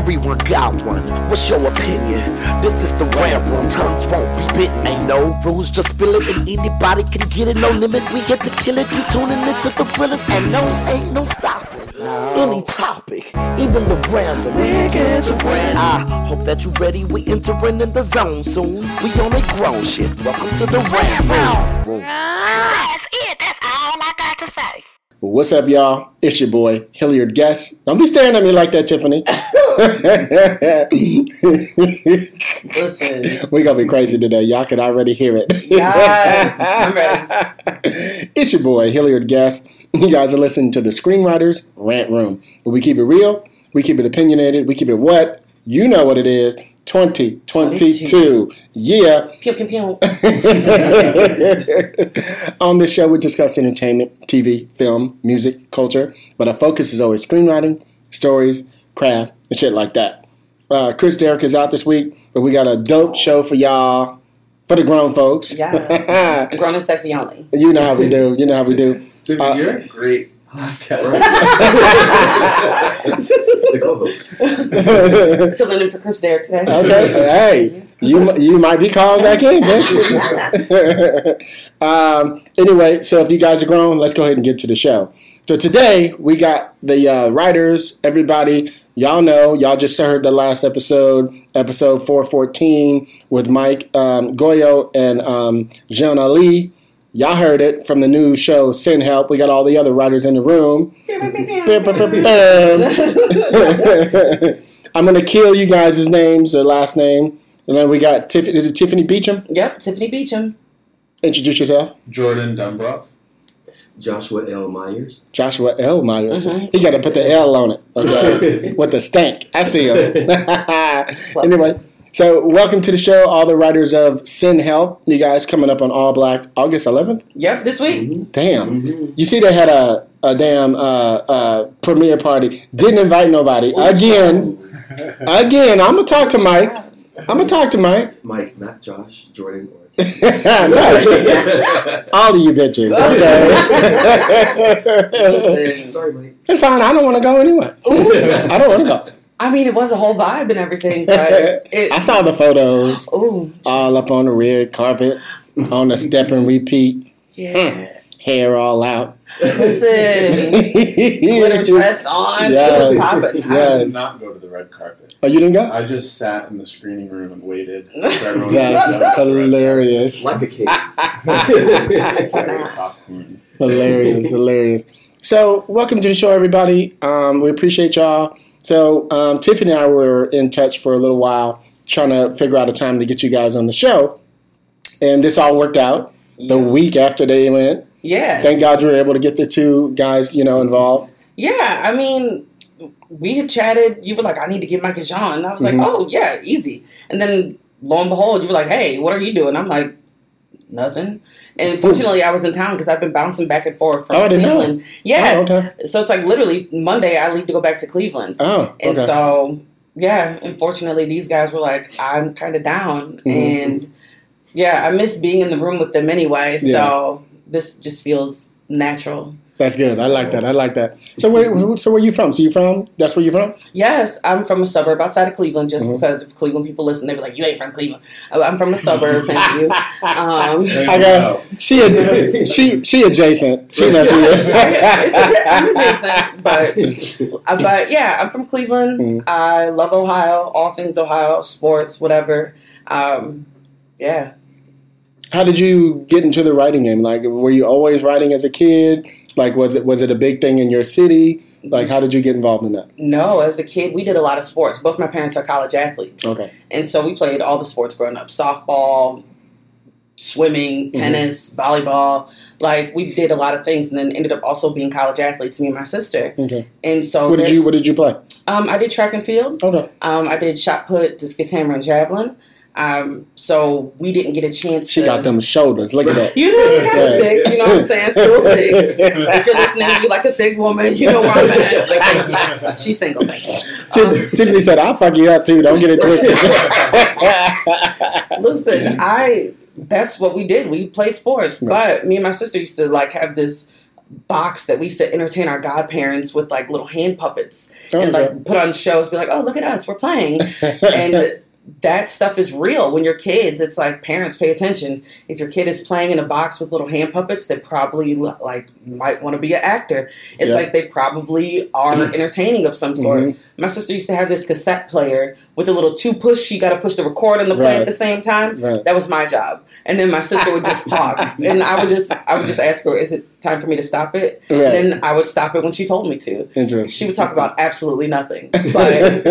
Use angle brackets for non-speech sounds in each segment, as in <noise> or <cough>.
everyone got one. What's your opinion? This is the rant room. Tongues won't be bitten. Ain't no rules, just spill it, and anybody can get it. No limit, we here to kill it. You tuning into the thrillers, and no, ain't no stopping. Any topic, even the random. To brand. I hope that you ready. We entering in the zone soon. We on a grown shit. Welcome to the rant room. That's it. That's all I got to say. What's up, y'all? It's your boy, Hilliard Guess. Don't be staring at me like that, Tiffany. Listen. <laughs> we gonna be crazy today. Y'all can already hear it. Yes, I'm ready. <laughs> it's your boy, Hilliard Guess. You guys are listening to the Screenwriters Rant Room. We keep it real, we keep it opinionated, we keep it what? You know what it is. 2022. Yeah. Pew, pew, pew. <laughs> On this show, we discuss entertainment, TV, film, music, culture, but our focus is always screenwriting, stories, craft, and shit like that. Uh, Chris Derrick is out this week, but we got a dope show for y'all, for the grown folks. Yes. <laughs> Grown and sexy only. you know how we do. You know how we do. Dude, Uh, you're great podcast. <laughs> the co-host. Filling in for Chris Derrick today. Okay, hey, you you might be called back in, bitch. <laughs> um, anyway, so if you guys are grown, let's go ahead and get to the show. So today we got the uh, writers, everybody. Y'all know, y'all just heard the last episode, episode four fourteen, with Mike um, Gauyo and um, Jean Ali. Y'all heard it from the new show Send Help. We got all the other writers in the room. <laughs> I'm gonna kill you guys' names, their last name, and then we got Tiffany. Is it Tiffany Beecham? Yep, Tiffany Beecham. Introduce yourself. Jordan Dumbroff. Joshua L. Myers. Joshua L. Myers. Mhm. He got to put the L on it. <laughs> Okay, with the stank. I see him. <laughs> anyway, so welcome to the show, all the writers of Send Help. You guys coming up on All Black August 11th. Yep, this week. Damn. You see, they had a a damn uh, uh, premiere party. Didn't invite nobody again. <laughs> Again, I'm gonna talk to Mike. I'm gonna talk to Mike. Mike, not Josh, Jordan, or <laughs> no, all of you bitches. Okay. <laughs> Listen, Sorry, Mike. it's fine. I don't want to go anyway. I don't want to go. I mean, it was a whole vibe and everything, but <laughs> it. I saw the photos Ooh, all up on the red carpet, on the step and repeat, yeah. hair all out. Listen, <laughs> glitter dress on. Yes. It was popping. Yeah. I did not go to the red carpet. Oh, you didn't go? I just sat in the screening room and waited. for <laughs> everyone That's get done with the red hilarious. Like a king. carpet. Carrying popcorn. hilarious, hilarious. So, welcome to the show, everybody. Um, we appreciate y'all. So, um, Tiffany and I were in touch for a little while, trying to figure out a time to get you guys on the show, and this all worked out. The week after they went, Yeah. thank God you were able to get the two guys, you know, involved. Yeah, I mean, we had chatted. You were like, I need to get and Sean. And I was Mhm. like, oh, yeah, easy. And then lo and behold, you were like, hey, what are you doing? I'm like, nothing. And fortunately, I was in town because I've been bouncing back and forth from Oh, I didn't know. Cleveland. Yeah. Oh, okay. So it's like literally Monday, I leave to go back to Cleveland. Oh, And so, yeah, unfortunately, these guys were like, I'm kind of down. Mhm. And yeah, I miss being in the room with them anyway. So this just feels natural. That's good. I like that. I like that. So where, <laughs> so where you from? So you from? That's where you from? Yes, I'm from a suburb outside of Cleveland. Just Mhm. because if Cleveland people listen, they be like, "You ain't from Cleveland." I- I'm from a suburb. thank you. <laughs> Um, There I you got go. she ad- she she adjacent. She knows <laughs> she it's I'm adjacent, but but yeah, I'm from Cleveland. Mhm. I love Ohio, all things Ohio, sports, whatever. Um, yeah, How did you get into the writing game? Like, were you always writing as a kid? Like, was it was it a big thing in your city? Like, how did you get involved in that? no, as a kid, we did a lot of sports. Both my parents are college athletes. Okay, And so we played all the sports growing up softball, swimming, Mm-hmm. tennis, volleyball. Like we did a lot of things and then ended up also being college athletes, me and my sister. okay. And so What did you What did you play? um, I did track and field. Okay, Um, I did shot put, discus hammer, and javelin. Um, so we didn't get a chance she to. got them shoulders. Look at that. <laughs> You know, you got Yeah. a thick, you know what I'm saying? Still <laughs> thick. If you're listening, you like a thick woman, you know where I'm at. Like. <laughs> She's single, thank. Um, Tiffany said, "I'll fuck you up too. Don't get it twisted." Listen, I that's what we did. We played sports, Right. but me and my sister used to like have this box that we used to entertain our godparents with like little hand puppets Oh, and okay. like put on shows, be like, oh, look at us, we're playing. and that stuff is real when you're kids. It's like parents pay attention. If your kid is playing in a box with little hand puppets, they probably like might want to be an actor. It's Yeah. like they probably are entertaining of some sort. Mhm. My sister used to have this cassette player with a little two push. You got to push the record and the play Right. at the same time. Right. That was my job. And then my sister would just talk, <laughs> and I would just I would just ask her, "Is it time for me to stop it?" Right. And then I would stop it when she told me to. Interesting. She would talk about absolutely nothing. But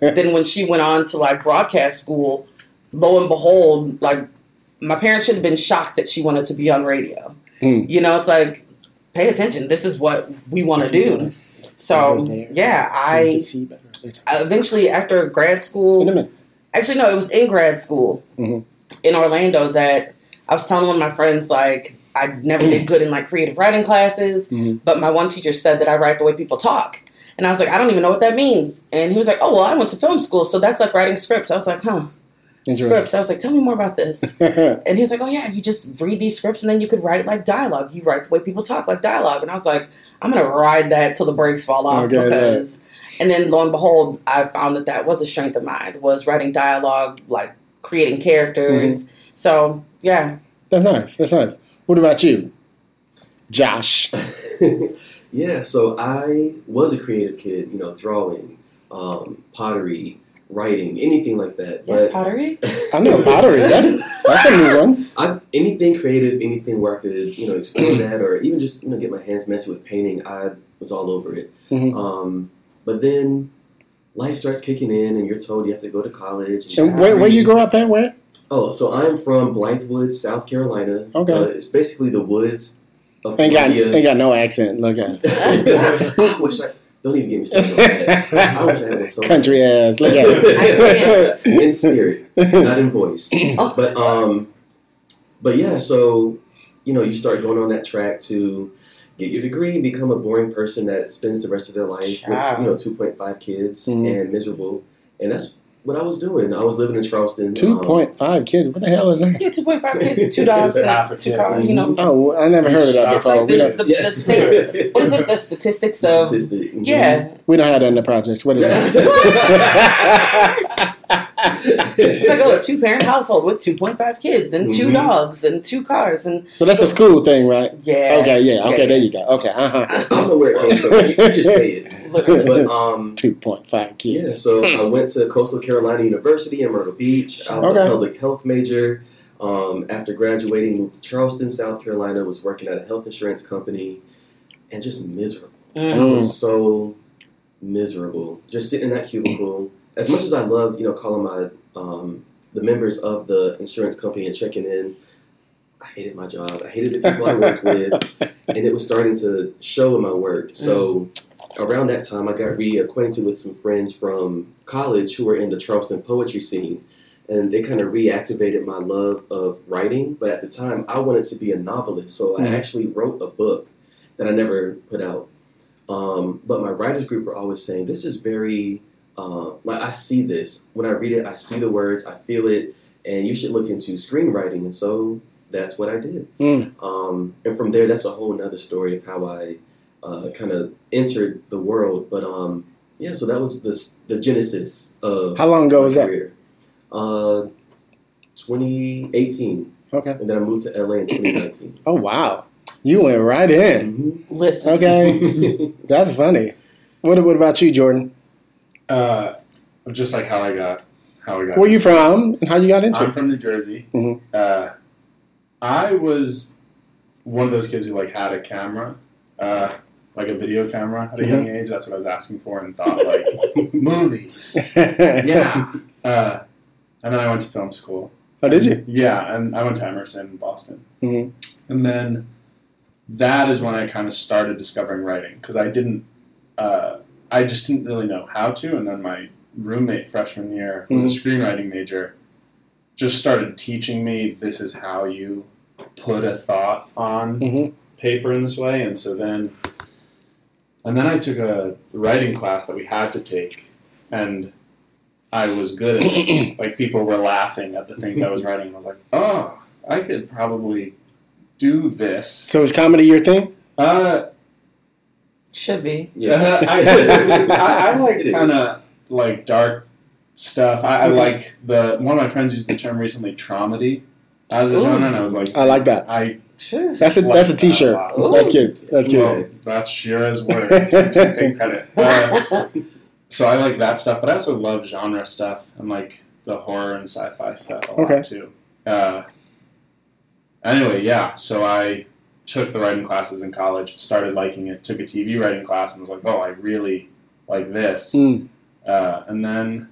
<laughs> then when she went on to like broadcast school, lo and behold, like my parents should have been shocked that she wanted to be on radio. Hmm. You know, it's like pay attention. This is what we want to do. So yeah, I eventually after grad school Wait a minute. actually no it was in grad school Mhm. in orlando that i was telling one of my friends like i never did good in like creative writing classes Mhm. but my one teacher said that i write the way people talk and i was like i don't even know what that means and he was like oh well i went to film school so that's like writing scripts i was like huh scripts i was like tell me more about this <laughs> and he was like, "Oh yeah, you just read these scripts and then you could write like dialogue. You write the way people talk like dialogue. And I was like, "I'm gonna ride that till the brakes fall off Okay, because." And then lo and behold, I found that that was a strength of mine was writing dialogue, like creating characters. Mm-hmm. So yeah, That's nice. That's nice. What about you, Josh? <laughs> yeah, so I was a creative kid, you know, drawing, um, pottery, writing, anything like that. yes, But pottery. <laughs> I know pottery. That's that's a new one. <laughs> I, anything creative, anything where I could, you know, explore <clears throat> that or even just, you know, get my hands messy with painting, I was all over it. Mhm. Um, but then life starts kicking in and you're told you have to go to college. And where where you grow up at? Where? Oh, so I'm from Blythewood, South Carolina. Okay. Uh, it's basically the woods of Ain't got Columbia. ain't got no accent. Look at I wish I don't even get me started on that. I wish I had one so bad. country ass. Look at it. <laughs> in spirit, not in voice. <clears throat> But um, but yeah. So you know, you start going on that track to get your degree, become a boring person that spends the rest of their life Child. with you know two point five kids Mhm. and miserable, and that's what I was doing. I was living in Charleston. Two um, point five kids. What the hell is that? Yeah, two point five kids, two dollars. <laughs> Half a and two kid. cars. You know, Oh, I never heard of that It's before. like We the, don't the, the state. What is it? The <laughs> statistics of Statistic. Mhm. yeah. we don't have that in the projects. What is that? <laughs> It's like oh, a two parent household with two point five kids and 2 Mhm. dogs and two cars and so that's a school thing, right? yeah. Okay, yeah. Okay, Yeah. there you go. Okay, uh huh. I don't know where it came from. You you just say it. <laughs> But um, Two point five kids. Yeah, so I went to Coastal Carolina University in Myrtle Beach. I was Okay. a public health major. Um, after graduating, moved to Charleston, South Carolina. Was working at a health insurance company, and just miserable. I Mm. was so miserable. Just sitting in that cubicle. As much as I loved, you know, calling my um, the members of the insurance company and checking in, I hated my job. I hated the people I worked <laughs> with, and it was starting to show in my work. So around that time, I got reacquainted with some friends from college who were in the Charleston poetry scene, and they kind of reactivated my love of writing. But at the time, I wanted to be a novelist, so I Mhm. actually wrote a book that I never put out. Um, but my writers group were always saying, "This is very uh, like I see this when I read it. I see the words, I feel it, and you should look into screenwriting." And so that's what I did. Mm. Um, and from there, that's a whole nother story of how I uh, kind of entered the world. But um, yeah, so that was the the genesis of How long ago my was that? career. Uh, 2018, Okay. and then I moved to LA in 2019. Oh wow, you went right in. Listen, Okay, <laughs> that's funny. What What about you, Jordan? Uh, just like how I got, how I got. Where you from and how you got into I'm it? from New Jersey. Mhm. Uh, I was one of those kids who like had a camera, uh, like a video camera at a young age. That's what I was asking for, and thought like <laughs> movies. <laughs> Yeah. Uh, and then I went to film school. oh, did you? Yeah, and I went to Emerson in Boston. Mhm. And then that is when I kind of started discovering writing because I didn't, uh, I just didn't really know how to. And then my roommate freshman year who was a screenwriting major, just started teaching me this is how you put a thought on Mhm. paper in this way. And so then, and then I took a writing class that we had to take, and I was good at it. <clears throat> like people were laughing at the things I was <laughs> writing. I was like, oh, I could probably do this. So is comedy your thing? Uh, Should be. Yeah. I, <laughs> I, I like kind of like dark stuff. I, I like the one of my friends used the term recently, traumedy, as a Ooh. genre, and I was like, I like that. I That's a that's a Like T-shirt. that. Ooh. That's cute. That's cute. well, that's Shira's words. I take credit. <laughs> Uh, so I like that stuff, but I also love genre stuff and like the horror and sci-fi stuff a lot too. Uh, anyway, yeah. So I took the writing classes in college, started liking it, took a TV writing class, and was like, oh, I really like this. Mm. Uh, and then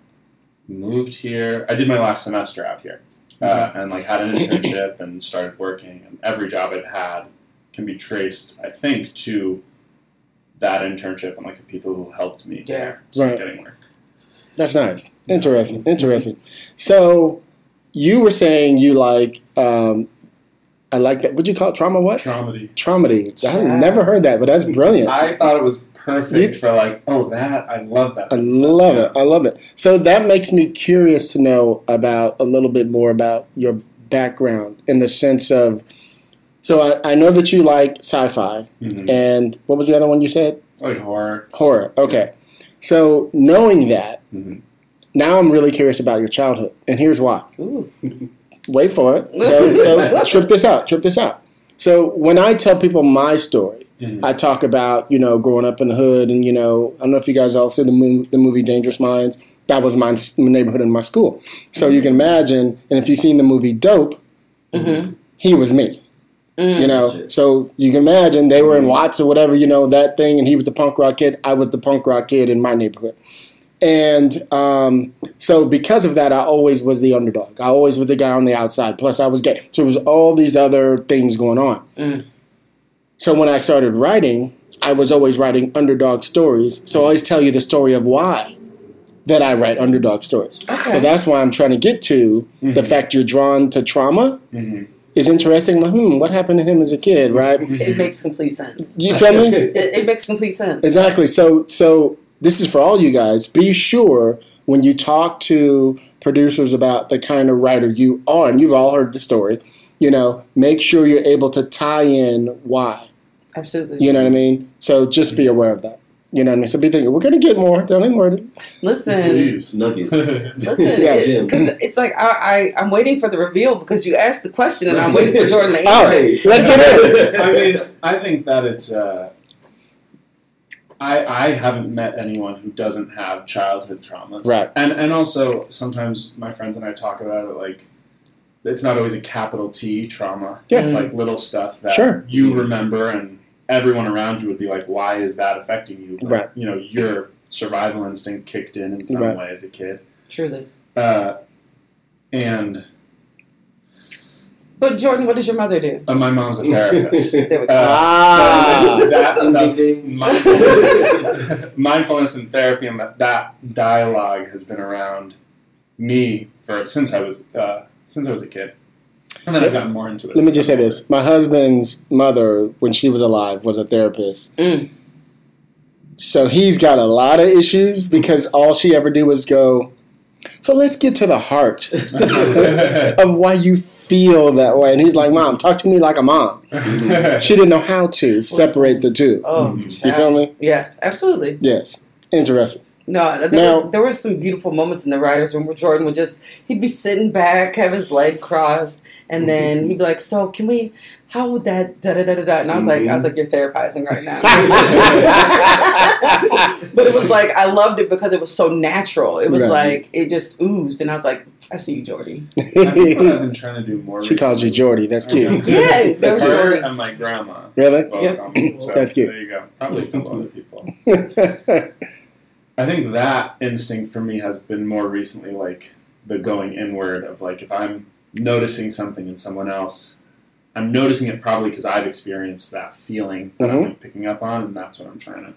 moved here. I did my last semester out here, uh, and like had an internship and started working. And every job I've had can be traced, I think, to that internship and like the people who helped me Yeah. there start Right. getting work. That's nice. Interesting. Interesting. So you were saying you like um I like that. What'd you call it? Trauma what? Traumedy. Traumedy. I've never heard that, but that's brilliant. I thought it was perfect for like, oh, that I love that. I kind of stuff. love Yeah. it. I love it. So that makes me curious to know about a little bit more about your background in the sense of. So I, I know that you like sci-fi, Mhm. and what was the other one you said? Like horror. Horror. Okay. So knowing that, Mhm. now I'm really curious about your childhood, and here's why. <laughs> Wait for it. So, so <laughs> trip this out. Trip this out. So when I tell people my story, Mhm. I talk about you know growing up in the hood, and you know I don't know if you guys all see the movie, the movie Dangerous Minds. That was my neighborhood in my school. So you can imagine, and if you've seen the movie Dope, Mm-hmm. he was me. You know, so you can imagine they were in Watts or whatever, you know, that thing, and he was the punk rock kid. I was the punk rock kid in my neighborhood. And um, so because of that, I always was the underdog. I always was the guy on the outside. Plus, I was gay. So it was all these other things going on. Mm. So when I started writing, I was always writing underdog stories. So I always tell you the story of why that I write underdog stories. Okay. So that's why I'm trying to get to the Mhm. fact you're drawn to trauma Mhm. is interesting. Like, hmm, what happened to him as a kid, right? It makes complete sense. You feel me? It, it makes complete sense. Exactly. So so this is for all you guys. Be sure when you talk to producers about the kind of writer you are, and you've all heard the story, you know, make sure you're able to tie in why. Absolutely. You know what I mean? So just be aware of that. You know what I mean? So be thinking, we're gonna get more. Don't even worry. Listen. Please. Nuggets. Listen, <laughs> Yeah, it- it's like I, I I'm waiting for the reveal because you asked the question and I'm waiting for <laughs> Jordan to All answer. right, let's get <laughs> in. I mean, I think that it's. Uh, I I haven't met anyone who doesn't have childhood traumas, Right. And and also sometimes my friends and I talk about it like it's not always a capital T trauma. Yeah. It's like little stuff that Sure. you remember, and everyone around you would be like, "Why is that affecting you?" But, Right. You know, your survival instinct kicked in in some Right. way as a kid, Truly. uh, and But Jordan, what does your mother do? uh, my mom's a therapist. <laughs> There we go. Uh, Ah. so that stuff, mindfulness, <laughs> mindfulness and therapy, and that, that dialogue has been around me for since I was uh, since I was a kid, and then I've gotten more into it. Let me just say this: my husband's mother, when she was alive, was a therapist. Mm. So he's got a lot of issues because all she ever did was go. So let's get to the heart <laughs> of why you feel that way. And he's like, "Mom, talk to me like a mom." <laughs> She didn't know how to separate the two. Oh, mm-hmm. You feel me? Yes, absolutely. Yes. Interesting. No, there, Now- was, there were some beautiful moments in the writers' room where Jordan would just he'd be sitting back, have his leg crossed, and mm-hmm. then he'd be like, "So can we? How would that da da da da da?" And I was like, "I was mm-hmm. like, you're therapizing right now." <laughs> <laughs> but it was like I loved it because it was so natural. It was Right. like it just oozed, and I was like, "I see you, Jordy." <laughs> I think what I've been trying to do more. she calls you Jordy. That's cute. Yeah, That's Her Jordy. and my grandma. Really? both Yeah. so <clears throat> That's cute. There you go. Probably a couple other people. <laughs> I think that instinct for me has been more recently like the going inward of like if I'm noticing something in someone else, I'm noticing it probably because I've experienced that feeling that I'm Mhm. like picking up on, and that's what I'm trying to.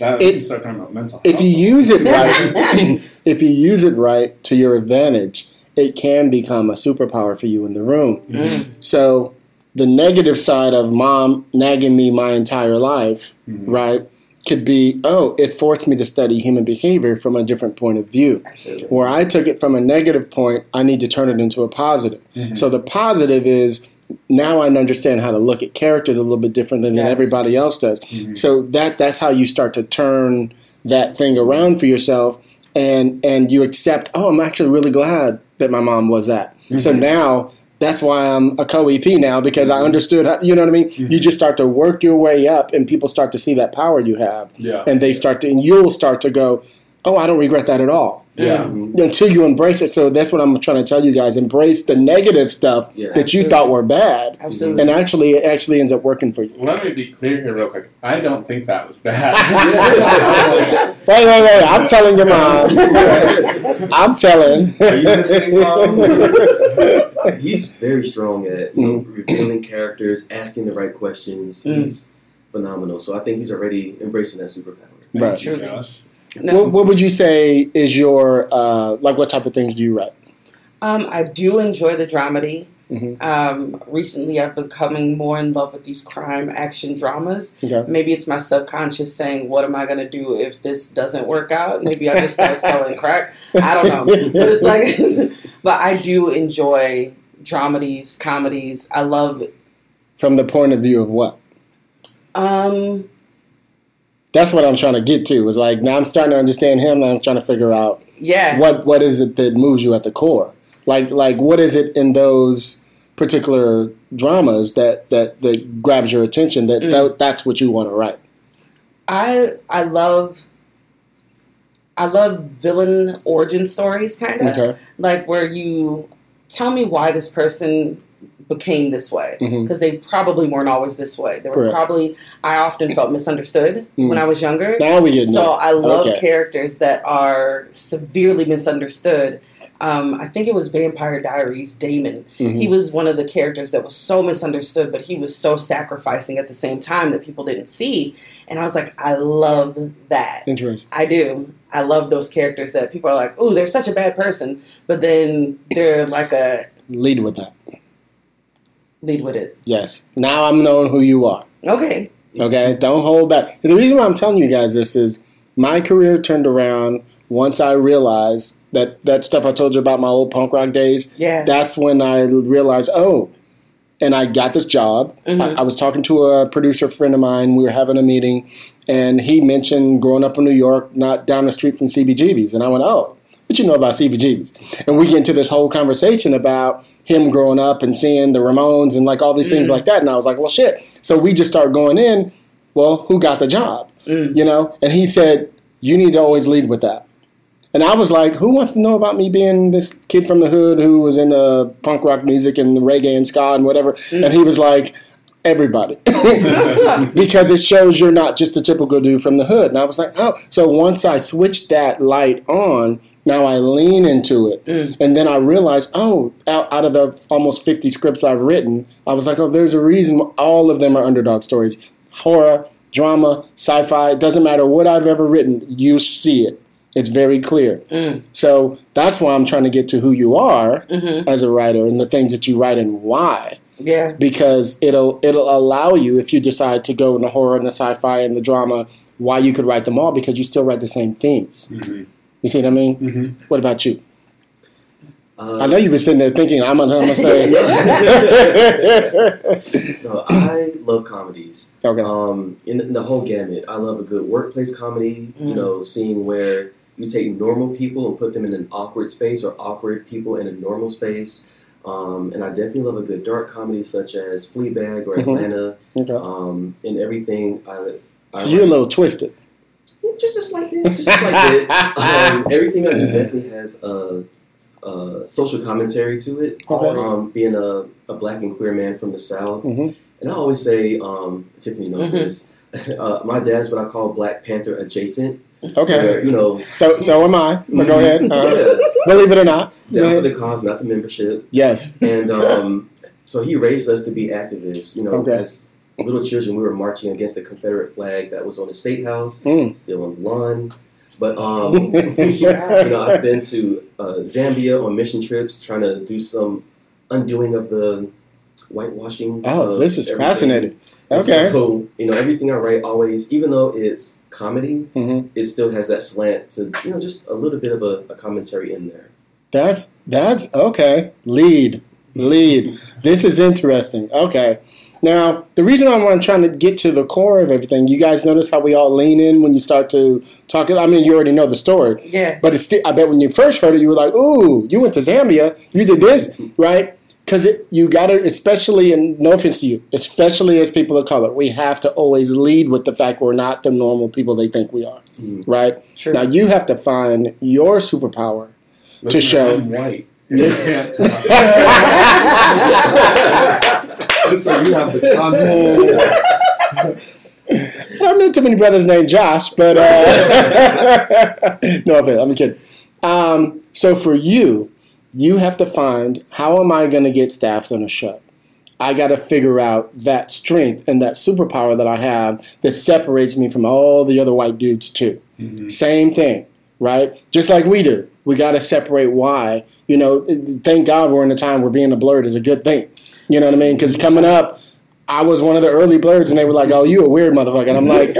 That, It- start talking about mental if health. you use it right, <laughs> if you use it right to your advantage, it can become a superpower for you in the room. Mm. So the negative side of mom nagging me my entire life, Mhm. right, could be, oh, it forced me to study human behavior from a different point of view. Absolutely. Where I took it from a negative point, I need to turn it into a positive. Mhm. So the positive is now I understand how to look at characters a little bit different than, than Yes. everybody else does. Mhm. So that that's how you start to turn that thing around for yourself, and and you accept. Oh, I'm actually really glad that my mom was that. So mm-hmm. now. That's why I'm a co EP now because I mm-hmm. understood. How, you know what I mean? You mm-hmm. just start to work your way up, and people start to see that power you have, Yeah. and they start to, and you'll start to go, "Oh, I don't regret that at all." Yeah. until you embrace it. So that's what I'm trying to tell you guys: embrace the negative stuff Yeah. that you thought were bad, Absolutely. and actually, it actually ends up working for you. Let me be clear here, real quick. I don't think that was bad. <laughs> <laughs> Wait, wait, wait! I'm telling your mom. <laughs> I'm telling. Are you listening, Mom? He's very strong at you know, Mm. revealing characters, asking the right questions. Mm. He's phenomenal. So I think he's already embracing that superpower. Right. Truly. Gosh. No. What, what would you say is your uh, like? What type of things do you write? Um, I do enjoy the dramedy. Mhm. Um, recently, I've becoming more in love with these crime action dramas. Okay. Maybe it's my subconscious saying, "What am I going to do if this doesn't work out?" Maybe I just start selling crack. I don't know, <laughs> but it's like, <laughs> but I do enjoy dramedies, comedies. I love. It. From the point of view of what? Um, That's what I'm trying to get to. Is like now I'm starting to understand him. And I'm trying to figure out yeah, what what is it that moves you at the core. Like like what is it in those particular dramas that that that grabs your attention? That, Mm. that that's what you want to write. I I love. I love villain origin stories, kind of. Okay. like where you tell me why this person became this way because they probably weren't always this way they were Correct. probably i often felt misunderstood when i was younger Now we get so i love Okay. characters that are severely misunderstood um, i think it was vampire diaries damon Mhm. he was one of the characters that was so misunderstood but he was so sacrificing at the same time that people didn't see and i was like i love that Interesting. I do. I love those characters that people are like, "Oh, they're such a bad person," but then they're like a Lead with that. Lead with it. Yes. Now I'm knowing who you are. Okay. Okay. Don't hold back. The reason why I'm telling you guys this is my career turned around once I realized that that stuff I told you about my old punk rock days. Yeah. That's when I realized, oh, and I got this job. Mhm. I, I was talking to a producer friend of mine. We were having a meeting, and he mentioned growing up in New York, not down the street from CBGB's. And I went, oh, what you know about CBGB's? And we get into this whole conversation about him growing up and seeing the Ramones and like all these things Mm. like that. And I was like, well, shit. So we just start going in. Well, who got the job? Mm. You know? And he said, you need to always lead with that. And I was like, who wants to know about me being this kid from the hood who was into punk rock music and reggae and ska and whatever? And he was like, everybody. <laughs> <laughs> because it shows you're not just a typical dude from the hood. And I was like, oh. So once I switched that light on, now I lean into it. And then I realized, oh, out, out of the almost 50 scripts I've written, I was like, oh, there's a reason all of them are underdog stories. Horror, drama, sci fi, it doesn't matter what I've ever written, you see it. It's very clear. Mm. So that's why I'm trying to get to who you are Mhm. as a writer and the things that you write and why. Yeah. Because it'll it'll allow you if you decide to go in the horror and the sci-fi and the drama, why you could write them all because you still write the same themes. Mhm. You see what I mean? Mhm. What about you? Uh, I know you've been sitting there thinking I'm gonna, I'm gonna say. <laughs> No, I love comedies. okay. Um, in the whole gamut, I love a good workplace comedy. You Mm. know, seeing where you take normal people and put them in an awkward space, or awkward people in a normal space. Um, and I definitely love a good dark comedy such as Fleabag or Mhm. Atlanta, Okay. um, and everything. I, I So you're a little twisted. just a slight bit, just a slight bit. <laughs> Um, everything I do definitely has a, a social commentary to it. Okay. Um, being a, a black and queer man from the South, Mhm. and I always say, um, Tiffany knows Mhm. this. <laughs> Uh, my dad's what I call Black Panther adjacent. Okay. Where, you know, So so am I. But go ahead. Uh, yeah, believe it or not. Down for the cause, not the membership. Yes. And um, so he raised us to be activists. You know, Okay. as little children, we were marching against the Confederate flag that was on the state house, Mm. still on the lawn. But um, <laughs> you know, I've been to uh, Zambia on mission trips, trying to do some undoing of the whitewashing. Oh, this is everything. fascinating. And Okay. So you know, everything I write always, even though it's comedy, hmm it still has that slant to you know just a little bit of a, a commentary in there. That's that's okay. Lead. Lead. <laughs> This is interesting. Okay. Now, the reason I'm trying to get to the core of everything, you guys notice how we all lean in when you start to talk. I mean, you already know the story, Yeah. but it's still, I bet when you first heard it, you were like, "Ooh, you went to Zambia, you did this, <laughs> right?" Because you got to, especially, and no offense to you, especially as people of color, we have to always lead with the fact we're not the normal people they think we are, right? True. Now you have to find your superpower Listen, show. I'm white. <laughs> You can't tell. <laughs> Just so you have the context. I don't know too many brothers named Josh, but uh, <laughs> no I'm kidding. Um, so for you, you have to find how am I going to get staffed on a show? I got to figure out that strength and that superpower that I have that separates me from all the other white dudes too. Mm-hmm. Same thing, right? Just like we do. We got to separate why. You know, thank God we're in a time where being a blurred is a good thing. You know what I mean? Because coming up, I was one of the early blurs, and they were like, "Oh, you a weird motherfucker," and I'm like,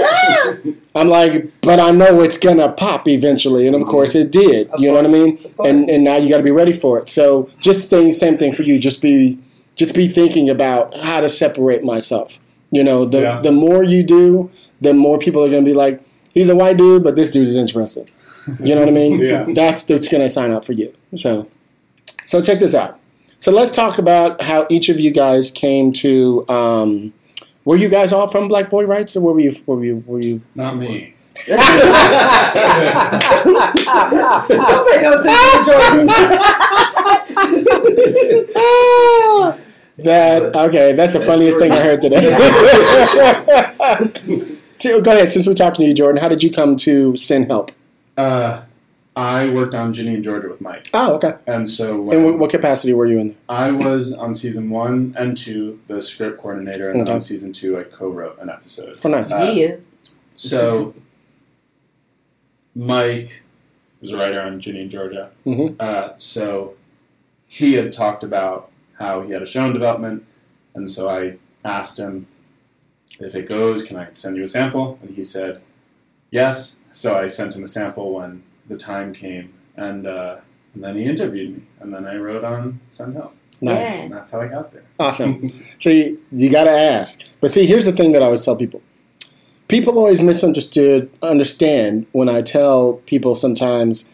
<laughs> "I'm like, but I know it's gonna pop eventually," and of course it did. You know what I mean? And and now you got to be ready for it. So just saying, same thing for you. Just be just be thinking about how to separate myself. You know, the Yeah. the more you do, the more people are gonna be like, "He's a white dude, but this dude is interesting." You know what I mean? <laughs> Yeah. That's that's gonna sign up for you. So, so check this out. So let's talk about how each of you guys came to. Um, were you guys all from Black Boy Writes, or were you? Were you? Were you? Not me. Don't pay no attention to Jordan. that okay? That's the funniest thing I heard today. <laughs> So, Go ahead. Since we're talking to you, Jordan, how did you come to send help? Uh, I worked on Ginny and Georgia with Mike, Oh, okay. and so And when what, what capacity were you in? I was on season one and two, the script coordinator, and Okay. on season two, I co-wrote an episode. Oh, nice. Uh, yeah. So, Mike was a writer on Ginny and Georgia. Mhm. Uh, so, he had talked about how he had a show in development, and so I asked him if it goes, can I send you a sample? And he said yes. So I sent him a sample when the time came, and uh, and then he interviewed me, and then I wrote on Send Help, Nice. Yeah. and that's how I got there. Awesome. <laughs> see, you got to ask. But see, here's the thing that I always tell people. People always misunderstood, understand when I tell people sometimes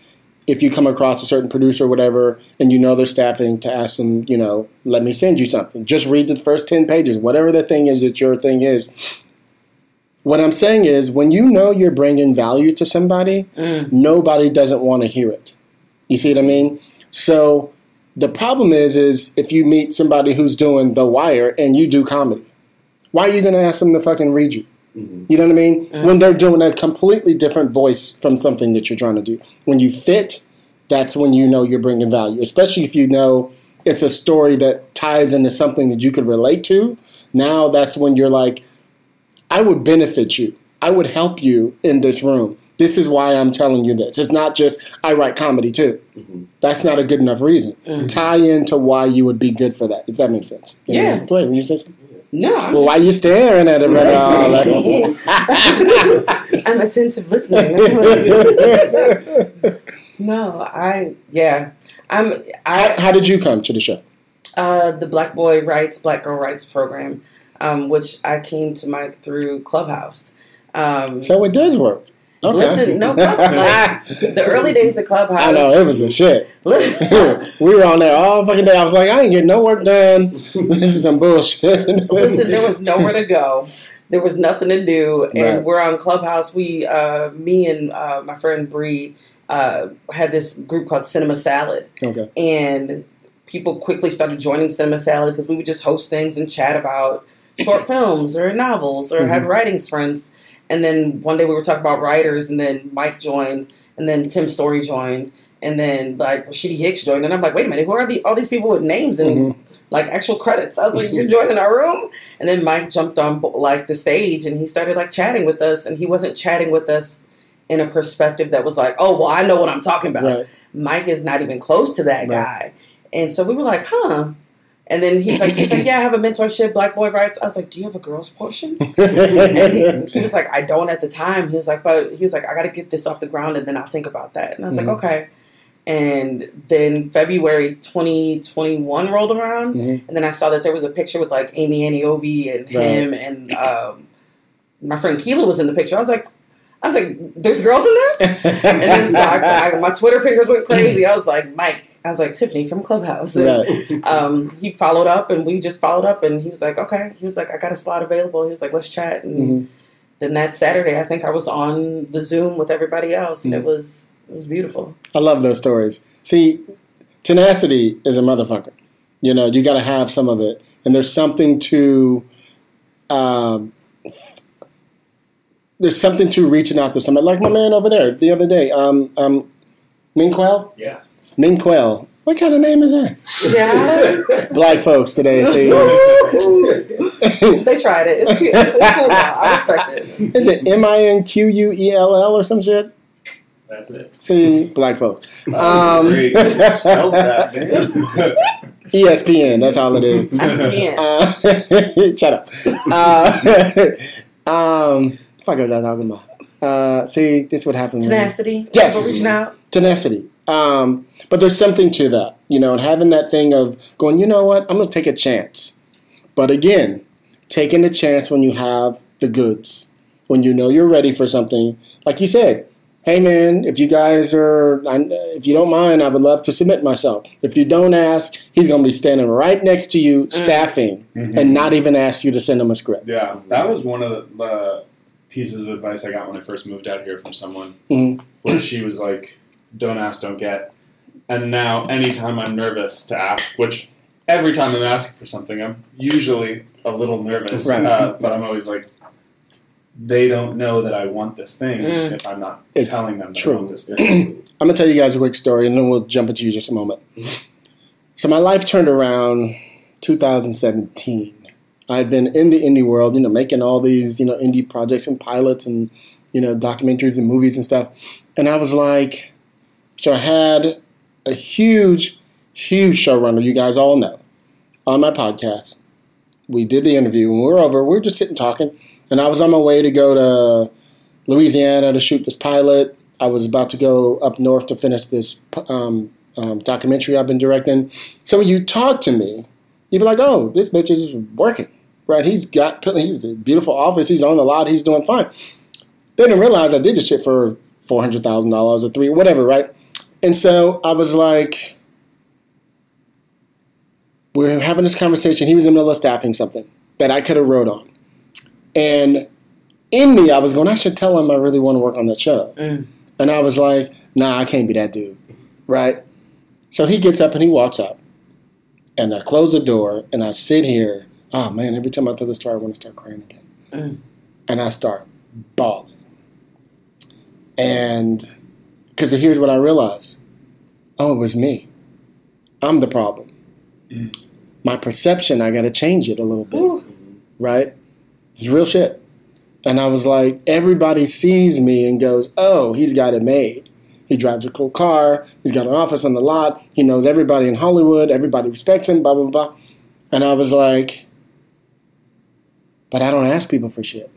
if you come across a certain producer or whatever and you know they're staffing to ask them, you know, let me send you something. Just read the first 10 pages, whatever the thing is that your thing is. What I'm saying is when you know you're bringing value to somebody, Mm. nobody doesn't want to hear it. You see what I mean? So the problem is, is if you meet somebody who's doing The Wire and you do comedy, why are you going to ask them to fucking read you? You know what I mean? When they're doing a completely different voice from something that you're trying to do. When you fit, that's when you know you're bringing value. Especially if you know it's a story that ties into something that you could relate to. Now that's when you're like, I would benefit you. I would help you in this room. This is why I'm telling you this. It's not just I write comedy too. That's not a good enough reason. Tie into why you would be good for that, if that makes sense. You? Yeah. Ahead, will you say something? No, I'm, Well, why are you staring at brother? <laughs> Oh, like- I'm attentive listening. <laughs> no, I yeah, I'm how, I how did you come to the show? uh, the Black Boy Writes, Black Girl Writes program, um, which I came to Mike through Clubhouse. Um, So it does work. Okay. Listen, no, <laughs> Club- like, the early days of Clubhouse. I know it was a shit. <laughs> We were on there all fucking day. I was like, I ain't getting no work done. <laughs> this is some bullshit. listen, there was nowhere to go. There was nothing to do, and Right. we're on Clubhouse. We, uh, me and uh, my friend Bree, uh, had this group called Cinema Salad, okay. and people quickly started joining Cinema Salad because we would just host things and chat about short <laughs> films or novels or had mm-hmm. writing sprints. And then one day we were talking about writers, and then Mike joined, and then Tim Story joined, and then like Rashidi Hicks joined, and I'm like, wait a minute, who are the all these people with names and mm-hmm. like actual credits? I was like, you're mm-hmm. joining our room, and then Mike jumped on like the stage, and he started like chatting with us, and he wasn't chatting with us in a perspective that was like, oh well, I know what I'm talking about. Right. Mike is not even close to that Right. guy. And so we were like, huh. And then he's like, he's like, <laughs> yeah, I have a mentorship, Black Boy Writes. I was like, do you have a girls portion? <laughs> And he, he was like, I don't at the time. He was like, but he was like, I got to get this off the ground and then I'll think about that. And I was Mhm. like, okay. And then February 2021 rolled around, Mhm. and then I saw that there was a picture with like Amy Aniobi and him, and um, my friend Keela was in the picture. I was like, I was like, "There's girls in this." <laughs> And then so I, I, my Twitter fingers went crazy. I was like, Mike. I was like Tiffany from Clubhouse. And, Right. <laughs> um, he followed up, and we just followed up, and he was like, "Okay." He was like, "I got a slot available." He was like, "Let's chat." And Mhm. then that Saturday, I think I was on the Zoom with everybody else, and Mhm. it was it was beautiful. I love those stories. See, tenacity is a motherfucker. You know, you got to have some of it, and there's something to, um, there's something to reaching out to somebody like my man over there the other day. Um, um, Minquel. Yeah. Minquel. What kind of name is that? Yeah, <laughs> Black folks today. See, they tried it. It's cute. It's, it's cool. Now. I respect it. is it M I N Q U E L L or some shit? That's it. See, black folks. Um, Great. That. ESPN. <laughs> That's all it is. Yeah. Uh, <laughs> shut up. Uh, um, fuck was I talking about? Uh, see, this would happen. when- Tenacity. Yes. People reaching out. Tenacity. Um, but there's something to that, you know, and having that thing of going, you know what, I'm going to take a chance. But again, taking a chance when you have the goods, when you know you're ready for something. Like you said, hey man, if you guys are, if you don't mind, I would love to submit myself. If you don't ask, he's going to be standing right next to you, staffing, and not even ask you to send him a script. Yeah, that was one of the, the pieces of advice I got when I first moved out here from someone, Mhm. where she was like, "Don't ask, don't get." And now, anytime I'm nervous to ask, which every time I'm asking for something, I'm usually a little nervous, Right. uh, but I'm always like, they don't know that I want this thing Mm. if I'm not It's telling them that true. I want this thing. <clears throat> I'm gonna tell you guys a quick story, and then we'll jump into you just a moment. So my life turned around 2017. I'd been in the indie world, you know, making all these, you know, indie projects and pilots and you know documentaries and movies and stuff. And I was like, so I had a huge, huge showrunner. You guys all know on my podcast. We did the interview, and we were over. We were just sitting talking, and I was on my way to go to Louisiana to shoot this pilot. I was about to go up north to finish this um, um, documentary I've been directing. So when you talk to me, you'd be like, "Oh, this bitch is working, right? He's got <laughs> he's a beautiful office. He's on the lot. He's doing fine." They didn't realize I did this shit for four hundred thousand dollars or three, whatever, right? And so I was like, we were having this conversation. He was in the middle of staffing something that I could have wrote on, and in me, I was going, I should tell him I really want to work on that show. Mm. And I was like, nah, I can't be that dude. Right? So he gets up and he walks up. And I close the door and I sit here. Oh man, every time I tell this story, I want to start crying again. Mm. And I start bawling. And because here's what I realized oh, it was me. I'm the problem. Mm. My perception, I got to change it a little bit. Ooh. Right? It's real shit. And I was like, everybody sees me and goes, oh, he's got it made. He drives a cool car. He's got an office on the lot. He knows everybody in Hollywood. Everybody respects him, blah, blah, blah. And I was like, but I don't ask people for shit.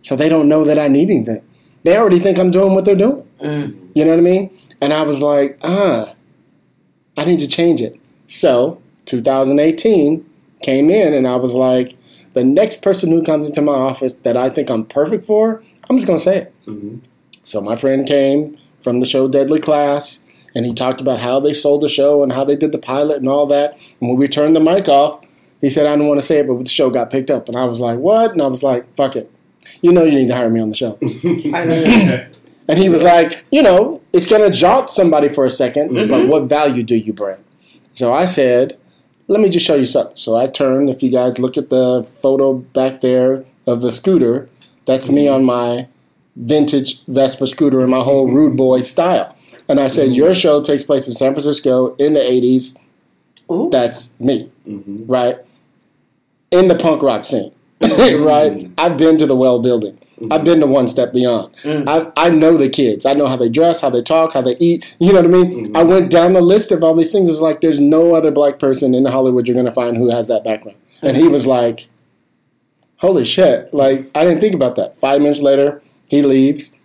So they don't know that I need anything. They already think I'm doing what they're doing. Mm. You know what I mean? And I was like, ah, I need to change it. So 2018 came in and I was like, the next person who comes into my office that I think I'm perfect for, I'm just going to say it. Mhm. So my friend came from the show Deadly Class and he talked about how they sold the show and how they did the pilot and all that. And when we turned the mic off, he said, I don't want to say it, but the show got picked up. And I was like, what? And I was like, fuck it. You know you need to hire me on the show. <laughs> <laughs> And he was like, you know, it's going to jaunt somebody for a 2nd but what value do you bring? So I said, let me just show you something. So I turned, if you guys look at the photo back there of the scooter, that's me on my vintage Vespa scooter in my whole rude boy style. And I said, your show takes place in San Francisco in the 80s. ooh. That's me, Mhm. right? In the punk rock scene, <laughs> right? I've been to the Well Building. I've been to One Step Beyond. Mm. I, I know the kids. I know how they dress, how they talk, how they eat. You know what I mean? Mhm. I went down the list of all these things. It's like there's no other black person in Hollywood you're going to find who has that background. And he was like, holy shit. Like, I didn't think about that. Five minutes later, he leaves.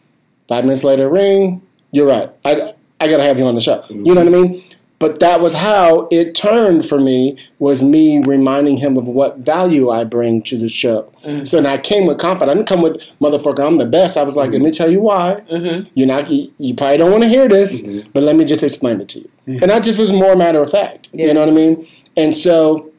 Five minutes later, ring. You're right. I, I got to have you on the show. You know what I mean? But that was how it turned for me was me reminding him of what value I bring to the show. Mm-hmm. So then I came with confidence. I didn't come with motherfucker. I'm the best. I was like, mm-hmm. let me tell you why. Mm-hmm. You're not. You, probably don't want to hear this, but let me just explain it to you. And that just was more matter of fact. You know what I mean? And so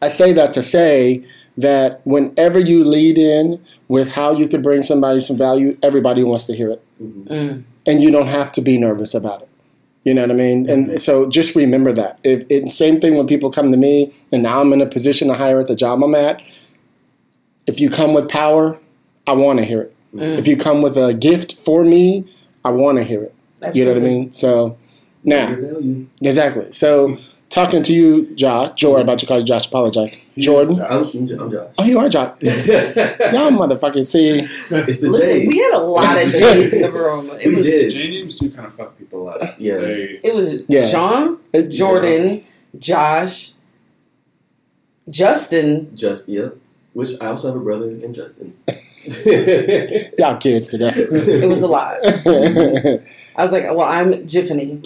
I say that to say that whenever you lead in with how you could bring somebody some value, everybody wants to hear it. Mm. And you don't have to be nervous about it. You know what I mean? And so just remember that. If it, same thing when people come to me, and now I'm in a position to hire at the job I'm at. If you come with power, I want to hear it. If you come with a gift for me, I want to hear it. You know what I mean? So now, exactly. So talking to you, Josh, mm-hmm. Jordan, about to call you Josh, apologize. Jordan. I'm, I'm Josh. Oh, you are Josh. <laughs> Y'all motherfuckers see. it's the Listen, J's. we had a lot of <laughs> J's in the room. It We was did. J names do kind of fuck people up. Yeah. They, it was Yeah. Sean, It- Jordan, Josh, Justin. Just yep. Which I also have a brother named Justin. <laughs> Y'all kids today. It was a lot. I was like, well, I'm Jiffany.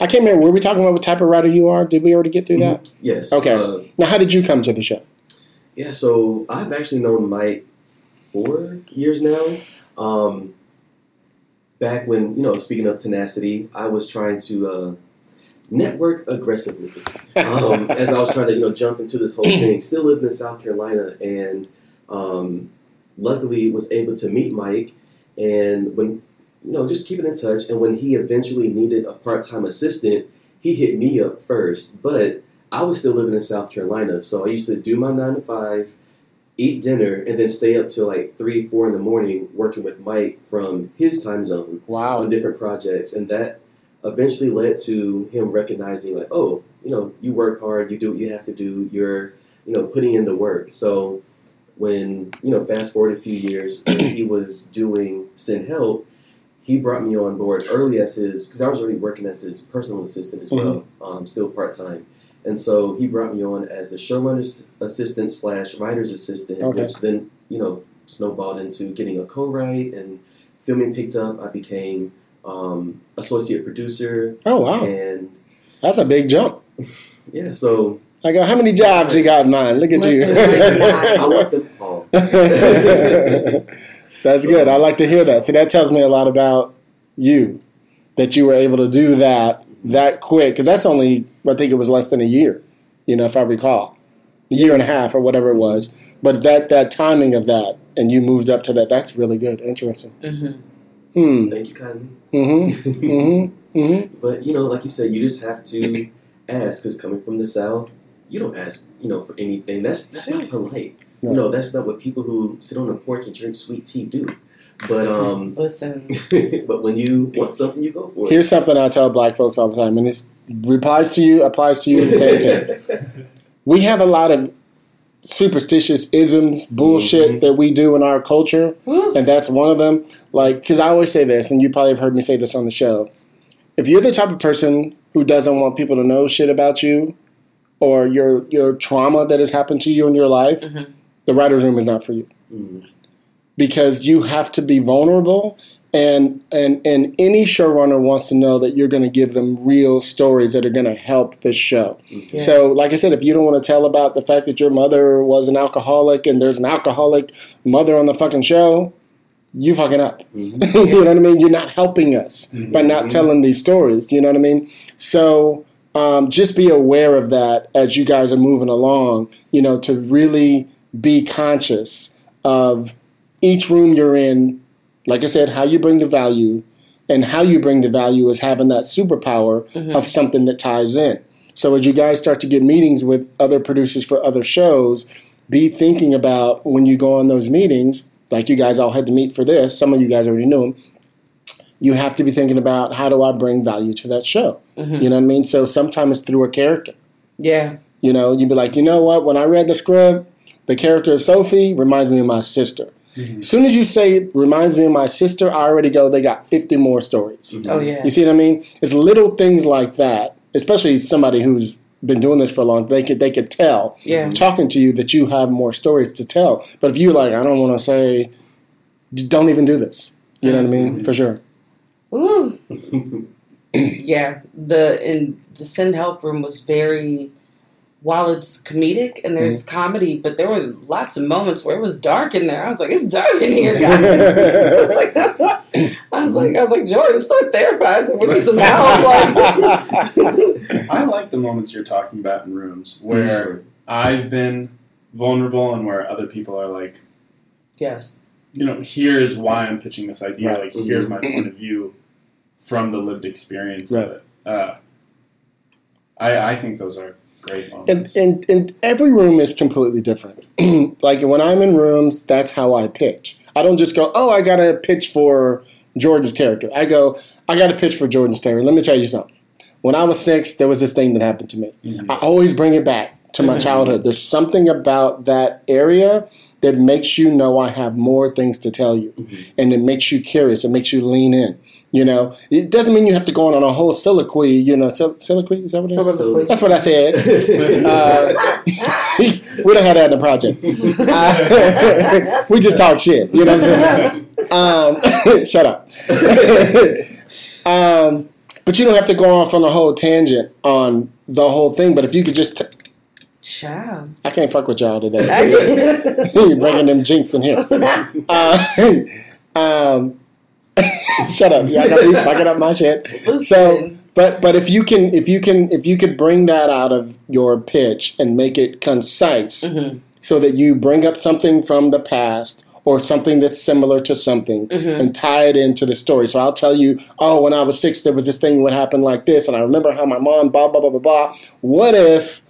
I can't remember. Were we talking about what type of writer you are? Did we already get through that? yes. Okay. Uh, Now, how did you come to the show? Yeah, so I've actually known Mike four years now. Um, back when, you know, speaking of tenacity, I was trying to uh, network aggressively. Um, <laughs> as I was trying to, you know, jump into this whole thing. Still living in South Carolina and um, luckily was able to meet Mike. And when, you know, just keeping in touch. And when he eventually needed a part time assistant, he hit me up first. But I was still living in South Carolina, so I used to do my nine to five, eat dinner, and then stay up till like three, four in the morning working with Mike from his time zone on Wow. different projects, and that eventually led to him recognizing like, oh, you know, you work hard, you do what you have to do, you're, you know, putting in the work. So when you know, fast forward a few years, <clears throat> he was doing Send Help. He brought me on board early as his because I was already working as his personal assistant as well, um, still part time. And so he brought me on as the showrunner's assistant slash writer's assistant, Okay. which then, you know, snowballed into getting a co-write and filming picked up. I became um, associate producer Oh, wow. and That's a big jump. yeah, so I go, how many jobs you got in mind? Look at Listen, I- I want them all. <laughs> <laughs> you. That's good. I like to hear that. So that tells me a lot about you, that you were able to do that that quick. Because that's only, I think it was less than a year, you know, if I recall, a year and a half or whatever it was. But that that timing of that, and you moved up to that. That's really good. Interesting. Mhm. Hmm. Thank you kindly. Mm-hmm. Mm-hmm. Mm-hmm. <laughs> But you know, like you said, you just have to ask because coming from the south, you don't ask, you know, for anything. That's that's not polite. No. You know, that's not what people who sit on the porch and drink sweet tea do. But um, Listen, <laughs> but when you want something, you go for it. Here's something I tell black folks all the time, and this applies to you, applies to you the same thing. <laughs> We have a lot of superstitious isms, bullshit Mhm. that we do in our culture, Woo. and that's one of them. Like, because I always say this, and you probably have heard me say this on the show. If you're the type of person who doesn't want people to know shit about you, or your your trauma that has happened to you in your life, Mhm. The writers' room is not for you Mm. because you have to be vulnerable and and and any showrunner wants to know that you're going to give them real stories that are going to help the show. Yeah. So, like I said, if you don't want to tell about the fact that your mother was an alcoholic and there's an alcoholic mother on the fucking show, you fucking up. Mhm. <laughs> you know what I mean? You're not helping us by not telling these stories. Do you know what I mean? So um, just be aware of that as you guys are moving along. You know, to really be conscious of each room you're in. Like I said, how you bring the value, and how you bring the value is having that superpower mm-hmm. of something that ties in. So as you guys start to get meetings with other producers for other shows, be thinking about when you go on those meetings, like you guys all had to meet for this. Some of you guys already knew them. You have to be thinking about how do I bring value to that show. Mm-hmm. You know what I mean? So sometimes it's through a character. yeah, You know, you'd be like, you know what? When I read the script, the character of Sophie reminds me of my sister. Mm-hmm. As soon as you say it reminds me of my sister, I already go, they got 50 more stories. Mm-hmm. oh yeah, You see what I mean? It's little things like that, especially somebody who's been doing this for a long they could they could tell yeah. talking to you that you have more stories to tell. But if you like, I don't want to say, don't even do this. You know what I mean? Mm-hmm. For sure. Ooh. <laughs> yeah, the in the Send Help room was very while it's comedic and there's Mm-hmm. comedy, but there were lots of moments where it was dark in there. I was like, it's dark in here, guys. <laughs> I was like, <laughs> I was like, I was like, Jordan, start therapizing. We need some help. <laughs> Like, I like the moments you're talking about in rooms where I've been vulnerable and where other people are like, yes, you know, here's why I'm pitching this idea. Right. Like, here's my point of view from the lived experience Right. of it. Uh, I, I think those are great And, moments. and and every room is completely different. <clears throat> like when I'm in rooms, that's how I pitch. I don't just go, oh, I got a pitch for Jordan's character. I go, I got a pitch for Jordan's character. Let me tell you something. When I was six, there was this thing that happened to me. Mhm. I always bring it back to my childhood. There's something about that area that makes you know I have more things to tell you, and it makes you curious. It makes you lean in. You know, it doesn't mean you have to go on, on a whole soliloquy. You know, sol- soliloquy is that what it is? soliloquy. That's what I said. <laughs> Uh, <laughs> we don't have that in the project. Uh, <laughs> we just talk shit. You know what I'm saying? Um, shut up. um, but you don't have to go off on a whole tangent on the whole thing. But if you could just, t- Child. I can't fuck with y'all today. You're bringing them jinx in here. Uh, um, <laughs> shut up. Y'all got me fucking up my shit. So, but but if you can if you can if you could bring that out of your pitch and make it concise, Mhm. so that you bring up something from the past or something that's similar to something Mhm. and tie it into the story. So I'll tell you, oh, when I was six, there was this thing what happened like this, and I remember how my mom blah blah blah blah blah. What if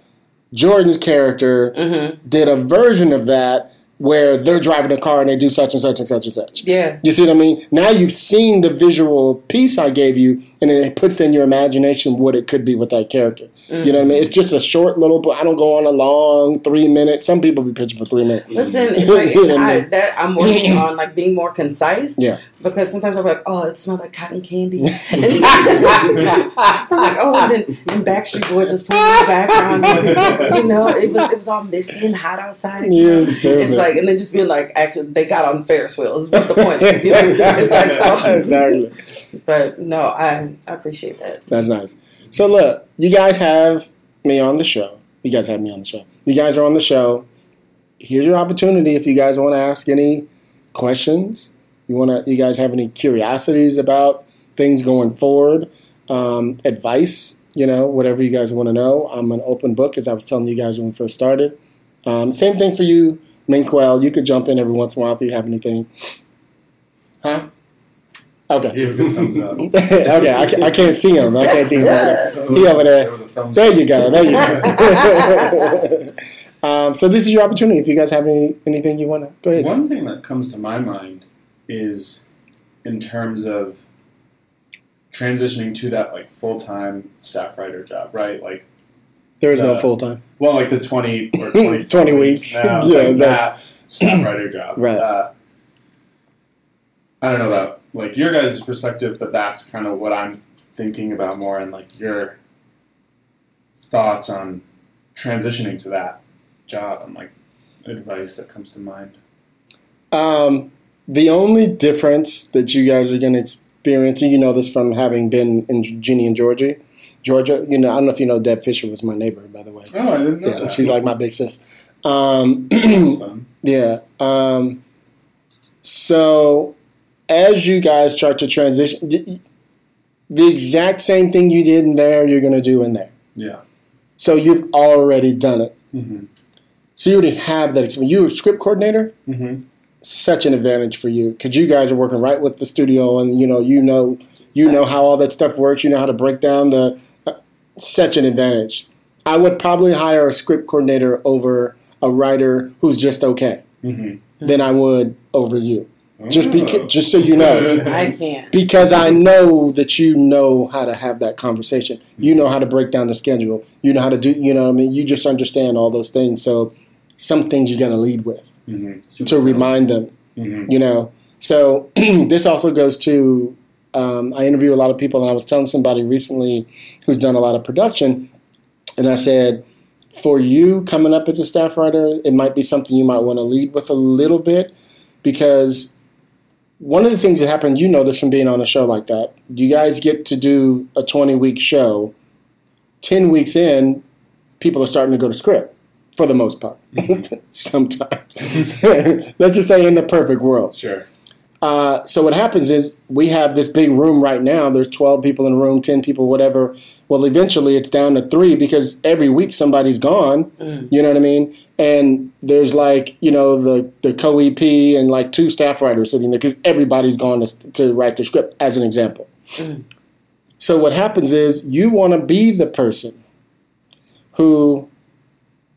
Jordan's character Mhm. did a version of that where they're driving a car and they do such and such and such and such? Yeah. You see what I mean? Now you've seen the visual piece I gave you, and it puts in your imagination what it could be with that character. You know what I mean? It's just a short little. I don't go on a long three minutes. Some people be pitching for three minutes. Listen, it's <laughs> like it's, I, that I'm working <laughs> on like being more concise. Yeah. Because sometimes I'm like, oh, it smells like cotton candy. I'm <laughs> <laughs> like, oh, and then and Backstreet Boys was playing in the background. you know, it was it was all misty and hot outside. you know? Yeah, stupid. It's like, and then just being like, actually, they got on Ferris wheels. is what the point is. You know? It's like so. <laughs> exactly. But no, I I appreciate that. That's nice. So look, you guys have me on the show. You guys have me on the show. You guys are on the show. Here's your opportunity if you guys want to ask any questions. You want to. You guys have any curiosities about things going forward? Um, advice. You know, whatever you guys want to know. I'm an open book, as I was telling you guys when we first started. Um, same thing for you, Minquel. You could jump in every once in a while if you have anything. Huh? Okay. Give a good thumbs up. <laughs> okay, I, ca- I can't see him. I can't see him. He over there. There was a thumbs There you go. There you go. <laughs> <laughs> um, so this is your opportunity. If you guys have any anything you want to go ahead. One thing that comes to my mind is in terms of transitioning to that like full time staff writer job, right? Like, There is no Uh, full time. well, like the twenty or <laughs> 20, 20 weeks. now, Yeah, like exactly. that staff writer job, <clears throat> Right. Uh, I don't know about like your guys' perspective, but that's kind of what I'm thinking about more, and like your thoughts on transitioning to that job and like advice that comes to mind. Um, the only difference that you guys are going to experience, and you know this from having been in Ginny and Georgia, Georgia. You know, I don't know if you know Deb Fisher was my neighbor, by the way. Oh, I didn't know Yeah, that. she's like my big sis. Um. <clears throat> Yeah. Um, so, as you guys start to transition, the exact same thing you did in there, you're going to do in there. Yeah. So you've already done it. Mm-hmm. So you already have that experience. You're a script coordinator. Mm-hmm. Such an advantage for you because you guys are working right with the studio, and you know you know you know how all that stuff works. You know how to break down the. Uh, such an advantage. I would probably hire a script coordinator over a writer who's just okay Mm-hmm. than I would over you. Just Oh. because, just so you know, I can't. because I know that you know how to have that conversation. You know how to break down the schedule. You know how to do. You know, what I mean, you just understand all those things. So, some things you got to lead with Mm-hmm. to remind them. Mm-hmm. You know, so <clears throat> this also goes to. Um, I interview a lot of people, and I was telling somebody recently who's done a lot of production, and I said, for you coming up as a staff writer, it might be something you might want to lead with a little bit because one of the things that happened, you know this from being on a show like that. You guys get to do a 20 week show. 10 weeks in, people are starting to go to script for the most part. Mm-hmm. <laughs> Sometimes. <laughs> Let's just say in the perfect world. Sure. Uh, so what happens is we have this big room right now. There's 12 people in the room, 10 people, whatever. Well, eventually it's down to three because every week somebody's gone. Mm. You know what I mean? And there's like you know the the co EP and like two staff writers sitting there because everybody's gone to, to write the script. As an example. Mm. So what happens is you want to be the person who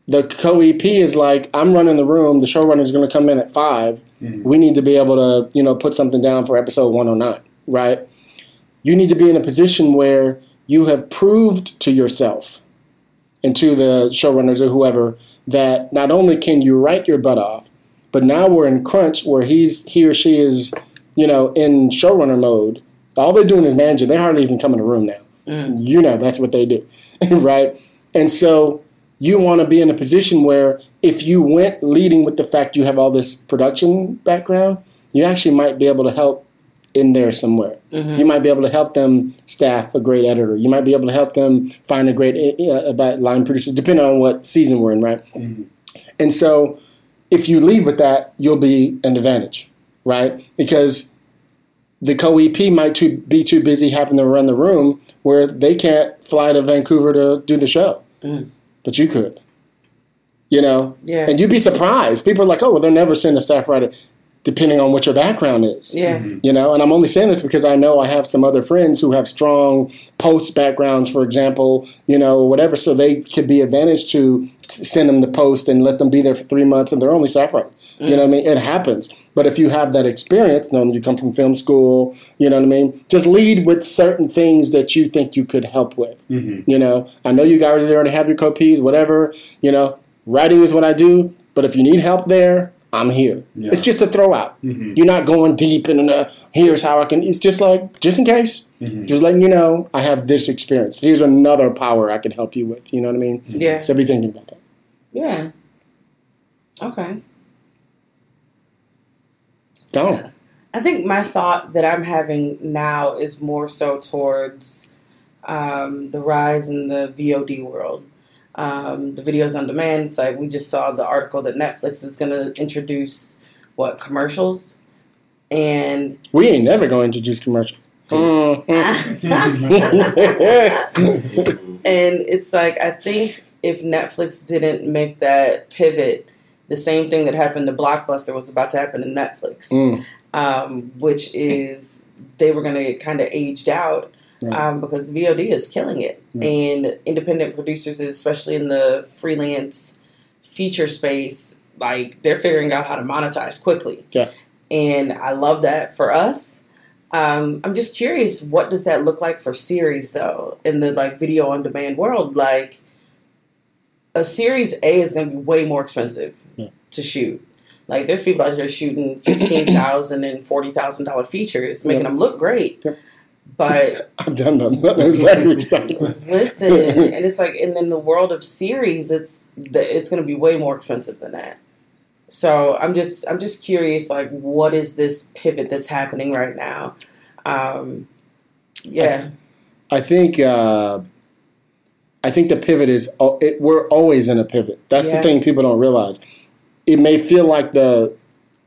the co EP is like, I'm running the room. The showrunner is going to come in at 5 mm-hmm. We need to be able to, you know, put something down for episode 109, right? You need to be in a position where you have proved to yourself and to the showrunners or whoever that not only can you write your butt off, but now we're in crunch where he's he or she is, you know, in showrunner mode. All they're doing is managing. They hardly even come in the room now. Mm. You know, that's what they do, <laughs> right? And so you want to be in a position where if you went leading with the fact you have all this production background, you actually might be able to help in there somewhere. Mm-hmm. You might be able to help them staff a great editor. You might be able to help them find a great uh, line producer, depending on what season we're in, right? Mm-hmm. And so if you lead with that, you'll be an advantage, right? Because the co-EP might too, be too busy having to run the room where they can't fly to Vancouver to do the show, mm. But you could. You know, Yeah. and you'd be surprised. People are like, "Oh, well, they'll never send a staff writer," depending on what your background is. Yeah. Mm-hmm. You know, and I'm only saying this because I know I have some other friends who have strong post backgrounds, for example, you know, whatever. So they could be advantaged to send them the post and let them be there for three months and they're only staff writer. You know what I mean? It happens. But if you have that experience, knowing you come from film school, you know what I mean? Just lead with certain things that you think you could help with. You know, I know you guys already have your copies, whatever. You know, writing is what I do. But if you need help there, I'm here. Yeah. It's just a throw out. You're not going deep in uh, here's how I can. It's just like just in case, just letting you know I have this experience. Here's another power I can help you with. You know what I mean? Yeah. So be thinking about that. Yeah. Okay. Don't. I think my thought that I'm having now is more so towards um, the rise in the VOD world. Um, the videos on demand. It's like we just saw the article that Netflix is going to introduce what commercials, and We ain't never going to introduce commercials. Mm-hmm. <laughs> <laughs> and it's like I think if Netflix didn't make that pivot, the same thing that happened to Blockbuster was about to happen to Netflix. Mm. um, which is they were going to get kind of aged out Right. um, because VOD is killing it, and independent producers, especially in the freelance feature space, like they're figuring out how to monetize quickly. Yeah. and I love that for us. Um, I'm just curious, what does that look like for series though in the like video on demand world? Like a series A is going to be way more expensive. To shoot. Like there's people out here shooting <coughs> fifteen thousand and forty thousand dollar features, making Yeah. them look great. Yep. But <laughs> I've done that. I know exactly what you're talking about. listen, and it's like, and in the world of series, it's the- it's going to be way more expensive than that. So I'm just I'm just curious, like, what is this pivot that's happening right now? Um, yeah, I think uh, I think the pivot is it, we're always in a pivot. That's Yeah. the thing people don't realize. It may feel like the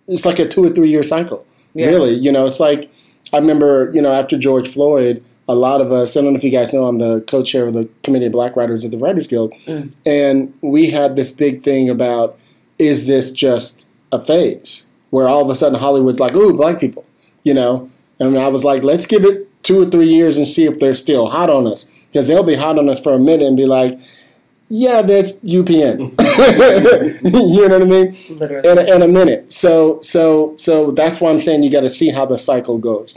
it's like a two or three year cycle. Yeah. Really, you know, it's like I remember, you know, after George Floyd, a lot of us. I don't know if you guys know, I'm the co-chair of the Committee of Black Writers at the Writers Guild, Mm. and we had this big thing about is this just a phase where all of a sudden Hollywood's like, ooh, black people, you know? And I was like, let's give it two or three years and see if they're still hot on us. Because they'll be hot on us for a minute and be like, yeah, that's <laughs> UPN. you know what I mean? literally. In a, in a minute. So so so that's why I'm saying you got to see how the cycle goes.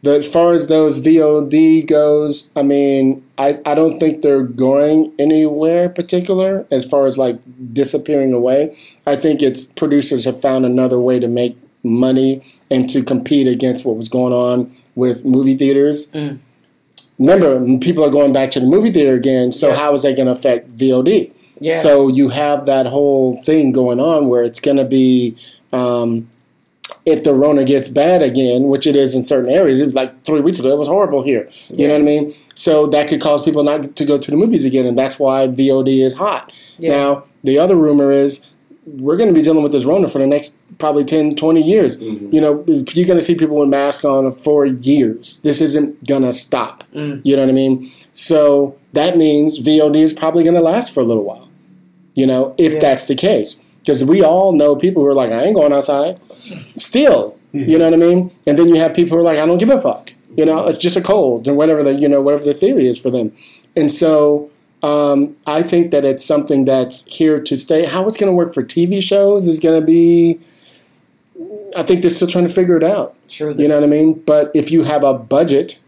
The, as far as those VOD goes, I mean, I, I don't think they're going anywhere particular as far as like disappearing away. I think it's producers have found another way to make money and to compete against what was going on with movie theaters. Mm. Remember, people are going back to the movie theater again. So Yeah. how is that going to affect VOD? yeah, So you have that whole thing going on where it's going to be, um, if the Rona gets bad again, which it is in certain areas, it was like three weeks ago, it was horrible here. You know what I mean? So that could cause people not to go to the movies again, and that's why VOD is hot. Yeah. Now, the other rumor is we're going to be dealing with this Rona for the next probably 10, 20 years. You know, you're going to see people with masks on for years. This isn't going to stop. You know what I mean? So that means VOD is probably going to last for a little while, you know, if Yeah. that's the case. Because we all know people who are like, I ain't going outside. Still, you know what I mean? And then you have people who are like, I don't give a fuck. You know, it's just a cold or whatever the you know whatever the theory is for them. And so um, I think that it's something that's here to stay. How it's going to work for TV shows is going to be. I think they're still trying to figure it out. True. You know what I mean? But if you have a budget,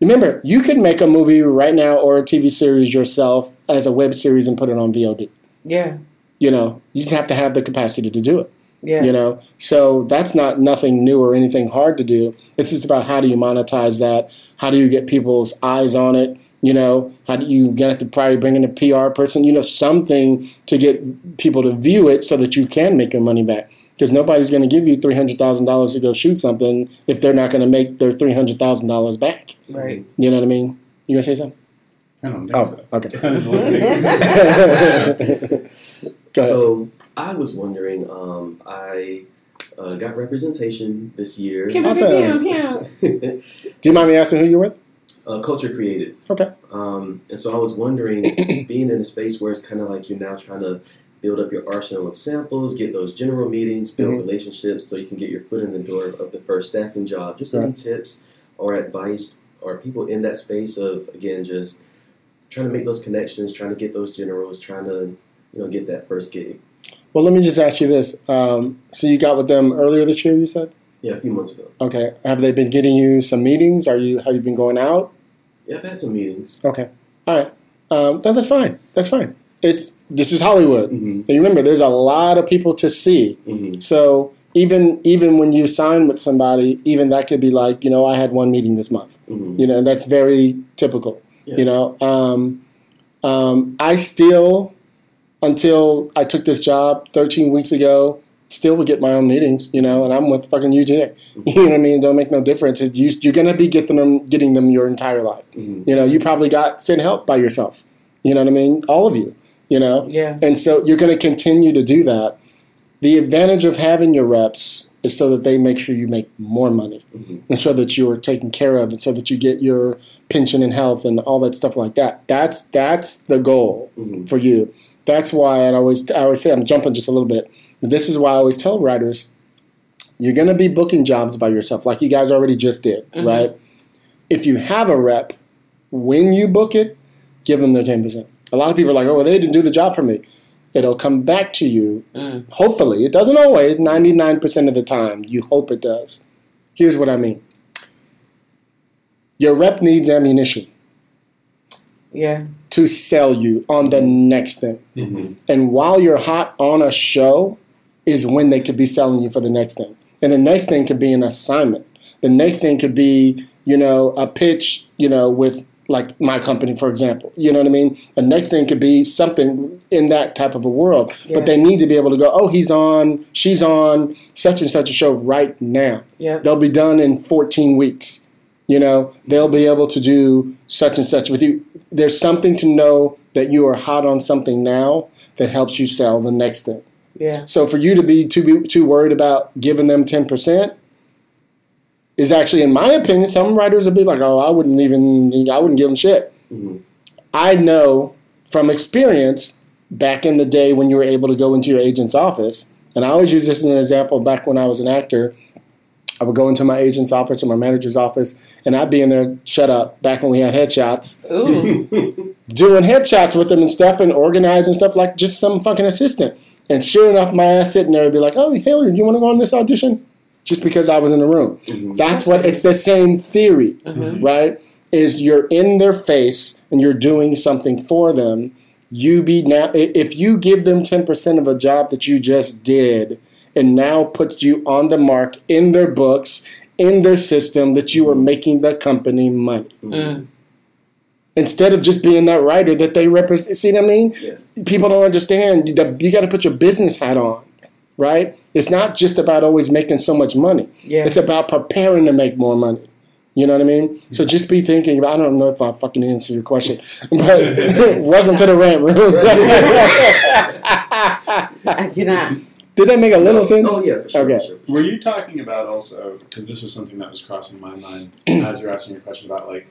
remember you could make a movie right now or a TV series yourself as a web series and put it on VOD. Yeah. You know, you just have to have the capacity to do it. Yeah. you know? So that's not nothing new or anything hard to do. It's just about how do you monetize that? How do you get people's eyes on it? You know? How do you get to probably bring in a pr person? You know something to get people to view it so that you can make your money back because nobody's going to give you $300000 to go shoot something if they're not going to make their $300000 back Right. you know what i mean you going to say something I don't think oh so. okay <laughs> I was listening. <laughs> go ahead So I was wondering. Um, I uh, got representation this year. Awesome. <laughs> do you mind me asking who you're with uh, Culture Creative. okay Um, and so I was wondering, <clears throat> being in a space where it's kind of like you're now trying to build up your arsenal of samples, get those general meetings, build Mhm. relationships, so you can get your foot in the door of the first staffing job. Just any tips or advice, or people in that space of again just trying to make those connections, trying to get those generals, trying to you know get that first gig. Well, let me just ask you this. Um, so you got with them earlier this year, you said? Yeah, a few months ago. Okay. Have they been getting you some meetings? Are you have you been going out? Yeah, I've had some meetings. Okay. All right. Um, no, that's fine. That's fine. It's this is Hollywood. hmm And remember, there's a lot of people to see. hmm So even even when you sign with somebody, even that could be like, you know, I had one meeting this month. hmm You know, and that's very typical. Yeah. You know, um, um, I still, until I took this job 13 weeks ago, still would get my own meetings. You know, and I'm with fucking UJ. <laughs> You know what I mean? Don't make no difference. It's, you, you're gonna be getting them, getting them your entire life. hmm You know, you probably got Send Help by yourself. You know what I mean? All of you. You know, Yeah. and so you're going to continue to do that. The advantage of having your reps is so that they make sure you make more money Mhm. and so that you're taken care of and so that you get your pension and health and all that stuff like that. That's that's the goal Mhm. for you. That's why I always I always say I'm jumping just a little bit. This is why I always tell writers you're going to be booking jobs by yourself like you guys already just did, Mhm. right? If you have a rep, when you book it, give them their 10%. A lot of people are like, "Oh, well, they didn't do the job for me." It'll come back to you Mm. Hopefully, it doesn't always. Ninety-nine percent of the time, you hope it does. Here's what I mean: your rep needs ammunition Yeah. to sell you on the next thing, hmm and while you're hot on a show, is when they could be selling you for the next thing. And the next thing could be an assignment. The next thing could be, you know, a pitch, you know, with like my company, for example. You know what I mean? The next thing could be something in that type of a world. Yeah. But they need to be able to go, oh, he's on, she's on such and such a show right now. Yep. They'll be done in 14 weeks. You know, they'll be able to do such and such with you. There's something to know that you are hot on something now that helps you sell the next thing. Yeah. So for you to be too be too worried about giving them ten percent is actually, in my opinion, some writers would be like, "Oh, I wouldn't even, I wouldn't give them shit." hmm I know from experience back in the day when you were able to go into your agent's office, and I always use this as an example. Back when I was an actor, I would go into my agent's office or my manager's office, and I'd be in there, shut up. Back when we had headshots, <laughs> doing headshots with them and stuff and organizing stuff like just some fucking assistant. And sure enough, my ass sitting there would be like, "Oh, do you want to go on this audition?" Just because I was in the room. Mhm. That's what it's the same theory, Mhm. right? Is you're in their face and you're doing something for them. You be now if you give them ten percent of a job that you just did, and now puts you on the mark in their books, in their system that you are making the company money Mm. instead of just being that writer that they represent. See what I mean? Yeah. People don't understand. You, you got to put your business hat on, right? It's not just about always making so much money. Yeah. It's about preparing to make more money. You know what I mean? So just be thinking about, I don't know if I fucking answer your question, <laughs> but <laughs> welcome to the rant room. <laughs> I cannot. Did that make a little oh, sense? Oh yeah, for sure. Okay. For sure, for Were you talking about also because this was something that was crossing my mind <clears throat> as you're asking your question about like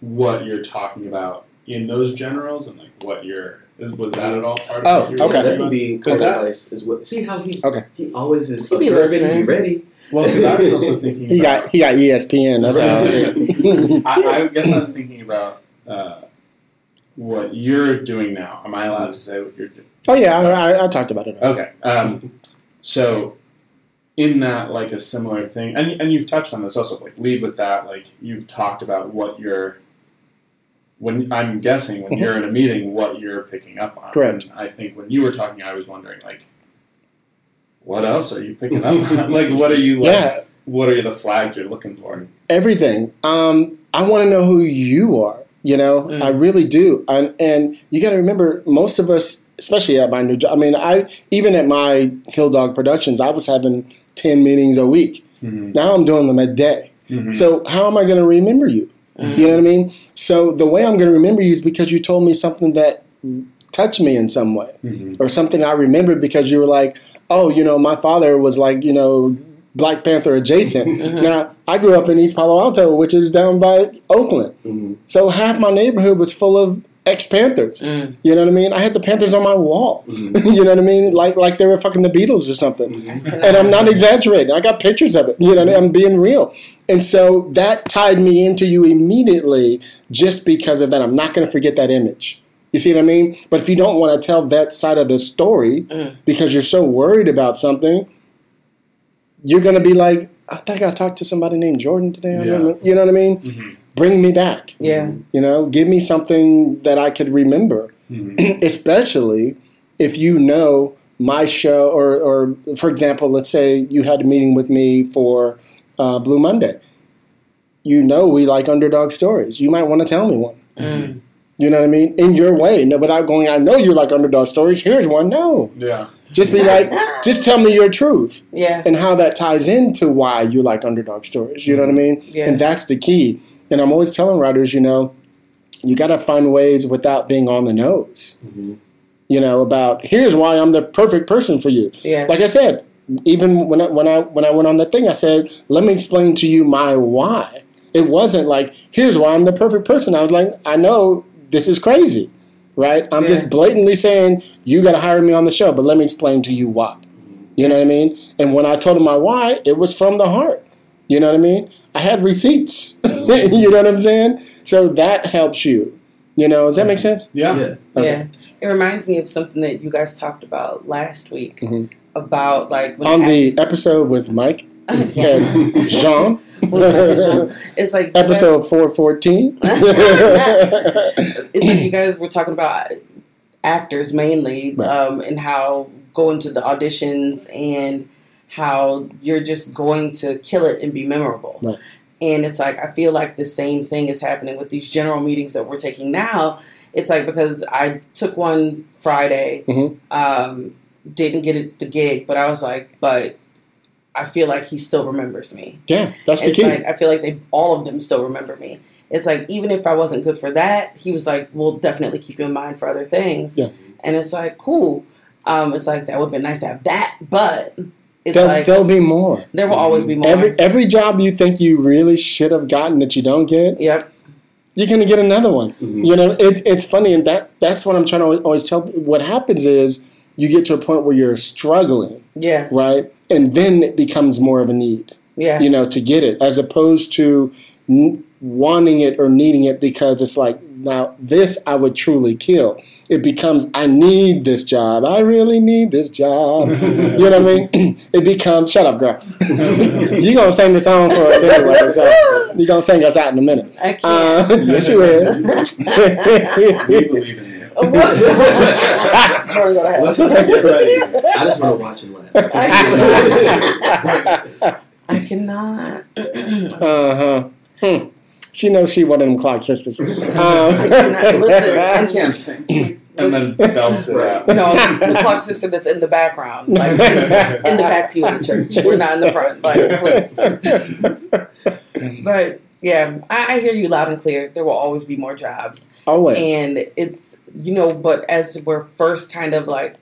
what you're talking about in those generals and like what you're is was that at all part of Oh, what you were okay. that talking could about? be 'Cause that- advice as well. See how he Okay. he always is He be observing and be listening. ready. well because I was also <laughs> thinking He got he got ESPN. That's how I was thinking. <laughs> I, I guess I was thinking about uh, what you're doing now. Am I allowed to say what you're doing? Oh yeah, I, I, I talked about it. Okay. Um, so, in that, like a similar thing, and, and you've touched on this also, like lead with that. Like you've talked about what you're. When I'm guessing when you're in a meeting, what you're picking up on. Correct. And I think when you were talking, I was wondering like, what else are you picking up <laughs> on? like, what are you? Like, Yeah, What are the flags you're looking for? everything. Um, I want to know who you are. You know, Mm. I really do. And, and you got to remember, most of us, especially at my new job. I mean, I even at my Hill Dog Productions, I was having ten meetings a week. Mm-hmm. Now I'm doing them a day. So how am I going to remember you? You know what I mean? So the way I'm going to remember you is because you told me something that touched me in some way, Mm-hmm. or something I remembered because you were like, "Oh, you know, my father was like, you know, Black Panther adjacent." Now I grew up in East Palo Alto, which is down by Oakland, Mhm. so half my neighborhood was full of ex Panthers. Mm. You know what I mean? I had the Panthers on my wall. <laughs> you know what I mean? Like like they were fucking the Beatles or something. And I'm not exaggerating. I got pictures of it. You know, I'm being real. And so that tied me into you immediately just because of that. I'm not going to forget that image. You see what I mean? But if you don't want to tell that side of the story Mm. because you're so worried about something, you're going to be like, I think I talked to somebody named Jordan today. I Yeah. don't know. You know what I mean? Mhm. Bring me back. Yeah. You know, give me something that I could remember, Mhm. <clears throat> especially if you know my show, or, or for example, let's say you had a meeting with me for uh, Blue Monday. You know, we like underdog stories. You might want to tell me one. Mm. You know what I mean? In your way, no, without going. I know you like underdog stories. Here's one. No, Yeah. just be like, <laughs> just tell me your truth Yeah. and how that ties into why you like underdog stories. You know what I mean? Yeah. And that's the key. And I'm always telling writers, you know, you got to find ways without being on the nose. Mhm. You know, about here's why I'm the perfect person for you. Yeah. Like I said, even when I, when I when I went on the thing, I said, let me explain to you my why. It wasn't like here's why I'm the perfect person. I was like, I know this is crazy, right? I'm Yeah. just blatantly saying you got to hire me on the show, but let me explain to you why. You know what I mean? And when I told him my why, it was from the heart. You know what I mean? I had receipts. <laughs> you know what I'm saying? So that helps you. You know, does that make sense? Yeah. Yeah. Okay. Yeah. It reminds me of something that you guys talked about last week Mhm. about like when On it the episode with Mike <laughs> Yeah. <laughs> and Jean, it's like you guys- episode 414. it's like you guys were talking about actors mainly, Right. um, and how going to the auditions and how you're just going to kill it and be memorable. Right. And it's like I feel like the same thing is happening with these general meetings that we're taking now. It's like because I took one Friday, Mhm. um, didn't get it, the gig, but I was like, but I feel like he still remembers me. yeah, that's the It's key. like I feel like they all of them still remember me. It's like even if I wasn't good for that, he was like, "We'll definitely keep you in mind for other things." Yeah. And it's like cool. Um, it's like that would have been nice to have that, but There'll, like there'll be more. there will always be more. Every every job you think you really should have gotten that you don't get, yep. you're gonna get another one. Mhm. You know, it's it's funny, and that that's what I'm trying to always- always tell. What happens is you get to a point where you're struggling, Yeah. right, and then it becomes more of a need. Yeah. you know, to get it, as opposed to n- wanting it or needing it because it's like, now this I would truly kill. It becomes, I need this job. I really need this job. <laughs> you know what I mean? <clears throat> It becomes, shut up, girl. <laughs> You're going to sing the song for us anyway, so you're going to sing us out in a minute. I can't. Uh, <laughs> yes, you will. We believe in you. Jordan, go to hell. Listen. I just want to watch and laugh. I cannot. uh-huh. Hmm. She knows she one of them clock sisters. <laughs> Um, I. <laughs> I can't <laughs> sing. and then belts it out. No, the clock system that's in the background, like in the back pew of the church. We're not in the front, like please. But yeah, I, I hear you loud and clear. There will always be more jobs, Always. and it's you know, but as we're first kind of like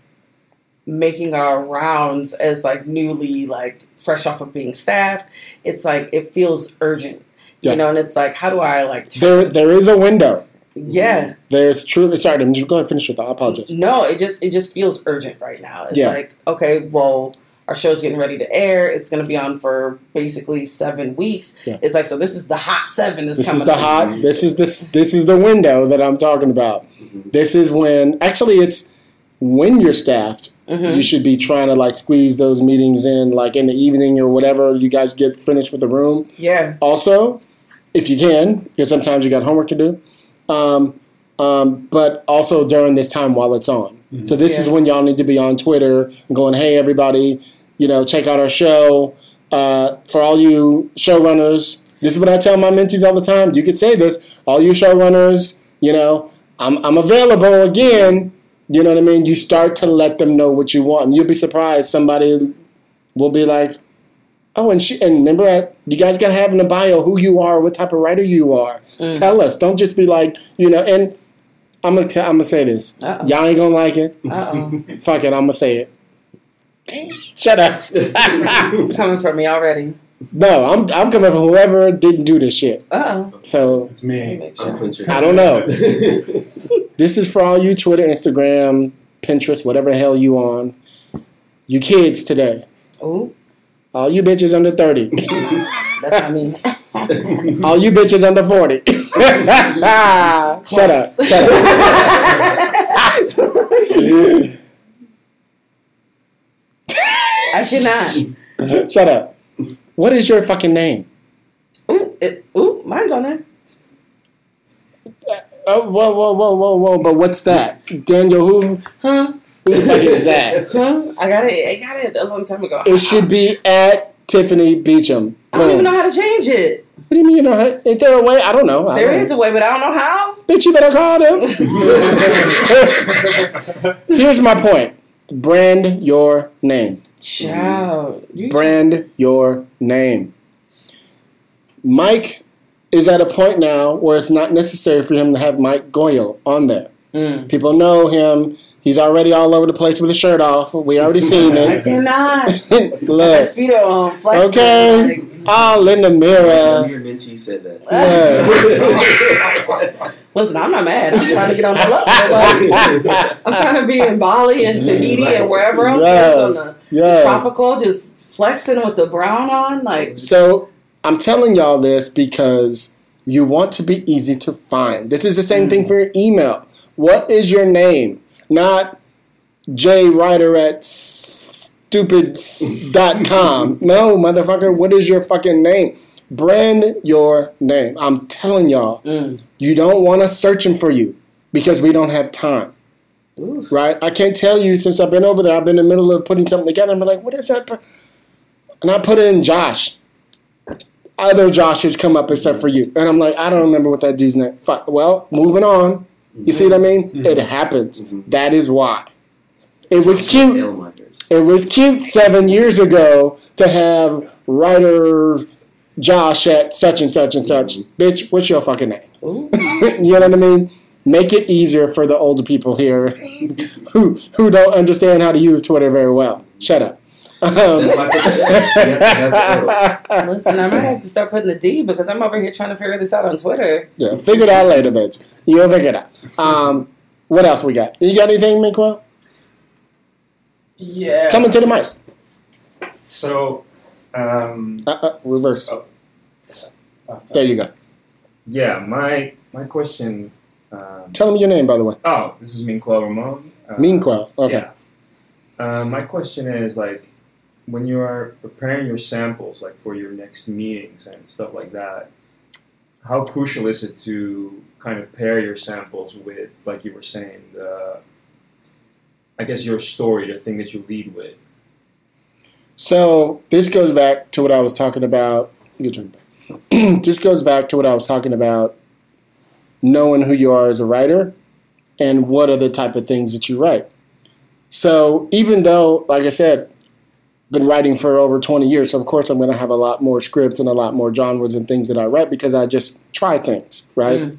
making our rounds as like newly like fresh off of being staffed, it's like it feels urgent, Yeah. you know, and it's like how do I like there, there is a window. yeah. There's truly. Sorry, I'm just going to finish with that. I apologize. No, it just it just feels urgent right now. It's Yeah. like, okay, well, our show's getting ready to air. It's going to be on for basically seven weeks. Yeah. It's like so. This is the hot seven. Is This is the up. hot. This is this. This is the window that I'm talking about. Mhm. This is when actually it's when you're staffed. Mhm. You should be trying to like squeeze those meetings in like in the evening or whatever. You guys get finished with the room. Yeah, Also, if you can, because sometimes you got homework to do. Um, um, but also during this time while it's on. So this is when y'all need to be on Twitter and going, "Hey, everybody, you know, check out our show." Uh, for all you showrunners, this is what I tell my mentees all the time. You could say this, all you showrunners, you know, I'm I'm available again. You know what I mean? You start to let them know what you want, and you'll be surprised. Somebody will be like, "Oh, and she and remember, I, you guys gotta have in the bio who you are, what type of writer you are. Mm. Tell us. Don't just be like, you know." And I'm gonna I'm gonna say this. Uh-oh. Y'all ain't gonna like it. Uh oh, <laughs> Fuck it. I'm gonna say it. Shut up. <laughs> coming for me already. no, I'm I'm coming from whoever didn't do this shit. Uh So It's me. oh. I'm clenching. I don't know. <laughs> this is for all you Twitter, Instagram, Pinterest, whatever the hell you on. You kids today. Ooh, All you bitches under 30. <laughs> that's not me. <laughs> all you bitches under 40. <laughs> Shut up. Shut up. I should not. Shut up. What is your fucking name? Ooh, it, ooh, mine's on there. Oh, whoa, whoa, whoa, whoa, whoa. But what's that? Daniel, who, Huh? Who the fuck is that? Huh? I got it. I got it a long time ago. It should be at Tiffany Beecham. I don't even know how to change it. What do you mean you know? how- Ain't there a way? I don't know. I There don't is a way, but I don't know how. Bitch, you better call them. <laughs> Here's my point. Brand your name. Child, you Brand your name. Mike is at a point now where it's not necessary for him to have Mike Gauyo on there. Mm. People know him. He's already all over the place with his shirt off. We already <laughs> seen it. I it. cannot. Look, Speedo on flexing. Okay. Like, all in the mirror. your mentees said that. <laughs> listen, I'm not mad. I'm trying to get on the level. Like, I'm trying to be in Bali and Tahiti and wherever else Yes. on the, the tropical, just flexing with the brown on. Like, So I'm telling y'all this because you want to be easy to find. This is the same thing mm. for your email. What is your name? Not J Ryder at stupid.com. No, motherfucker, what is your fucking name? Brand your name. I'm telling y'all, mm. you don't want us searching for you because we don't have time. Oof. Right? I can't tell you since I've been over there. I've been in the middle of putting something together. I'm like, what is that? per-" And I put in Josh. Other Joshes come up except for you. And I'm like, I don't remember what that dude's name. Fuck. Well, moving on. You see what I mean? It happens. Mhm. That is why. It was cute. It was cute seven years ago to have writer Josh at such and such and such. Bitch, what's your fucking name? <laughs> You know what I mean? Make it easier for the older people here <laughs> who who don't understand how to use Twitter very well. Shut up. Um, That's why I put the- you have to have the L. Listen, I might have to start putting the D because I'm over here trying to figure this out on Twitter. yeah, figure it out later, bitch. You'll figure it out. Um, what else we got? You got anything, Minquel? Yeah. Coming to the mic. So, um, Uh, uh, reverse. oh, sorry. Oh, There you go. Yeah, my my question. Um, Tell them your name, by the way. oh, this is Minquel Ramon. Uh, Minquel. Okay. Yeah. Uh, my question is like, when you are preparing your samples, like for your next meetings and stuff like that, how crucial is it to kind of pair your samples with, like you were saying, the, I guess your story, the thing that you lead with. So this goes back to what I was talking about. <clears throat> This goes back to what I was talking about. Knowing who you are as a writer, and what are the type of things that you write. So even though, like I said, been writing for over 20 years, so of course I'm going to have a lot more scripts and a lot more genres and things that I write because I just try things, right? Mm.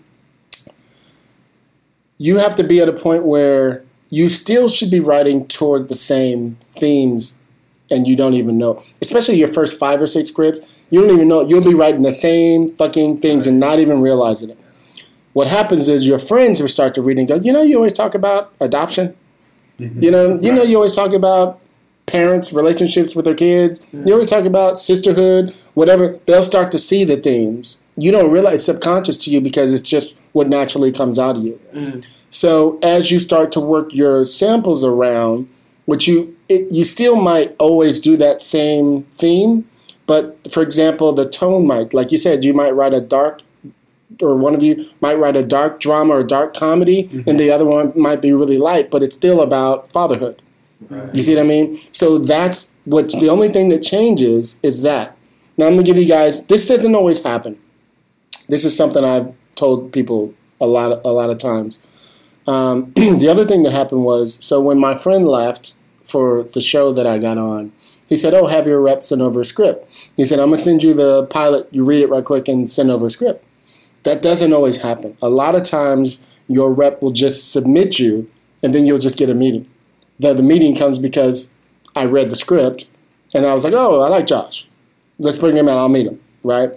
You have to be at a point where you still should be writing toward the same themes and you don't even know. Especially your first five or six scripts, you don't even know. You'll be writing the same fucking things and not even realizing it. What happens is your friends will start to read and go, you know, you always talk about adoption. You know, you know, you always talk about parents' relationships with their kids. You always talk about sisterhood, whatever. They'll start to see the themes. You don't realize it's subconscious to you because it's just what naturally comes out of you. Mm. So as you start to work your samples around, which you it, you still might always do that same theme, but for example, the tone might, like you said, you might write a dark, or one of you might write a dark drama or dark comedy, and the other one might be really light, but it's still about fatherhood. You see what I mean? So that's what the only thing that changes is that. Now I'm gonna give you guys. This doesn't always happen. This is something I've told people a lot, a lot of times. Um, <clears throat> the other thing that happened was, so when my friend left for the show that I got on, he said, "Oh, have your rep send over a script." He said, "I'm gonna send you the pilot. You read it right quick and send over a script." That doesn't always happen. A lot of times, your rep will just submit you, and then you'll just get a meeting. The, the meeting comes because I read the script, and I was like, "Oh, I like Josh. Let's bring him in. I'll meet him." Right.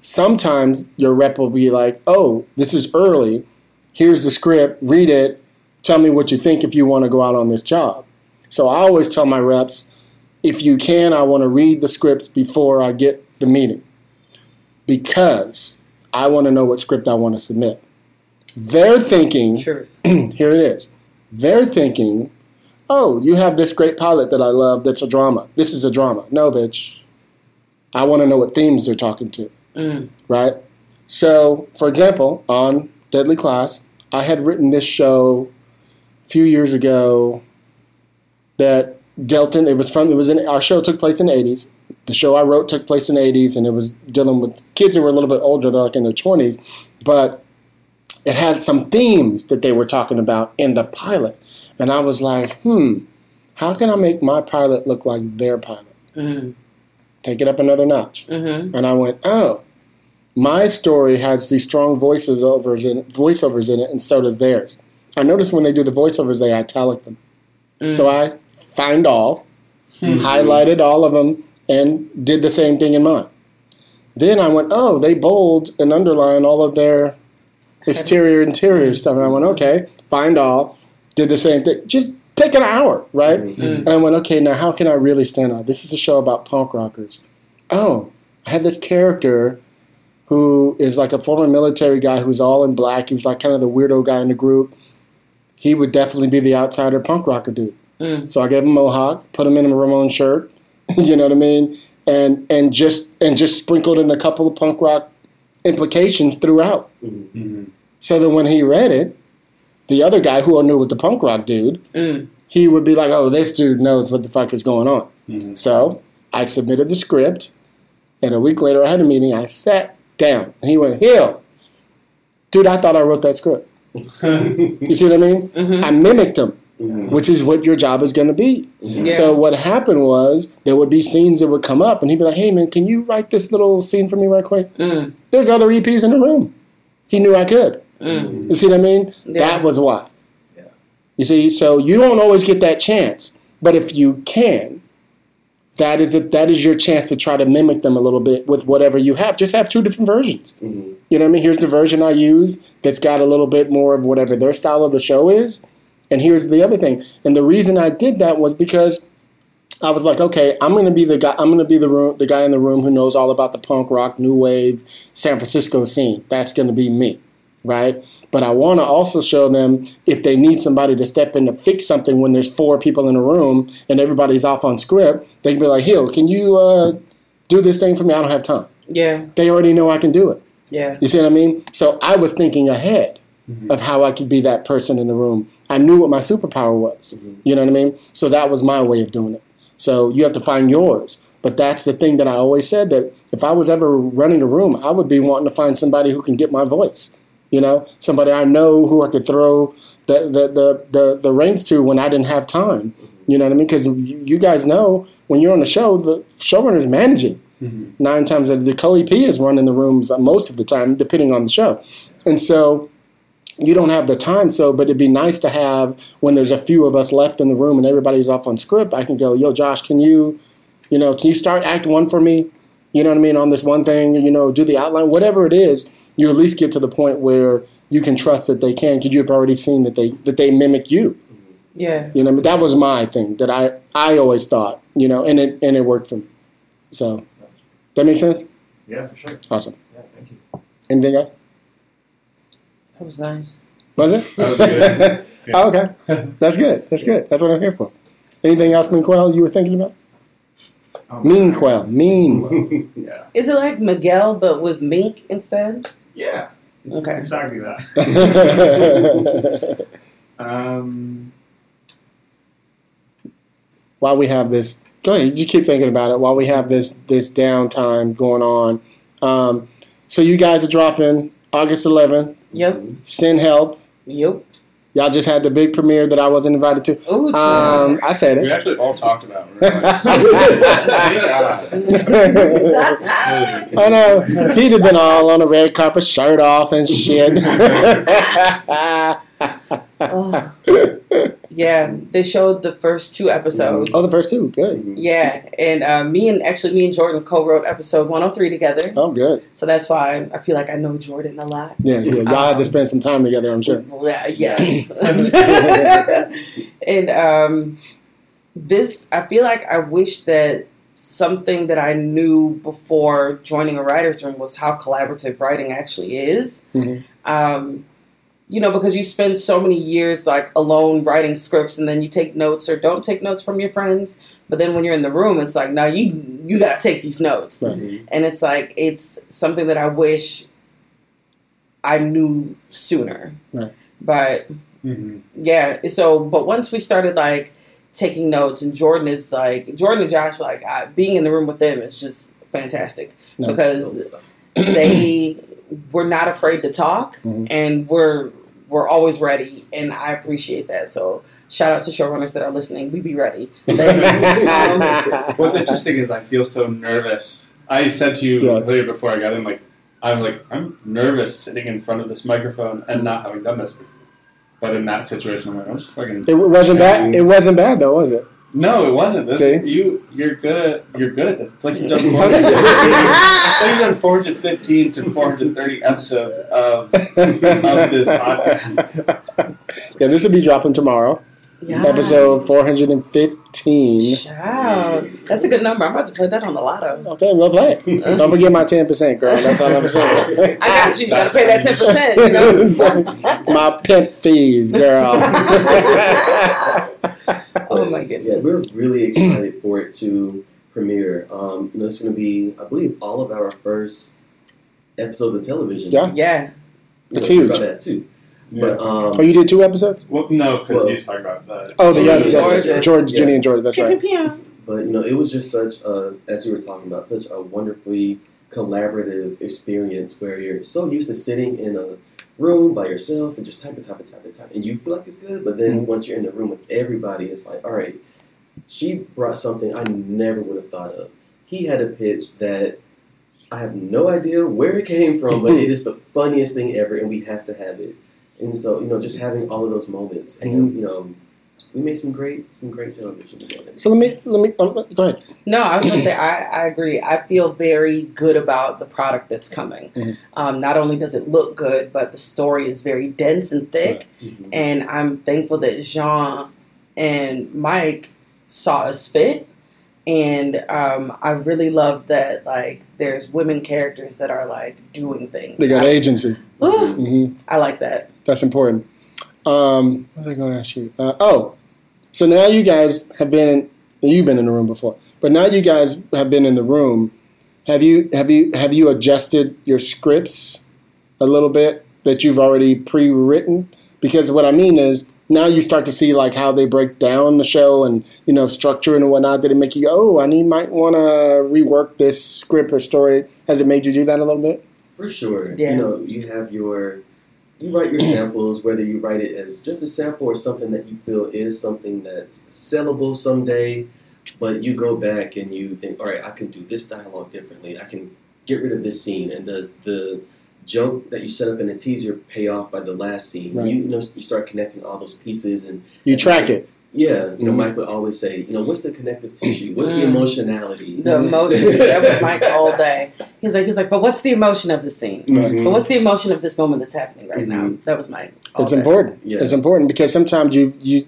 Sometimes your rep will be like, "Oh, this is early. Here's the script. Read it. Tell me what you think if you want to go out on this job." So I always tell my reps, if you can, I want to read the script before I get the meeting because I want to know what script I want to submit. They're thinking, Truth. <clears throat> here it is. They're thinking, oh, you have this great pilot that I love that's a drama. This is a drama. No, bitch. I want to know what themes they're talking to, Mm. right? So, for example, on Deadly Class, I had written this show a few years ago that dealt in, it was from, it was in, our show took place in the 80s. The show I wrote took place in the 80s, and it was dealing with kids who were a little bit older, they're like in their 20s, but it had some themes that they were talking about in the pilot. And I was like, hmm, how can I make my pilot look like their pilot? Mm. Take it up another notch. Mm-hmm. And I went, oh, my story has these strong voices overs in voiceovers in it, and so does theirs. I noticed when they do the voiceovers, they italic them. Mm. So I find all, highlighted all of them, and did the same thing in mine. Then I went, oh, they bold and underline all of their exterior interior stuff. And I went, okay, find all, did the same thing. Just pick an hour, right? And I went, okay, now how can I really stand out? This is a show about punk rockers. Oh, I had this character who is like a former military guy who's all in black. He was like kind of the weirdo guy in the group. He would definitely be the outsider punk rocker dude. Mm. So I gave him a mohawk, put him in a Ramones shirt, <laughs> you know what I mean, and and just and just sprinkled in a couple of punk rock implications throughout. Mhm. So that when he read it, the other guy who I knew was the punk rock dude, Mm. he would be like, "Oh, this dude knows what the fuck is going on." Mhm. So I submitted the script, and a week later I had a meeting. I sat down, and he went, "Hill, dude, I thought I wrote that script." <laughs> You see what I mean? Mhm. I mimicked him, Mhm. which is what your job is going to be. Yeah. So what happened was there would be scenes that would come up, and he'd be like, "Hey man, can you write this little scene for me right quick?" Mm. There's other EPs in the room. He knew I could. Mm. You see what I mean? Yeah. That was why. Yeah. You see, so you don't always get that chance, but if you can, that is a, that is your chance to try to mimic them a little bit with whatever you have. Just have two different versions. Mhm. You know what I mean? Here's the version I use that's got a little bit more of whatever their style of the show is, and here's the other thing. And the reason I did that was because I was like, okay, I'm gonna be the guy. I'm gonna be the room, the guy in the room who knows all about the punk rock, new wave, San Francisco scene. That's gonna be me, right? But I want to also show them if they need somebody to step in to fix something when there's four people in a room and everybody's off on script. They can be like, "Hill, can you uh, do this thing for me? I don't have time." Yeah. They already know I can do it. Yeah. You see what I mean? So I was thinking ahead of how I could be that person in the room. I knew what my superpower was. Mm-hmm. You know what I mean? So that was my way of doing it. So you have to find yours. But that's the thing that I always said that if I was ever running a room, I would be wanting to find somebody who can get my voice. You know, somebody I know who I could throw the the the the, the reins to when I didn't have time. Mm-hmm. You know what I mean? Because you, guys know when you're on the show, the showrunner is managing. Mm-hmm. Nine times out of the co-EP is running the rooms most of the time, depending on the show, and so you don't have the time. So, but it'd be nice to have when there's a few of us left in the room and everybody's off on script. I can go, yo, Josh, can you, you know, can you start Act One for me? You know what I mean on this one thing. You know, do the outline, whatever it is. You at least get to the point where you can trust that they can because you've already seen that they that they mimic you. Yeah. You know, that was my thing that I I always thought. You know, and it and it worked for me. So, that makes sense. Yeah, for sure. Awesome. Yeah, thank you. Anything else? That was nice. Was it? That was good. <laughs> Yeah. Oh, okay. That's good. That's good. That's what I'm here for. Anything else, Minquel, you were thinking about? Mean Quell. <laughs> Mean. Yeah. Is it like Miguel but with mink instead? Yeah. It's Okay. exactly that. <laughs> Um, while we have this, go ahead. You keep thinking about it. While we have this this downtime going on, um, so you guys are dropping August 11th. Yep. Send help. Yep. Y'all just had the big premiere that I wasn't invited to. Ooh, Um, I said it. We actually all talked about it. We were like, <laughs> Thank God. I know. <laughs> He'd have been all on a red carpet, shirt off and shit. <laughs> Oh. Yeah, they showed the first two episodes. oh, the first two. Good. Yeah, and uh, me and actually me and Jordan co-wrote episode 103 together. Oh, good. So that's why I feel like I know Jordan a lot. Yeah, yeah. Y'all had to spend some time together, I'm sure. Yeah, yes. <laughs> <laughs> and um, this, I feel like I wish that something that I knew before joining a writer's room was how collaborative writing actually is. Mhm. Um, you know, because you spend so many years like alone writing scripts, and then you take notes or don't take notes from your friends. But then when you're in the room, it's like, no, you you gotta take these notes Right. and it's like it's something that I wish I knew sooner. Right. But Mhm. yeah, so but once we started like taking notes, and Jordan is like Jordan and Josh, like I, being in the room with them is just fantastic Nice. because they were not afraid to talk, Mhm. and we're we're always ready, and I appreciate that. So shout out to showrunners that are listening. We be ready. <laughs> What's interesting is I feel so nervous. I said to you Yeah. earlier before I got in, like, I'm like, I'm nervous sitting in front of this microphone and not having done this. But in that situation, I'm like, I'm just fucking. It wasn't bad. It wasn't bad though, was it? No, it wasn't. This See? you you're good. At, you're good at this. It's like you've done <laughs> 415, it's like you've done 415 to 430 episodes of of this podcast. <laughs> yeah, this will be dropping tomorrow. yeah. Episode 415. Wow, that's a good number. I'm about to play that on the lotto. Okay, we'll play it. Uh-huh. Don't forget my 10%, girl. That's all I'm saying. <laughs> I got you. You gotta pay that ten percent. You know? my pimp fees, girl. <laughs> oh my goodness! Yeah, we're really excited for it to premiere. Um, you know, it's going to be, I believe, all of our first episodes of television. Yeah. Yeah. You It's know, huge. About that too. Yeah. But um, oh, you did two episodes? Well, no, because Well- he's talking about the. Oh, the other. Georgia. George, George Yeah. Jenny, and George. That's right. pew, pew. but you know, it was just such a, as you were talking about, such a wonderfully collaborative experience where you're so used to sitting in a room by yourself and just typing, typing, typing, typing, and type. it. And you feel like it's good. But then Mhm. once you're in the room with everybody, it's like, all right, she brought something I never would have thought of. He had a pitch that I have no idea where it came from, but it <laughs> is the funniest thing ever, and we have to have it. And so, you know, just having all of those moments, and you know, we made some great, some great television together. So let me, let me, um, go ahead. No, I was gonna say I, I <clears throat> agree. I feel very good about the product that's coming. Mhm. Um, not only does it look good, but the story is very dense and thick. Mhm. And I'm thankful that Jean and Mike saw us fit. And um, I really love that like there's women characters that are like doing things. They got I, agency. Ooh, hmm I like that. That's important. Um, what was I going to ask you? Uh, oh, so now you guys have been in, you've been in the room before, but now you guys have been in the room. Have you have you have you adjusted your scripts a little bit that you've already pre-written? Because what I mean is now you start to see like how they break down the show and you know structure and whatnot. Did it make you go, oh, I need might want to rework this script or story? Has it made you do that a little bit? For sure. Yeah. You know, you have your you write your samples, whether you write it as just a sample or something that you feel is something that's sellable someday, but you go back and you think, all right, I can do this dialogue differently. I can get rid of this scene. And does the joke that you set up in a teaser pay off by the last scene? Right. You, you know, you start connecting all those pieces and You track it. Yeah, you know, Mhm. Mike would always say, you know, what's the connective tissue? What's the Mm. emotionality? The emotion. that was Mike all day. He's like, he's like, but what's the emotion of the scene? Mhm. But what's the emotion of this moment that's happening right now? Mhm. That was Mike. all It's day. important. Yeah. It's important because sometimes you you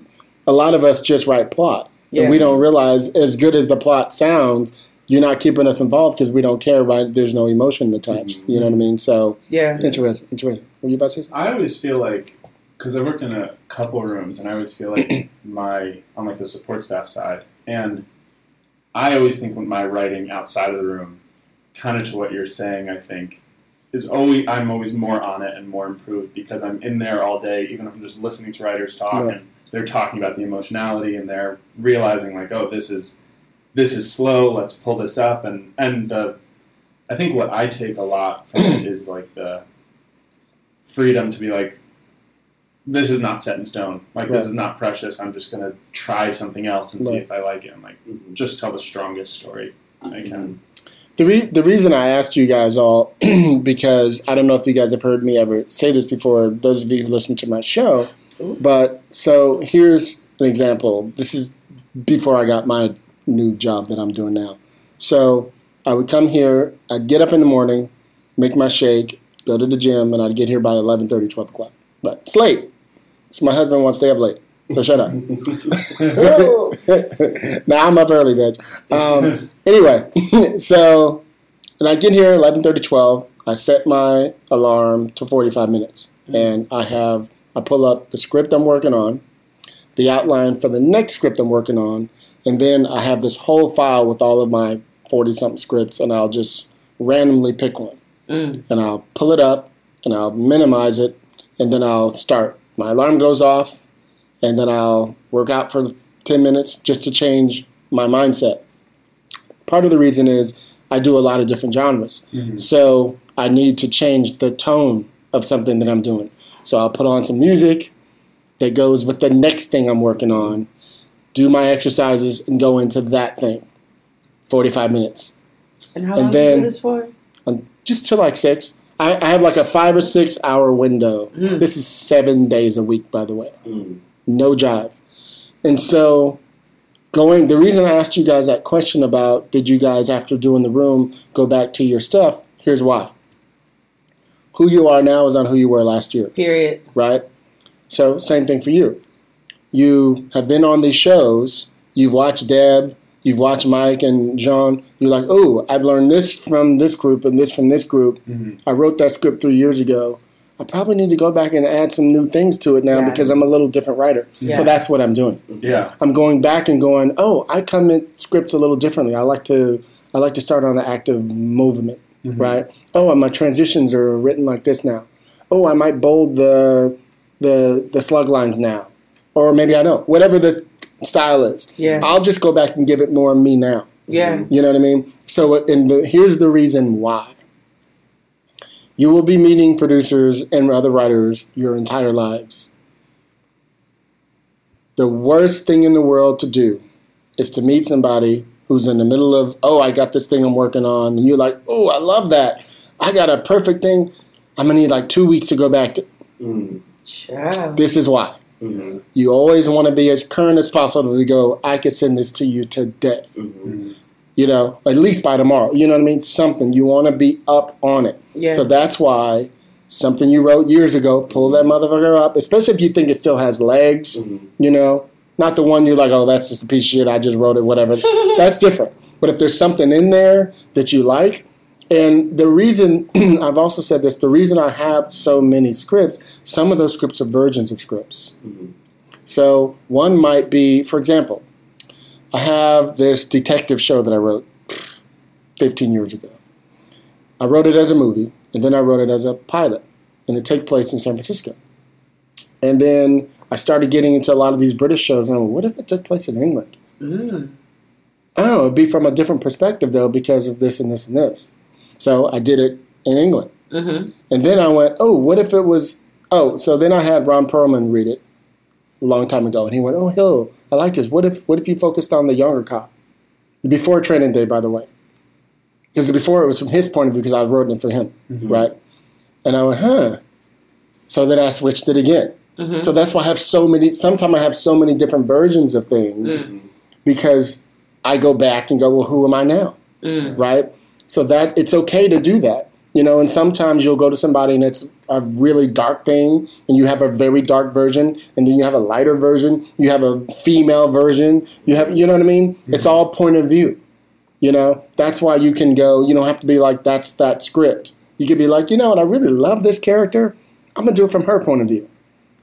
a lot of us just write plot. Yeah. And we don't realize as good as the plot sounds, you're not keeping us involved because we don't care about there's no emotion attached. You know what I mean? So Yeah. interesting, interesting. Were you about to say something? I always feel like because I worked in a couple rooms, and I always feel like <clears throat> my on like the support staff side, and I always think when my writing outside of the room, kind of to what you're saying, I think is always I'm always more on it and more improved because I'm in there all day, even if I'm just listening to writers talk Right. and they're talking about the emotionality and they're realizing like, oh, this is this is slow. Let's pull this up and and uh, I think what I take a lot from it <clears throat> is like the freedom to be like, this is not set in stone. Like Right. this is not precious. I'm just gonna try something else and see if I like it. And like Mhm. just tell the strongest story I can. The, re- the reason I asked you guys all, <clears throat> because I don't know if you guys have heard me ever say this before, those of you who listen to my show, but so here's an example. This is before I got my new job that I'm doing now. So I would come here, I'd get up in the morning, make my shake, go to the gym, and I'd get here by 11.30, 12 o'clock. But it's late. So my husband wants to stay up late. So shut up. <laughs> now I'm up early, bitch. Um, anyway, <laughs> so and I get here 11:30, 12. I set my alarm to 45 minutes, and I have I pull up the script I'm working on, the outline for the next script I'm working on, and then I have this whole file with all of my 40 something scripts, and I'll just randomly pick one, Mm. and I'll pull it up, and I'll minimize it, and then I'll start. My alarm goes off, and then I'll work out for 10 minutes just to change my mindset. Part of the reason is I do a lot of different genres. So I need to change the tone of something that I'm doing. So I'll put on some music that goes with the next thing I'm working on, do my exercises, and go into that thing. 45 minutes. And how And long then- do this for? Um, Just till like six. I, I have like a five or six hour window. Mm. This is seven days a week, by the way Mm. no jive. And so going the reason I asked you guys that question about did you guys after doing the room go back to your stuff, here's why. Who you are now is not who you were last year, Period. right? So same thing for you. You have been on these shows, you've watched Deb, you've watched Mike and John, you're like, oh, I've learned this from this group and this from this group. Mhm. I wrote that script three years ago. I probably need to go back and add some new things to it now Yes. because I'm a little different writer. Yeah. So that's what I'm doing. Yeah. I'm going back and going, oh, I come at scripts a little differently. I like to I like to start on the active movement, Mhm. right? Oh, and my transitions are written like this now. Oh, I might bold the the the slug lines now, or maybe I don't. Whatever the style is, Yeah. I'll just go back and give it more of me now. Yeah. You know what I mean? So, and the, here's the reason why. You will be meeting producers and other writers your entire lives. The worst thing in the world to do is to meet somebody who's in the middle of, oh, I got this thing I'm working on, and you're like, oh, I love that. I got a perfect thing. I'm gonna need like two weeks to go back to. Mm. This is why. Mhm. You always want to be as current as possible to go, I could send this to you today. Mhm. you know, at least by tomorrow. You know what I mean? Something. You want to be up on it. Yeah. So that's why something you wrote years ago, pull that motherfucker up, especially if you think it still has legs, Mhm. you know? Not the one you're like, oh, that's just a piece of shit. I just wrote it, whatever. <laughs> that's different. But if there's something in there that you like, and the reason, <clears throat> I've also said this, the reason I have so many scripts, some of those scripts are versions of scripts. Mhm. So one might be, for example, I have this detective show that I wrote <sniffs> 15 years ago. I wrote it as a movie, and then I wrote it as a pilot, and it takes place in San Francisco. And then I started getting into a lot of these British shows, and I'm like, what if it took place in England? Mm. Oh, it'd be from a different perspective, though, because of this and this and this. So I did it in England. Mm-hmm. And then I went, oh, what if it was Oh, so then I had Ron Perlman read it a long time ago, and he went, "Oh, Hill, I like this. What if what if you focused on the younger cop, before training day, by the way, because before it was from his point of view because I was writing it for him, mm-hmm. right? And I went, huh. So then I switched it again. Mm-hmm. So that's why I have so many. Sometimes I have so many different versions of things mm. because I go back and go, well, who am I now, mm. right? So that it's okay to do that, you know. And sometimes you'll go to somebody and it's a really dark thing, and you have a very dark version, and then you have a lighter version. You have a female version. You have, you know what I mean? Mm-hmm. It's all point of view. You know, that's why you can go. You don't have to be like that's that script. You could be like, you know what? I really love this character. I'm gonna do it from her point of view,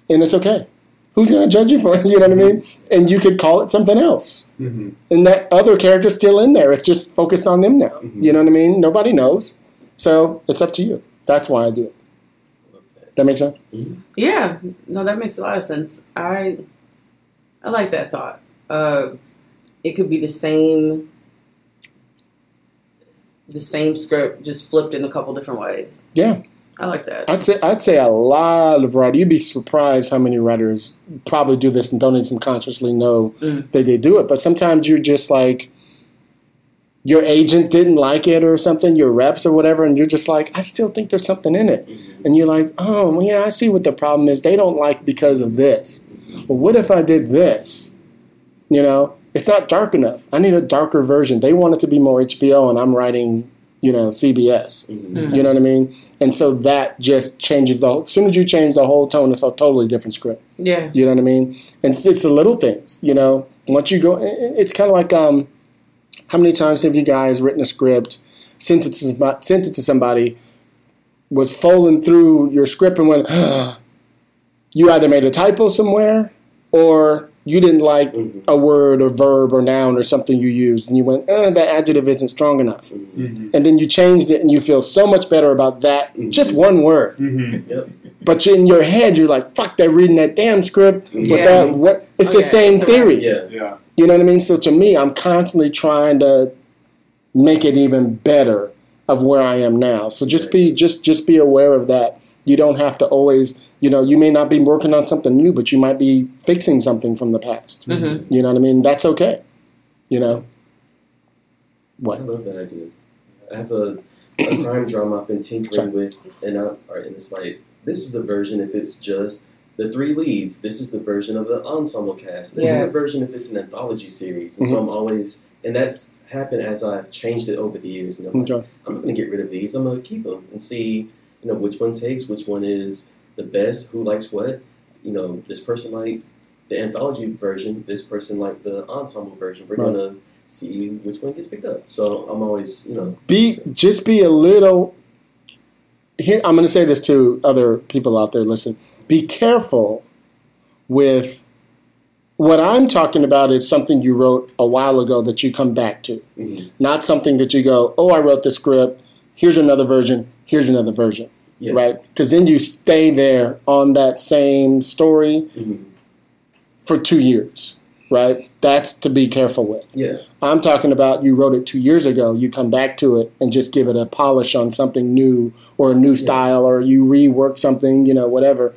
and it's okay. Who's gonna judge you for it? <laughs> You know what I mean? And you could call it something else, Mhm. and that other character's still in there. It's just focused on them now. You know what I mean? Nobody knows, so it's up to you. That's why I do it. That makes sense. Yeah, no, that makes a lot of sense. I I like that thought. Uh, it could be the same the same script just flipped in a couple different ways. Yeah. I like that. I'd say I'd say a lot of writers. You'd be surprised how many writers probably do this and don't even consciously know Mm. that they do it. But sometimes you're just like your agent didn't like it or something, your reps or whatever, and you're just like, I still think there's something in it. And you're like, oh, well, yeah, I see what the problem is. They don't like because of this. Well, what if I did this? You know, it's not dark enough. I need a darker version. They want it to be more HBO, and I'm writing, you know, CBS. You know what I mean? And so that just changes the whole. As soon as you change the whole tone, it's a totally different script. yeah. You know what I mean? And it's, it's the little things, you know. Once you go, it's kind of like um, how many times have you guys written a script, sent it to somebody, sent it to somebody, was folding through your script and went, <gasps> you either made a typo somewhere or you didn't like mm-hmm. a word or verb or noun or something you used, and you went, eh, that adjective isn't strong enough, mm-hmm. and then you changed it, and you feel so much better about that, mm-hmm. just one word. Yep. But in your head, you're like, "Fuck, they're reading that damn script with Yeah. that." What? It's Oh, the yeah, same it's a theory. Yeah. Yeah. You know what I mean? So to me, I'm constantly trying to make it even better of where I am now. So just be just just be aware of that. You don't have to always, you know, you may not be working on something new, but you might be fixing something from the past. Mhm. You know what I mean? That's okay. You know. What? I love that idea. I have a, a crime drama I've been tinkering Sorry. with, and I, and it's like this is the version if it's just the three leads. This is the version of the ensemble cast. This Yeah. is the version if it's an anthology series. And so Mm-hmm. I'm always, and that's happened as I've changed it over the years. And I'm like, Okay. I'm not going to get rid of these. I'm going to keep them and see, you know, which one takes, which one is the best, who likes what. You know, this person liked the anthology version. This person liked the ensemble version. We're Right. going to see which one gets picked up. So I'm always, you know, be just be a little here i'm going to say this to other people out there listen be careful with what i'm talking about is something you wrote a while ago that you come back to Mhm. not something that you go oh i wrote the script here's another version here's another version yeah. right because then you stay there on that same story Mhm. for two years right that's to be careful with Yeah. I'm talking about you wrote it two years ago. You come back to it and just give it a polish on something new or a new style, or you rework something, you know, whatever.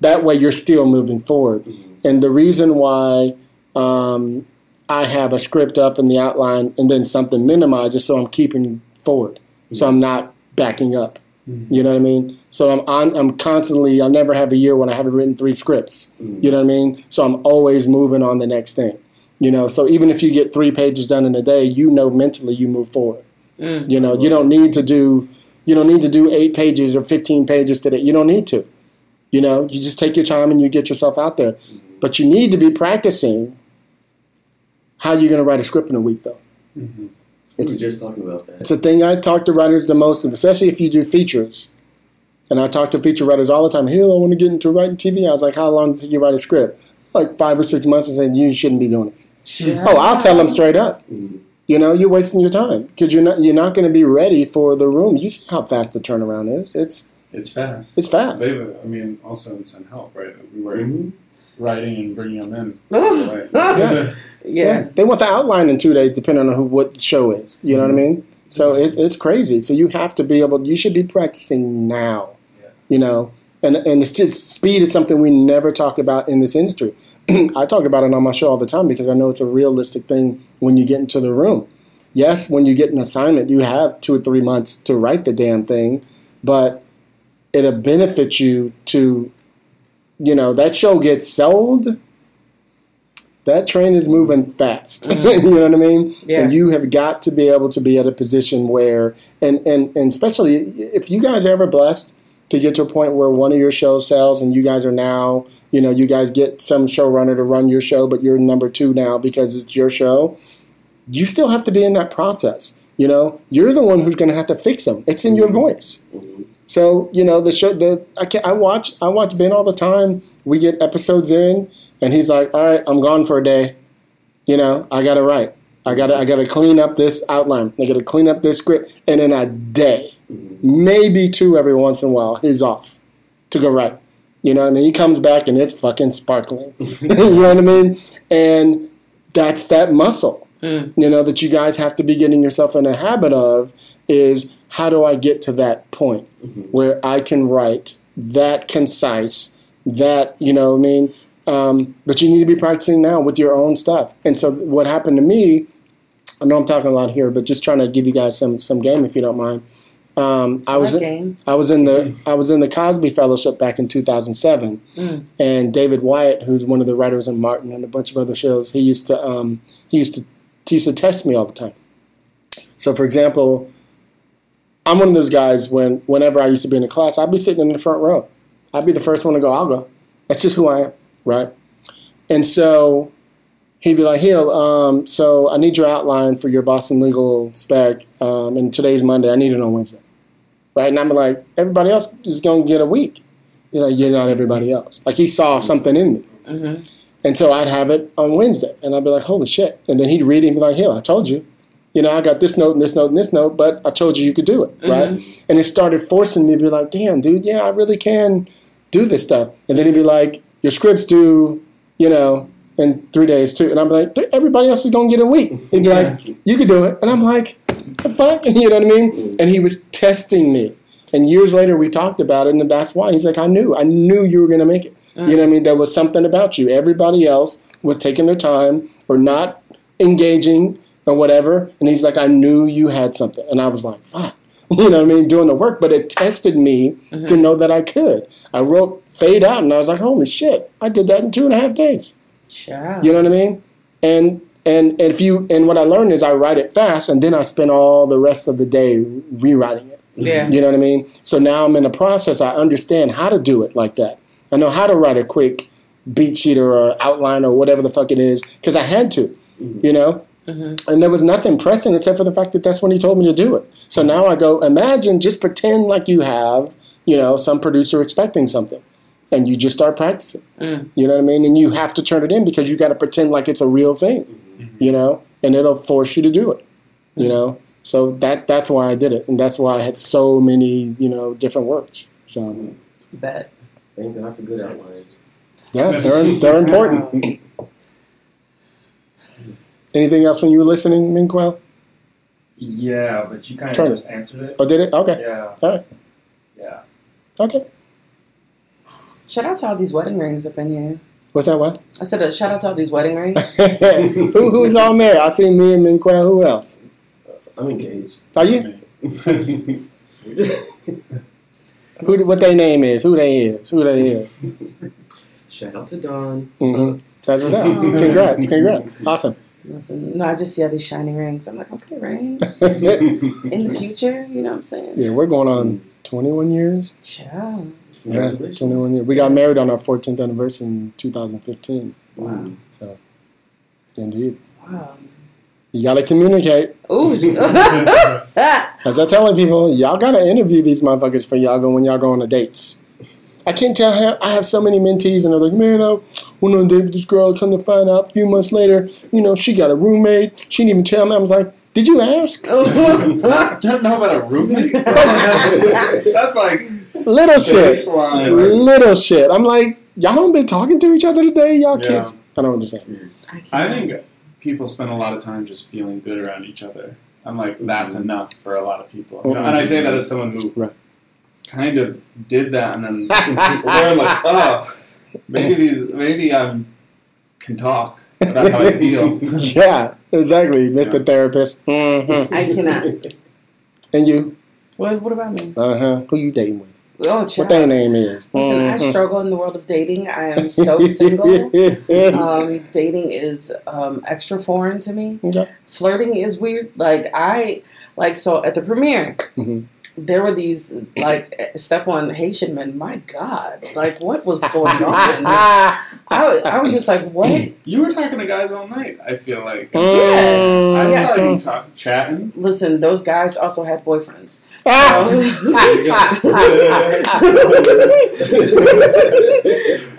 That way, you're still moving forward. And the reason why um, I have a script up in the outline and then something minimized is so I'm keeping forward, so I'm not backing up. Mm. You know what I mean? So I'm on, I'm constantly. I'll never have a year when I haven't written three scripts. Mm. You know what I mean? So I'm always moving on the next thing. You know, so even if you get three pages done in a day, you know mentally you move forward. Mm. You know, you don't need to do you don't need to do eight pages or fifteen pages today. You don't need to. You know, you just take your time and you get yourself out there. But you need to be practicing how you're going to write a script in a week, though. We It's- were just talking about that. It's a thing I talk to writers the most, especially if you do features. And I talk to feature writers all the time. Hill, I want to get into writing TV. I was like, how long did you write a script? Like five or six months. And I said, you shouldn't be doing this. Oh, I'll tell them straight up. Mhm. You know, you're wasting your time because you're not you're not going to be ready for the room. You see how fast the turnaround is. It's It's fast. it's fast. They, I mean, also in Send Help, right? We were Mhm. writing and bringing them in. Ugh. <laughs> Right. Yeah. Yeah. they want the outline in two days, depending on who what the show is. You know what I mm-hmm. mean? So it, it's crazy. So you have to be able. You should be practicing now. Yeah. You know, And and it's just speed is something we never talk about in this industry. <clears throat> I talk about it on my show all the time because I know it's a realistic thing when you get into the room. Yes, when you get an assignment, you have two or three months to write the damn thing, but it'll benefit you to, you know, that show gets sold. That train is moving fast. <laughs> you know what I mean? Yeah. And you have got to be able to be at a position where, and, and, and especially if you guys are ever blessed to get to a point where one of your shows sells and you guys are now, you know, you guys get some showrunner to run your show, but you're number two now because it's your show, you still have to be in that process. You know, you're the one who's going to have to fix them. It's in your mm-hmm. voice. Mm-hmm. So you know the show. The I can I watch I watch Ben all the time. We get episodes in, and he's like, "All right, I'm gone for a day. You know, I got to write. I got to I got to clean up this outline. I got to clean up this script, and in a day, mm-hmm. maybe two every once in a while, he's off to go write. You know and mean? He comes back and it's fucking sparkling. <laughs> <laughs> you know what I mean? And that's that muscle mm. you know that you guys have to be getting yourself in a habit of is how do I get to that point where I can write that concise, that you know what I mean. Um, but you need to be practicing now with your own stuff. And so what happened to me, I know I'm talking a lot here, but just trying to give you guys some some game if you don't mind. Um, I was Like game. I was in the I was in the Cosby Fellowship back in 2007, and David Wyatt, who's one of the writers on Martin and a bunch of other shows, he used to um, he used to he used to test me all the time. So, for example, I'm one of those guys when whenever I used to be in a class, I'd be sitting in the front row. I'd be the first one to go. I'll go. That's just who I am, right? And so he'd be like, "Hill, um, so I need your outline for your Boston legal spec, um, and today's Monday. I need it on Wednesday." right? And I'm like, everybody else is going to get a week. He's like, you're not everybody else. Like he saw something in me. Mm-hmm. And so I'd have it on Wednesday, and I'd be like, holy shit. And then he'd read it and be like, here, I told you. You know, I got this note and this note and this note, but I told you you could do it, right? Mm-hmm. And it started forcing me to be like, damn, dude, yeah, I really can do this stuff. And then he'd be like, your script's due, you know, in three days too. And I'm like, everybody else is going to get a week. He'd be like, you could do it. And I'm like, the fuck? <laughs> You know what I mean? And he was testing me. And years later, we talked about it, and that's why he's like, I knew, I knew you were going to make it. You mm. know what I mean? There was something about you. Everybody else was taking their time or not engaging or whatever. And he's like, I knew you had something. And I was like, fuck. <laughs> You know what I mean? Doing the work, but it tested me to mm-hmm. know that I could. I wrote Fade Out, and I was like, holy shit, I did that in two and a half days. Child. You know what I mean? And and and if you and what I learned is I write it fast, and then I spend all the rest of the day rewriting it. Mm-hmm. Yeah. You know what I mean? So now I'm in the process. I understand how to do it like that. I know how to write a quick beat sheet or outline or whatever the fuck it is because I had to. Mm-hmm. You know. Mm-hmm. And there was nothing pressing except for the fact that that's when he told me to do it. So now I go, imagine, just pretend like you have, you know, some producer expecting something. And you just start practicing. Mm. You know what I mean? And you have to turn it in because you got to pretend like it's a real thing, mm-hmm. you know, and it'll force you to do it, you mm. know. So that that's why I did it, and that's why I had so many, you know, different works. So Bet. Thank God for good outlines. yeah, <laughs> they're they're important. <laughs> Anything else when you were listening, Minquel? Yeah, but you kind Turn of it. just answered it. Oh, did it? Okay, Yeah, all right, yeah. okay. Shout out to all these wedding rings up in here. What's that? What? I said, uh, shout out to all these wedding rings. <laughs> Who who's on there? I see me and Minquel. Who else? I'm engaged. Are you? <laughs> Who? What their name is? Who they is? Who they is? <laughs> Shout out to Don. hmm That's what's up. Congrats, congrats. Awesome. Listen, no, I just see all these shiny rings. I'm like, okay, rings. <laughs> In the future, you know what I'm saying? Yeah, we're going on 21 years. Child. Yeah, 21 years. We got married on our 14th anniversary in 2015. Wow. So, indeed. Wow. You got to communicate. Ooh. <laughs> <laughs> As I'm telling people, y'all got to interview these motherfuckers for y'all go when y'all go on the dates. I can't tell how I have so many mentees and they're like, man, I went on a date with this girl. Come to find out a few months later, you know, she got a roommate. She didn't even tell me. I was like, did you ask? Oh. <laughs> don't know about a roommate. <laughs> That's like Little shit. baseline. Little shit. I'm like, y'all don't been talking to each other today? Y'all Yeah. kids. I don't understand. I think people spend a lot of time just feeling good around each other. I'm like, that's mm-hmm. enough for a lot of people. You know? And I say that as someone who Right. kind of did that, and then <laughs> people learn like, oh, maybe <laughs> these, maybe I can talk about how I <laughs> feel. yeah, exactly, Mr. Therapist. hmm I cannot. And you? What, what about me? Uh huh. Who you dating with? Oh, What their name is? Listen, I Mhm. struggle in the world of dating. I am so <laughs> single. Um, dating is um, extra foreign to me. Okay. Flirting is weird. Like I like so at the premiere, Mhm. There were these like step on Haitian men. My God, like what was going on? I was, I was just like, what? You were talking to guys all night. I feel like I Mm. Yeah. saw you talk, chatting. Listen, those guys also had boyfriends. Ah.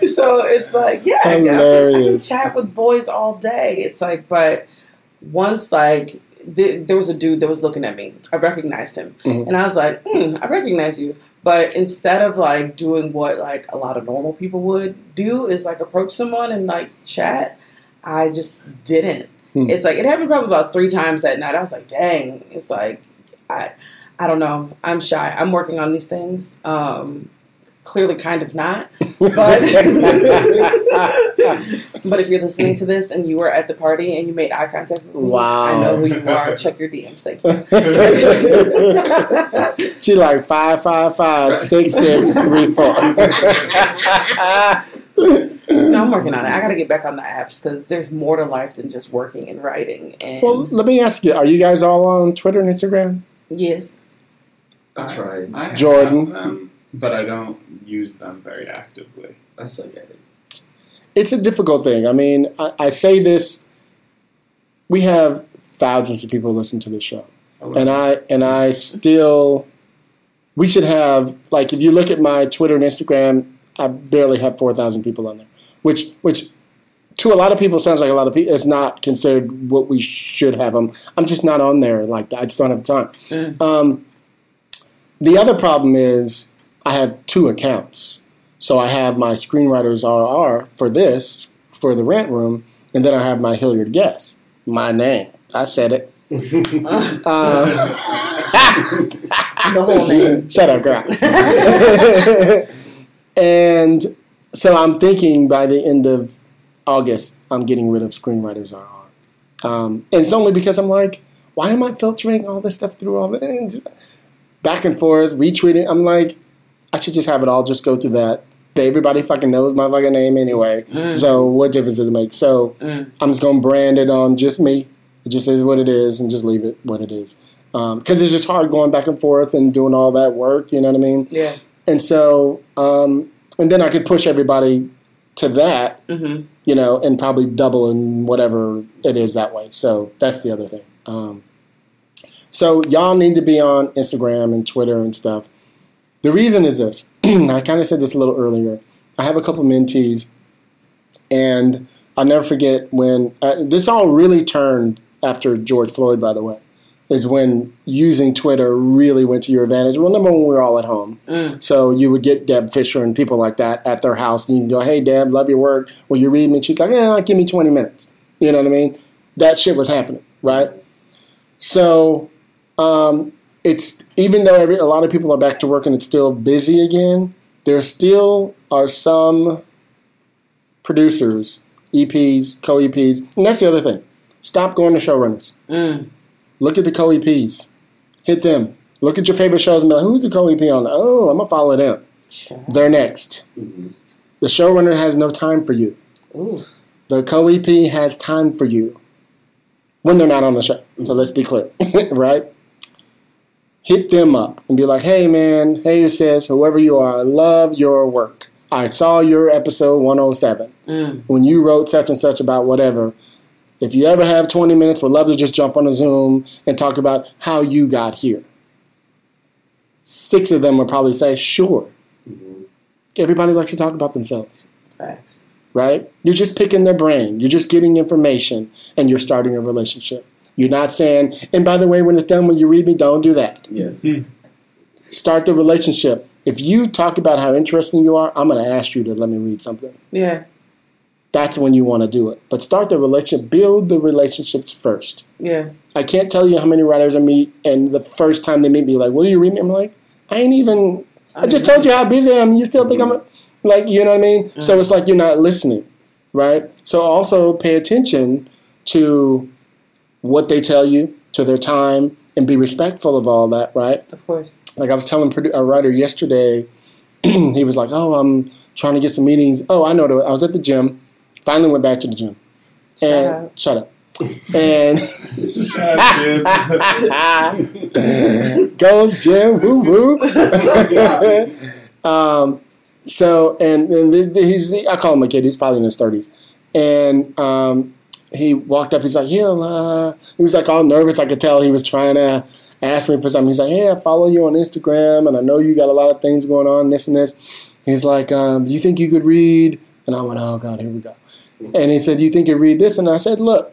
so <laughs> it's like, yeah, I can, I can chat with boys all day. It's like, but once like th- there was a dude that was looking at me, I recognized him, Mhm. and I was like, hmm, I recognize you. But instead of like doing what like a lot of normal people would do, is like approach someone and like chat. I just didn't. Hmm. It's like it happened probably about three times that night. I was like, dang. It's like I I don't know. I'm shy. I'm working on these things. Um, clearly, kind of not. <laughs> But <laughs> but if you're listening to this and you were at the party and you made eye contact with me, Wow. I know who you are. Check your DMs. Thank you. <laughs> she like five five five six six three four. no, I'm working on it. I got to get back on the apps because there's more to life than just working and writing. And well, let me ask you: Are you guys all on Twitter and Instagram? yes, I tried. I have Jordan. Them, but I don't use them very actively. I suck at it. It's a difficult thing. I mean, I, I say this. We have thousands of people listen to this show, and I and I still. We should have like if you look at my Twitter and Instagram, I barely have four thousand people on there, which which to a lot of people sounds like a lot of people. It's not considered what we should have them. I'm just not on there like that. I just don't have the time. Mm. Um, the other problem is I have two accounts. So I have my screenwriters RR for this for the Rant Room, and then I have my Hilliard Guess. My name. I said it. <laughs> Uh, the whole name. <laughs> Shut up, girl. <laughs> and so I'm thinking by the end of August, I'm getting rid of screenwriters RR. Um, and it's only because I'm like, why am I filtering all this stuff through all the and back and forth, retweeting? I'm like, I should just have it all just go through that. Everybody fucking knows my fucking name anyway. Mm. So what difference does it make? So Mm. I'm just gonna brand it on just me. It just is what it is, and just leave it what it is. Because it's just hard going back and forth and doing all that work. You know what I mean? Yeah. And so, um, and then I could push everybody to that, hmm you know, and probably double and whatever it is that way. So that's the other thing. Um, so y'all need to be on Instagram and Twitter and stuff. The reason is this. <clears throat> I kind of said this a little earlier. I have a couple mentees, and I'll never forget when uh, this all really turned after George Floyd. By the way, is when using Twitter really went to your advantage. Well, number one, we were all at home, Mm. so you would get Deb Fisher and people like that at their house, and you can go, "Hey, Deb, love your work. Will you read me?" And she's like, "Yeah, give me twenty minutes." You know what I mean? That shit was happening, right? So, um, it's even though every, a lot of people are back to work and it's still busy again, there still are some producers, EPs, co EPs, and that's the other thing. Stop going to showrunners. Mm. Look at the co EPs. Hit them. Look at your favorite shows and be like, who's the co EP on? Oh, I'm gonna follow them. Sure. They're next. Mhm. The showrunner has no time for you. Ooh. The co EP has time for you when they're not on the show. So let's be clear, <laughs> right? Hit them up and be like, hey man, hey it says, whoever you are, I love your work. I saw your episode 107 Mm. when you wrote such and such about whatever. If you ever have 20 minutes, would love to just jump on a Zoom and talk about how you got here. Six of them would probably say, sure. Mhm. Everybody likes to talk about themselves Facts. right? You're just picking their brain. You're just getting information and you're starting a relationship. You're not saying, and by the way, when it's done, when you read me, don't do that. Yeah. Hmm. Start the relationship. If you talk about how interesting you are, I'm going to ask you to let me read something. Yeah. That's when you want to do it. But start the relationship, build the relationships first. Yeah. I can't tell you how many writers I meet, and the first time they meet me, like, will you read me? I'm like, I ain't even, I just told you how busy I am. You still think I'm a, like, you know what I mean? So mm-hmm. it's like you're not listening, right? So also pay attention to what they tell you, to their time, and be respectful of all that, right? Of course. Like I was telling a writer yesterday, <clears throat> he was like, "Oh, I'm trying to get some meetings." Oh, I know. The, I was at the gym. Finally went back to the gym. Shut And shut up. And <laughs> goes Jim, woo woo. um, so and and he's I call him a kid. He's probably in his thirties, and um, he walked up. He's like, "Yeah," uh, he was like all nervous. I could tell he was trying to ask me for something. He's like, "Hey, I follow you on Instagram, and I know you got a lot of things going on. This and this." He's like, um, "Do you think you could read?" And I went, "Oh God, here we go." And he said, "Do you think you read this?" And I said, "Look."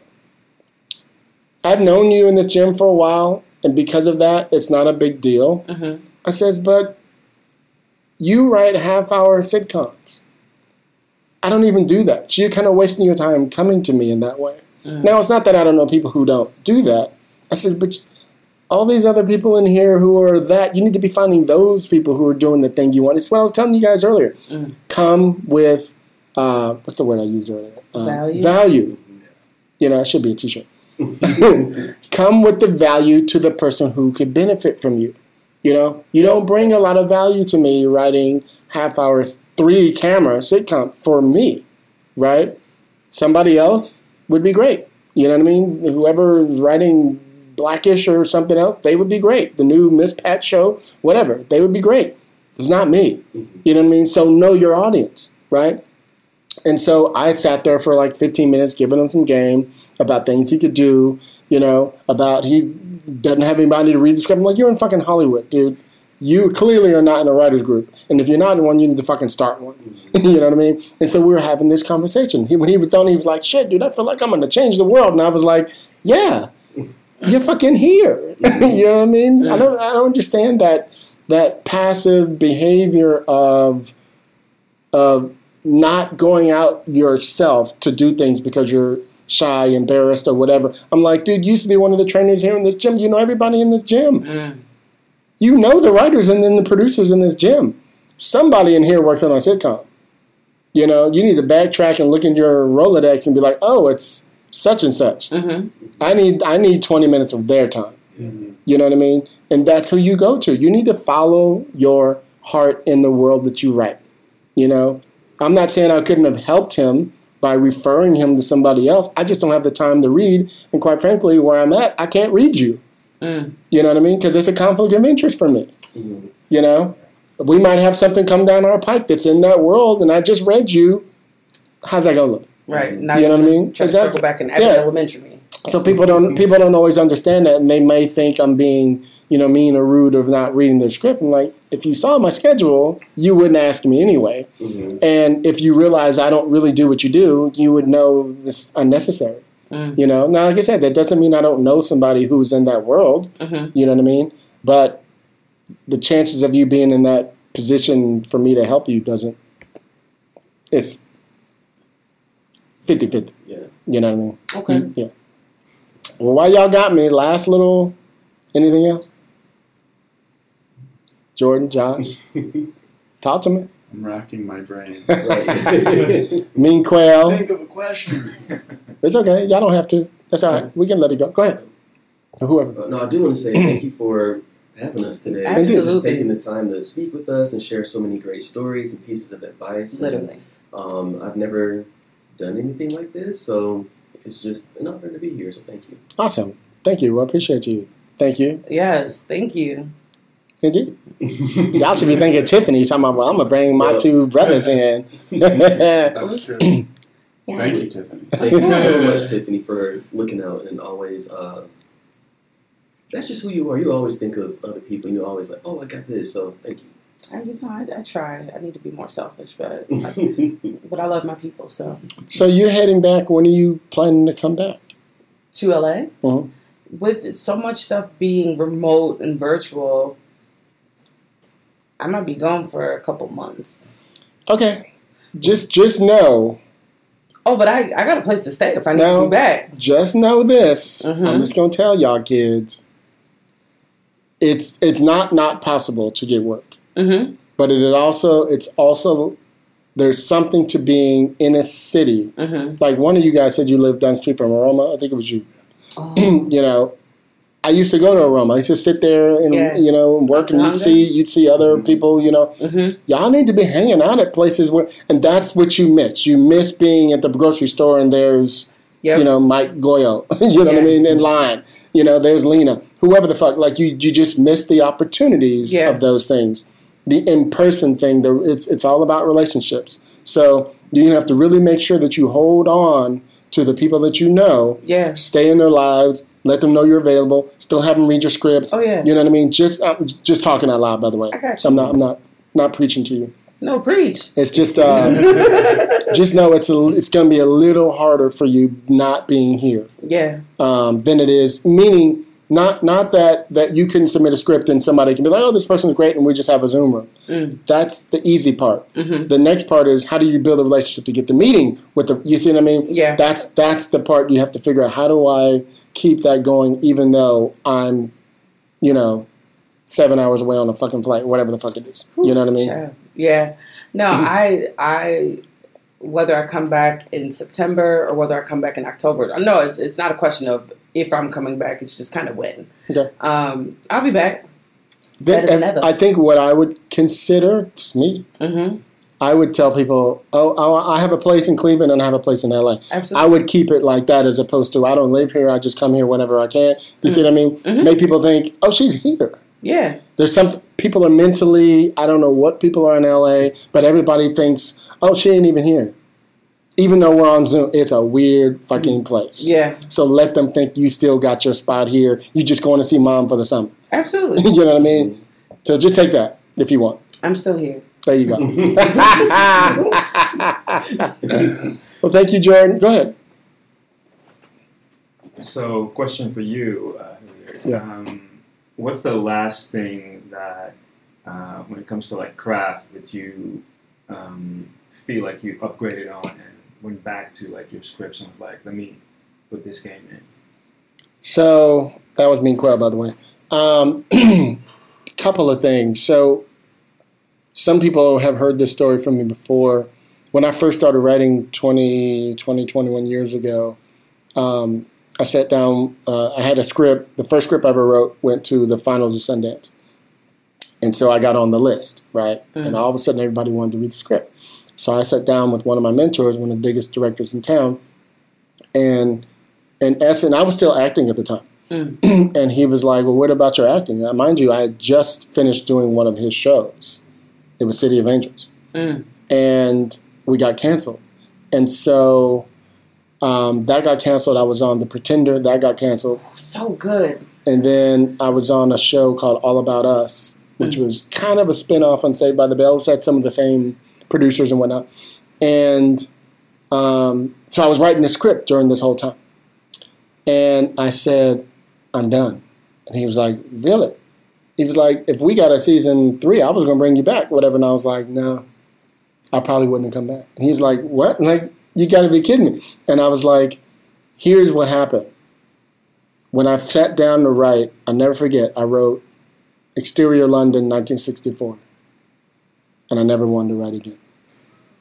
I've known you in this gym for a while, and because of that, it's not a big deal. Mhm. I says, but you write half hour sitcoms. I don't even do that. So you're kind of wasting your time coming to me in that way. Now, it's not that I don't know people who don't do that. I says, but all these other people in here who are that, you need to be finding those people who are doing the thing you want. It's what I was telling you guys earlier. Come with, uh, what's the word I used earlier? Uh, Value. Value. You know, it should be a t shirt. <laughs> Come with the value to the person who could benefit from you. You know, you don't bring a lot of value to me writing half hours, three camera sitcom for me, right? Somebody else would be great. You know what I mean? Whoever's writing Blackish or something else, they would be great. The new Miss Pat show, whatever, they would be great. It's not me. Mm-hmm. You know what I mean? So know your audience, right? And so I sat there for like 15 minutes giving him some game about things he could do, you know, about he doesn't have anybody to read the script. I'm like, you're in fucking Hollywood, dude. You clearly are not in a writer's group. And if you're not in one, you need to fucking start one. <laughs> you know what I mean? And so we were having this conversation. He, when he was done, he was like, shit, dude, I feel like I'm going to change the world. And I was like, yeah, you're fucking here. <laughs> you know what I mean? I don't, I don't understand that, that passive behavior of, of not going out yourself to do things because you're shy, embarrassed, or whatever. I'm like, dude, you used to be one of the trainers here in this gym. You know everybody in this gym. Mm. You know the writers and then the producers in this gym. Somebody in here works on a sitcom. You know, you need to backtrack and look in your Rolodex and be like, oh, it's such and such. Mhm. I need I need 20 minutes of their time. You know what I mean? And that's who you go to. You need to follow your heart in the world that you write. You know, I'm not saying I couldn't have helped him by referring him to somebody else. I just don't have the time to read. And quite frankly, where I'm at, I can't read you. Mm. You know what I mean? Because it's a conflict of interest for me. You know, we might have something come down our pipe that's in that world, and I just read you. How's that gonna look? Right. Now You know what I mean? Try to Exactly. circle back and Abbott Yeah. Elementary. So people don't people don't always understand that, and they may think I'm being you know mean or rude or not reading their script. And like, if you saw my schedule, you wouldn't ask me anyway. And if you realize I don't really do what you do, you would know this unnecessary. Mm. You know. Now, like I said, that doesn't mean I don't know somebody who's in that world. Mhm. You know what I mean? But the chances of you being in that position for me to help you doesn't. It's 50-50. Yeah. You know what I mean? Okay. Yeah. Well, while y'all got me, last little, anything else? Jordan, Josh, <laughs> talk to me. I'm racking my brain. <laughs> Right. <laughs> Mean Quail. Think of a question. It's okay. Y'all don't have to. That's all right. We can let it go. Go ahead. Or whoever. Uh, no, I do want to say thank you for having us today. And Absolutely. Just taking the time to speak with us and share so many great stories and pieces of advice. And, Literally. um, I've never done anything like this, so it's just an honor to be here. So thank you. Awesome. Thank you. I appreciate you. Thank you. Yes. Thank you. Indeed. <laughs> Y'all should be thanking Tiffany. Talking about, well, I'm going to bring my Well- two brothers in. <laughs> <laughs> That's true. Yeah. Thank you, Tiffany. Thank you so much, Tiffany, for looking out and always. Uh, that's just who you are. You always think of other people, and you're always like, "Oh, I got this." So thank I, you know, I, I try. I need to be more selfish, but <laughs> I, but I love my people. So so you're heading back. When are you planning to come back? to LA, Mhm. with so much stuff being remote and virtual, I might be gone for a couple months. Okay. Just just know Oh, but I, I got a place to stay if I need No. to be back. just know this. I'm Mhm. just gonna tell y'all kids. It's it's not not possible to get work. Mm-hmm. but it also it's also there's something to being in a city. Mm-hmm. Like one of you guys said you lived down the street from Aroma. I think it was you. Oh. <clears throat> you know, I used to go to Aroma. I used to sit there and Yeah. you know work, and you'd see you'd see other people. You know, Mm-hmm. y'all need to be hanging out at places where, and that's what you miss. You miss being at the grocery store and there's Yep. you know Mike Gauyo. <laughs> you know what I mean in line. You know, there's Lena. Whoever the fuck. Like you, you just miss the opportunities Yeah. of those things. The in person thing. The it's it's all about relationships. So you have to really make sure that you hold on to the people that you know yeah. stay in their lives, let them know you're available, still have them read your scripts. Oh, yeah. You know what I mean? Just I'm just talking out loud, by the way. I got you. I'm not I'm not not preaching to you. No, preach. It's just uh, <laughs> just know it's a, it's going to be a little harder for you not being here Yeah. um, than it is. Meaning not not that that you can submit a script and somebody can be like, oh, this person's great, and we just have a Zoom room. Mm. That's the easy part. Mhm. The next part is how do you build a relationship to get the meeting with the. You see what I mean? Yeah. That's that's the part you have to figure out. How do I keep that going, even though I'm, you know, seven hours away on a fucking flight, whatever the fuck it is. You know what I mean? Child. Yeah. No, <clears throat> I I whether I come back in September or whether I come back in October. No, it's it's not a question of if I'm coming back. It's just kind of when. Okay. Um, I'll be back. Then- Better than and ever. I think what I would consider, it's me, Mm-hmm. I would tell people, oh, oh, I have a place in Cleveland and I have a place in LA. Absolutely. I would keep it like that as opposed to I don't live here, I just come here whenever I can. You see what I mean? Mhm. Make people think, oh, she's here. Yeah. There's some people are mentally, I don't know what people are in LA, but everybody thinks, oh, she ain't even here. Even though we're on Zoom, it's a weird fucking place. Yeah. So let them think you still got your spot here. You're just going to see mom for the summer. <laughs> Absolutely. you know what I mean? So just take that if you want. I'm still here. There you go. <laughs> <laughs> well, thank you, Jordan. Go ahead. So, question for you, uh, Yeah. Um, what's the last thing that, uh, when it comes to like craft, that you um, feel like you upgraded on and went back to like your scripts and was like, let me put this game in? So that was Mean Quail, by the way. Um, <clears throat> couple of things. So some people have heard this story from me before. When I first started writing 20, 20 21 years ago, um, I sat down. Uh, I had a script. The first script I ever wrote went to the finals of Sundance, and so I got on the list, right? Mm. And all of a sudden, everybody wanted to read the script. So I sat down with one of my mentors, one of the biggest directors in town, and in essence, I was still acting at the time. <clears throat> and he was like, "Well, what about your acting?" Now, mind you, I had just finished doing one of his shows. It was City of Angels, Mm. and we got canceled. And so um, that got canceled. I was on The Pretender. That got canceled. So good. And then I was on a show called All About Us, which was kind of a spin off on Saved by the Bell. It had some of the same producers and whatnot. And um, so I was writing the script during this whole time. And I said, I'm done. And he was like, Really? He was like, If we got a season three, I was going to bring you back, whatever. And I was like, No, I probably wouldn't have come back. And he was like, What? <laughs> Like, you got to be kidding me. And I was like, Here's what happened. When I sat down to write, I never forget, I wrote Exterior London, 1964. And I never wanted to write again.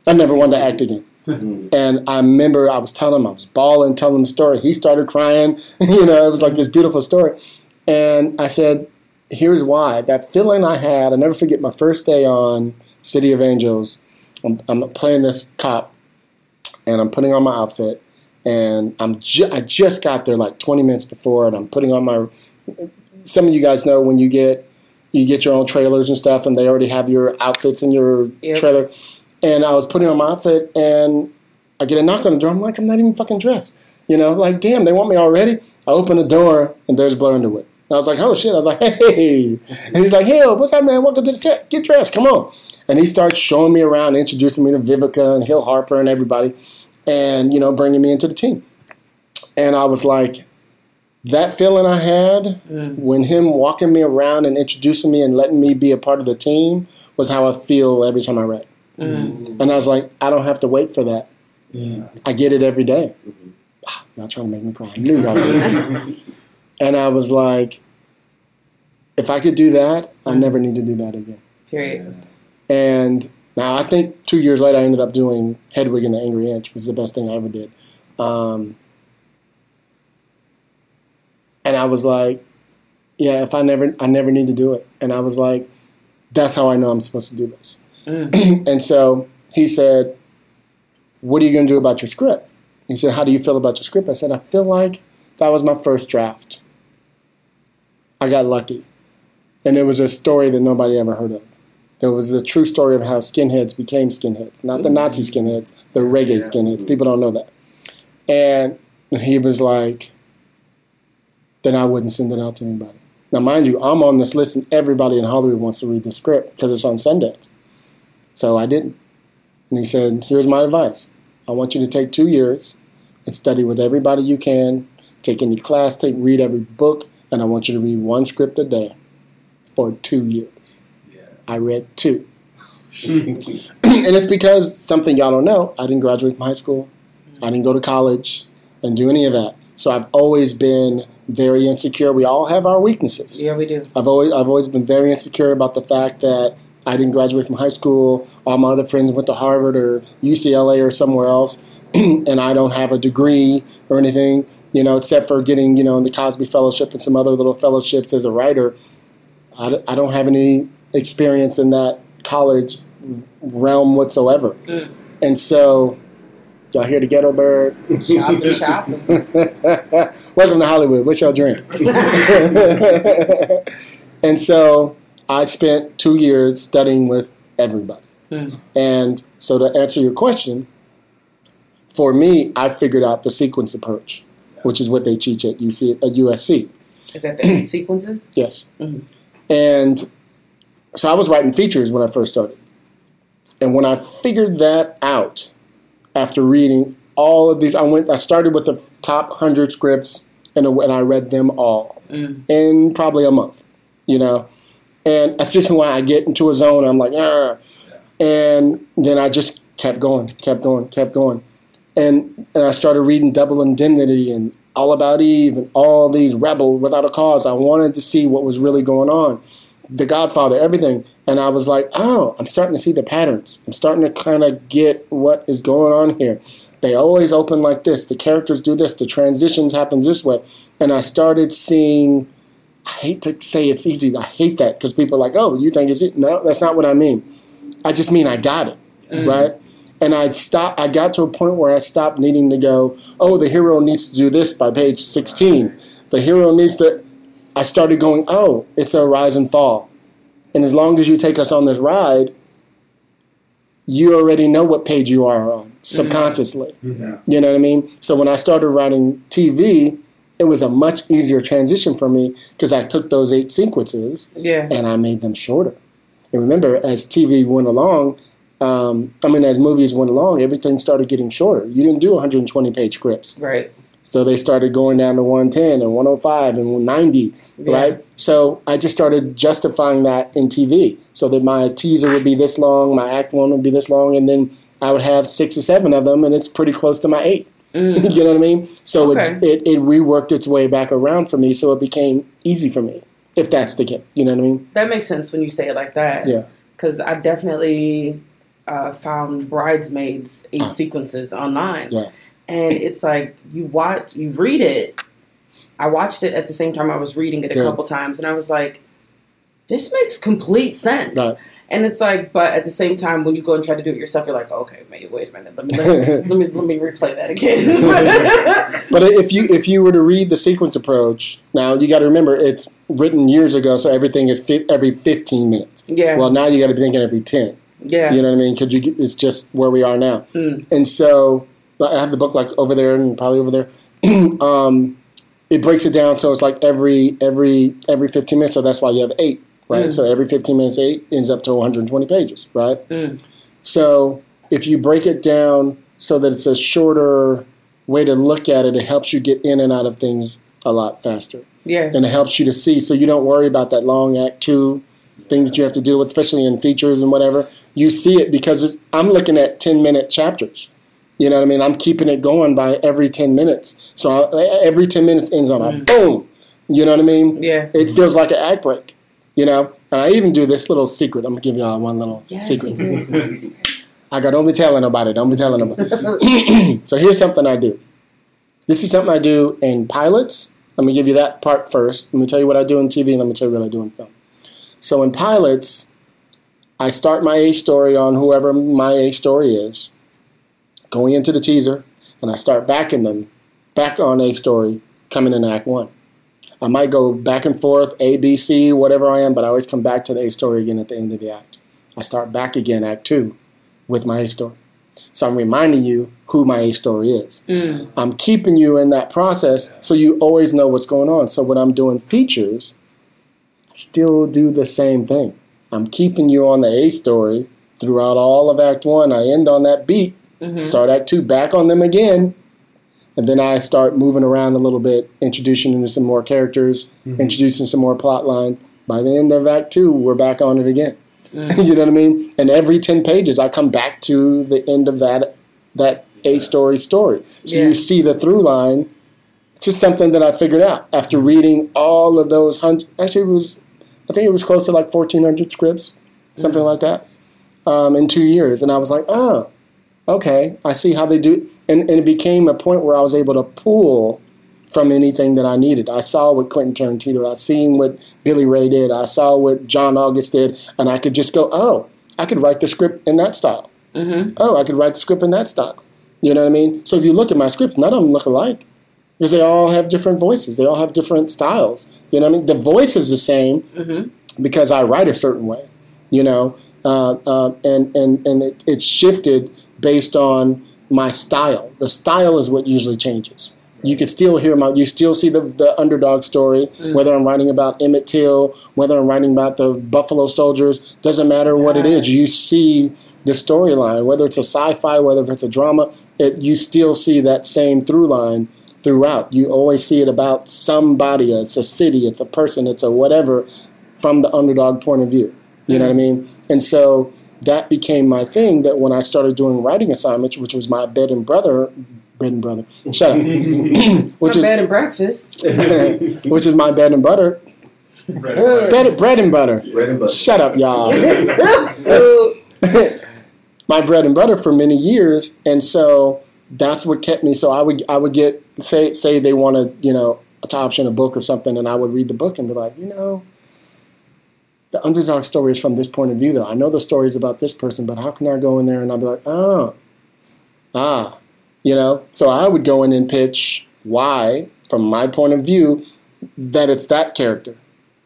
I never wanted to act again. Mm-hmm. And I remember I was telling him, I was bawling, telling him the story. He started crying. <laughs> you know, it was like this beautiful story. And I said, here's why. That feeling I had, I never forget my first day on City of Angels. I'm, I'm playing this cop, and I'm putting on my outfit, and I'm ju- I just got there like 20 minutes before, and I'm putting on my. Some of you guys know when you get you get your own trailers and stuff, and they already have your outfits in your Yep. trailer. And I was putting on my outfit, and I get a knock on the door. I'm like, I'm not even fucking dressed. You know, like, damn, they want me already. I open the door, and there's Blair Underwood. And I was like, oh shit. I was like, hey. And he's like, hey, what's up, man? Welcome to the set. Get dressed. Come on. And he starts showing me around, introducing me to Vivica and Hill Harper and everybody, and, you know, bringing me into the team. And I was like, that feeling I had when him walking me around and introducing me and letting me be a part of the team was how I feel every time I write. Mm. And I was like, I don't have to wait for that. Yeah. I get it every day. Ah, y'all trying to make me cry. I knew y'all did. <laughs> and I was like, if I could do that, I never need to do that again. Period. And now I think two years later, I ended up doing Hedwig and the Angry Inch, which was the best thing I ever did. Um, and I was like, yeah, if I never, I never need to do it. And I was like, that's how I know I'm supposed to do this. Mm. <clears throat> and so he said, what are you going to do about your script? He said, how do you feel about your script? I said, I feel like that was my first draft. I got lucky. And it was a story that nobody ever heard of. It was a true story of how skinheads became skinheads. Not the Nazi skinheads, the reggae skinheads. People don't know that. And he was like, then I wouldn't send it out to anybody. Now, mind you, I'm on this list and everybody in Hollywood wants to read the script because it's on Sundance. So I didn't. And he said, here's my advice. I want you to take two years and study with everybody you can. Take any class, take read every book, and I want you to read one script a day for two years. Yeah. I read two. <laughs> and it's because something y'all don't know, I didn't graduate from high school. I didn't go to college and do any of that. So I've always been very insecure. We all have our weaknesses. Yeah, we do. I've always I've always been very insecure about the fact that I didn't graduate from high school. All my other friends went to Harvard or UCLA or somewhere else, <clears throat> and I don't have a degree or anything. You know, except for getting you know the Cosby Fellowship and some other little fellowships as a writer. I don't have any experience in that college realm whatsoever, Mm. and so. Y'all hear the ghetto bird? Shopping, <laughs> shopping. Welcome to Hollywood. What's your dream? <laughs> and so I spent two years studying with everybody. Hmm. And so to answer your question, for me, I figured out the sequence approach, which is what they teach at UC at USC. Is that the eight <clears throat> sequences? Yes. Mhm. And so I was writing features when I first started. And when I figured that out, after reading all of these, I went. I started with the top hundred scripts, and, and I read them all Mm. in probably a month. You know, and that's just when I get into a zone. I'm like, ah, and then I just kept going, kept going, kept going, and and I started reading Double Indemnity and All About Eve and all these Rebel Without a Cause. I wanted to see what was really going on, The Godfather, everything, and I was like, oh, I'm starting to see the patterns. I'm starting to kind of get what is going on here. They always open like this. The characters do this. The transitions happen this way, and I started seeing. I hate to say it's easy. I hate that because people are like, "Oh, you think it's it?" No, that's not what I mean. I just mean I got it, mm. right? And I stopped. I got to a point where I stopped needing to go. Oh, the hero needs to do this by page sixteen. The hero needs to. I started going. Oh, it's a rise and fall, and as long as you take us on this ride, you already know what page you are on subconsciously. Yeah. You know what I mean? So when I started writing TV, it was a much easier transition for me because I took those eight sequences Yeah. and I made them shorter. And remember, as TV went along, um, I mean, as movies went along, everything started getting shorter. You didn't do 120 page scripts. Right. So they started going down to 110 and 105 and 90, Yeah. right? So I just started justifying that in TV so that my teaser would be this long, my act one would be this long, and then I would have six or seven of them, and it's pretty close to my eight. Mm. <laughs> you know what I mean? So Okay. it's, it, it reworked its way back around for me, so it became easy for me, if that's the case. You know what I mean? That makes sense when you say it like that. Yeah. Because I definitely uh, found bridesmaids eight Ah. sequences online, Yeah. And it's like you watch, you read it. I watched it at the same time I was reading it a Good. couple times, and I was like, "This makes complete sense." Right. And it's like, but at the same time, when you go and try to do it yourself, you're like, okay, wait, wait a minute, let me let, me <laughs> let me replay that again. <laughs> But if you if you were to read the sequence approach, now you got to remember it's written years ago, so everything is fi- every 15 minutes. yeah, Well, now you got to be thinking every 10. yeah, You know what I mean? Because you it's just where we are now. Mm. And so I have the book like over there and probably over there. <clears throat> um, it breaks it down so it's like every every every 15 minutes. So that's why you have eight, right? Mm. So every 15 minutes, eight ends up to 120 pages, right? Mm. So if you break it down so that it's a shorter way to look at it, it helps you get in and out of things a lot faster yeah, and it helps you to see so you don't worry about that long act two things that you have to deal with especially in features and whatever you see it because it's, i'm looking at 10 minute chapters you know what i mean i'm keeping it going by every 10 minutes so I, every 10 minutes ends on a mm. boom you know what i mean yeah. it feels like an act break you know And I even do this little secret. I'm gonna give y'all one little Yes, secret. secrets, <laughs> secrets. I got don't be telling nobody. Don't be telling nobody. <clears throat> so here's something I do. This is something I do in pilots. Let me give you that part first. Let me tell you what I do in TV, and let me tell you what I do in film. So in pilots, I start my A story on whoever my A story is, going into the teaser, and I start backing them, back on A story, coming in Act One. I might go back and forth, A, B, C, whatever I am, but I always come back to the A story again at the end of the act. I start back again, Act Two, with my A story. So I'm reminding you who my A story is. Mm. I'm keeping you in that process so you always know what's going on. So when I'm doing features, I still do the same thing. I'm keeping you on the A story throughout all of Act One. I end on that beat, Mhm. start Act Two, back on them again, and then I start moving around a little bit, introducing into some more characters, introducing some more plot line. By the end of Act Two, we're back on it again. <laughs> you know what I mean? And every ten pages, I come back to the end of that that A story story. So Yeah. you see the through line. It's just something that I figured out after reading all of those hundred. Actually, it was I think it was close to like fourteen hundred scripts, something like that, um, in two years. And I was like, oh, okay, I see how they do. And, and it became a point where I was able to pull from anything that I needed. I saw what Quentin Tarantino, I seen what Billy Ray did, I saw what John August did, and I could just go, oh, I could write the script in that style. Mhm. Oh, I could write the script in that style. You know what I mean? So if you look at my scripts, none of them look alike because they all have different voices. They all have different styles. You know what I mean? The voice is the same Mhm. because I write a certain way. You know, uh, uh, and and and it, it's shifted based on my style. The style is what usually changes. You could still hear my, you still see the, the underdog story, mm. whether I'm writing about Emmett Till, whether I'm writing about the Buffalo Soldiers, doesn't matter what it is. You see the storyline, whether it's a sci-fi, whether it's a drama, it, you still see that same through line throughout. You always see it about somebody. It's a city, it's a person, it's a whatever from the underdog point of view. You know what I mm. mean? And so that became my thing that when I started doing writing assignments, which was my bed and brother, bed and brother, shut up, <laughs> which My is bed and breakfast. <laughs> which is my bread and butter, bread, bread and butter. Bread and butter. Shut up, y'all. <laughs> My bread and butter for many years, and so that's what kept me. So I would I would get say say they wanted you know to option a book or something, and I would read the book and be like, you know, the underdog story is from this point of view, though. I know the story is about this person, but how can I go in there and I'll be like, oh, ah, you know? So I would go in and pitch why, from my point of view, that it's that character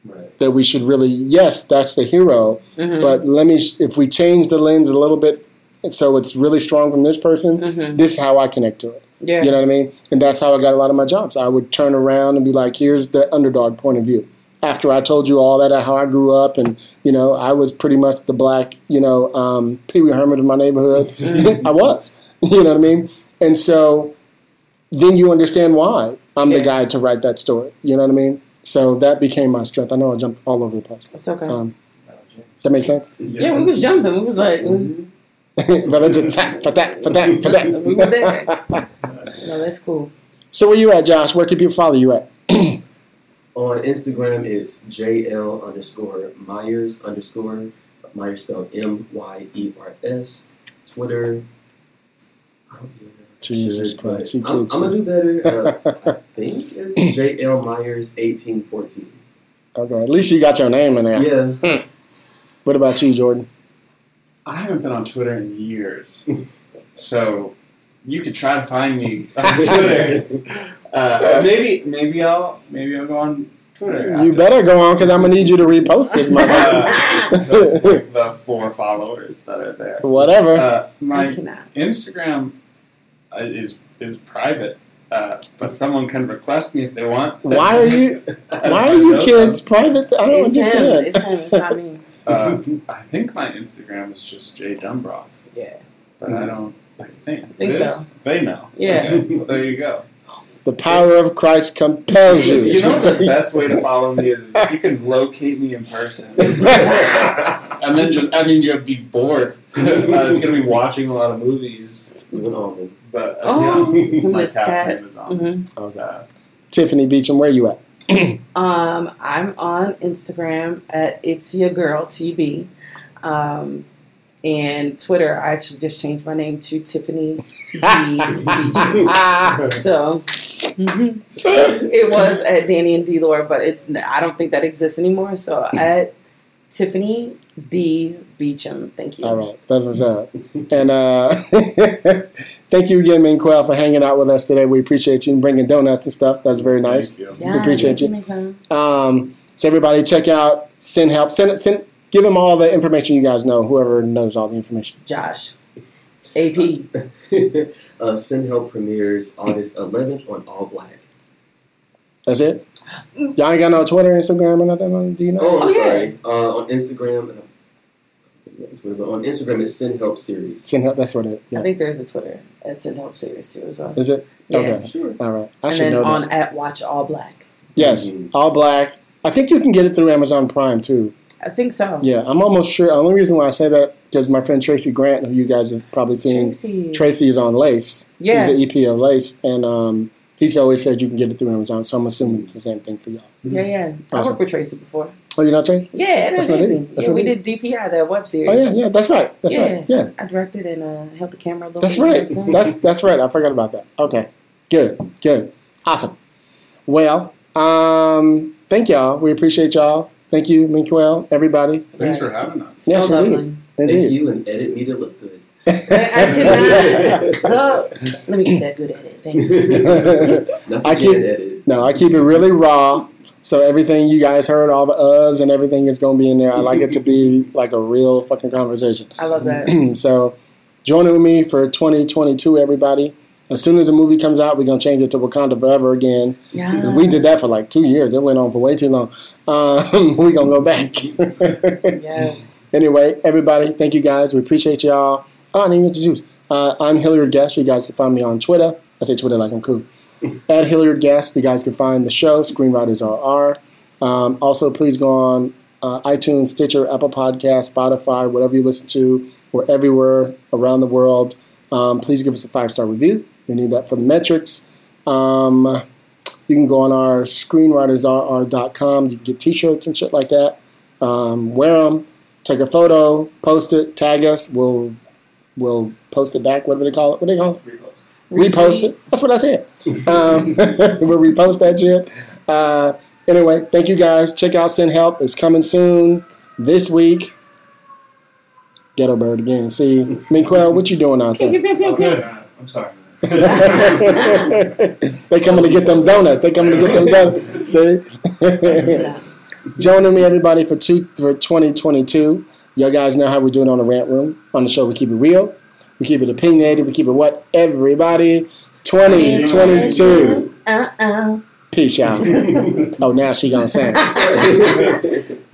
Right. that we should really, yes, that's the hero, Mhm. but let me, if we change the lens a little bit, so it's really strong from this person, Mhm. this is how I connect to it. Yeah. You know what I mean? And that's how I got a lot of my jobs. I would turn around and be like, here's the underdog point of view. After I told you all that, how I grew up, and, you know, I was pretty much the black, you know, um, Pee Wee Herman of my neighborhood. <laughs> I was. <laughs> You know what I mean? And so then you understand why I'm the guy to write that story. You know what I mean? So that became my strength. I know I jumped all over the place. That's okay. Um, that makes sense? yeah, we was jumping. We was like, mm, <laughs> but I just tap for that, for that, for that. we were there. No, that's cool. So where you at, Josh? Where can people follow you at? <clears throat> On Instagram, it's JL underscore Myers underscore Myers spelled M Y E R S. Twitter. I don't even know. Jesus Should, Christ, you I'm. I'm gonna do better. Uh, I <laughs> think it's JL Myers eighteen fourteen. Okay, at least you got your name in there. Yeah. What about you, Jordan? I haven't been on Twitter in years, so you could try to find me on <laughs> Twitter. Uh, maybe, maybe I'll, maybe I'll go on Twitter. You after better go on because I'm gonna need you to repost this, mother. Uh, to, like, the four followers that are there. Whatever. Uh, my. Instagram uh, is is private, uh, but someone can request me if they want. Why are you? Why are you kids private? I don't It's him. understand. It's him. It's not me. <laughs> Uh, I think my Instagram is just Jay Dumbroff, Yeah. but I don't. I think. Think so. They know. Yeah. Okay, well, there you go. The power of Christ compels you. You know the <laughs> best way to follow me is, is if you can locate me in person. <laughs> and then just, I mean, you'll be bored. <laughs> uh, it's going to be watching a lot of movies. Even But, uh, Oh, yeah, my cat's Cat. name is on. Mm-hmm. Uh, Tiffany Beecham, where you at? um, I'm on Instagram at it's your girl TB. Um, and Twitter, I actually just changed my name to Tiffany B. Beecham. <laughs> So it was at Danny and D Lore, but it's I don't think that exists anymore. So at Tiffany D Beecham. Thank you. All right, that's what's up. And uh, <laughs> thank you again, Minquel, for hanging out with us today. We appreciate you and bringing donuts and stuff. That's very nice. Thank you. Yeah, appreciate thank you. Nicole. Um, so everybody, check out Send Help. Send send. Give them all the information you guys know. Whoever knows all the information. Josh. AP. <laughs> uh, Send Help premieres August 11th on All Black. That's it. Y'all ain't got no Twitter, Instagram, or nothing. Do you know? Oh, I'm Oh, yeah. sorry. Uh, on Instagram, uh, on Instagram it's Send Help series. Send Help. That's what it. I think there's a Twitter at Send Help Series too as well. Is it? Yeah. Okay. Sure. All right. I and should then know on that. at Watch All Black. Yes, Mhm. all black. I think you can get it through Amazon Prime too. I think so. Yeah, I'm almost sure. The only reason why I say that because my friend Tracy Grant, who you guys have probably seen, Tracy. Tracy is on Lace. Yeah. He's the EP of Lace, and um, he's always said you can get it through Amazon. So I'm assuming it's the same thing for y'all. Yeah, yeah. I Awesome. worked with Tracy before. Oh, you know Tracy? Yeah, That's amazing. That's Yeah, we did DPI, that web series. Oh yeah, yeah. That's right. That's yeah. right. Yeah, I directed and uh, held the camera a little that's bit. right. you know what I'm That's that's right. I forgot about that. Okay, good, good, awesome. Well, um, thank y'all. We appreciate y'all. Thank you, Minkwell, everybody. Thanks for having us. Yes, so indeed. lovely. Thank Indeed. you, and edit me to look good. I cannot. <laughs> Oh, let me get that good at it. Thank you. <laughs> I keep- Jan edit. No, I keep it really raw. So everything you guys heard, all the uhs and everything is going to be in there. I like it to be like a real fucking conversation. I love that. <clears throat> so join in with me for 2022, everybody. As soon as the movie comes out, we're going to change it to Wakanda Forever again. Yeah. We did that for like two years. It went on for way too long. Um, we're going to go back. <laughs> Yes. Anyway, everybody, thank you guys. We appreciate y'all. Oh, I didn't introduce. Uh, I'm Hilliard Guess. You guys can find me on Twitter. I say Twitter like I'm cool. <laughs> At Hilliard Guess, you guys can find the show, Screenwriters RR. Um, also, please go on uh, iTunes, Stitcher, Apple Podcast, Spotify, whatever you listen to. We're everywhere around the world. Um, please give us a five star review. We need that for the metrics. Um, you can go on our screenwritersrr.com. You can get t shirts and shit like that. Um, wear them, take a photo, post it, tag us. We'll we'll post it back. Whatever they call it? What do they call it? Repost. Repost it. That's what I said. Um, <laughs> we'll repost that shit. Uh, anyway, thank you guys. Check out Send Help. It's coming soon this week. Ghetto Bird again. See, Minquel, what you doing out <laughs> there? I'm sorry. They coming to get them donuts. They coming to get them donuts. See? <laughs> Joining me, everybody, for two for 2022. Y'all guys know how we do it on the rant room. On the show, we keep it real. We keep it opinionated. We keep it what? Everybody. 2022. Uh-uh. Peace out. <laughs> oh, now she gonna sing. <laughs>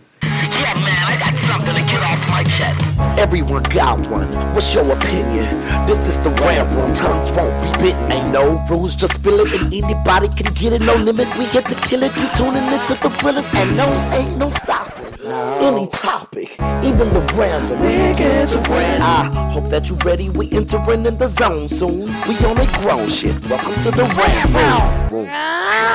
Everyone got one. What's your opinion? This is the rant room. Tongues won't be bitten. Ain't no rules, just spill it, and anybody can get it. No limit. We here to kill it. You tuning into the thrillers, and no, ain't no stopping. Any topic, even the random. To random. I hope that you ready. We entering in the zone soon. We on a grown shit. Welcome to the rant room. Ah!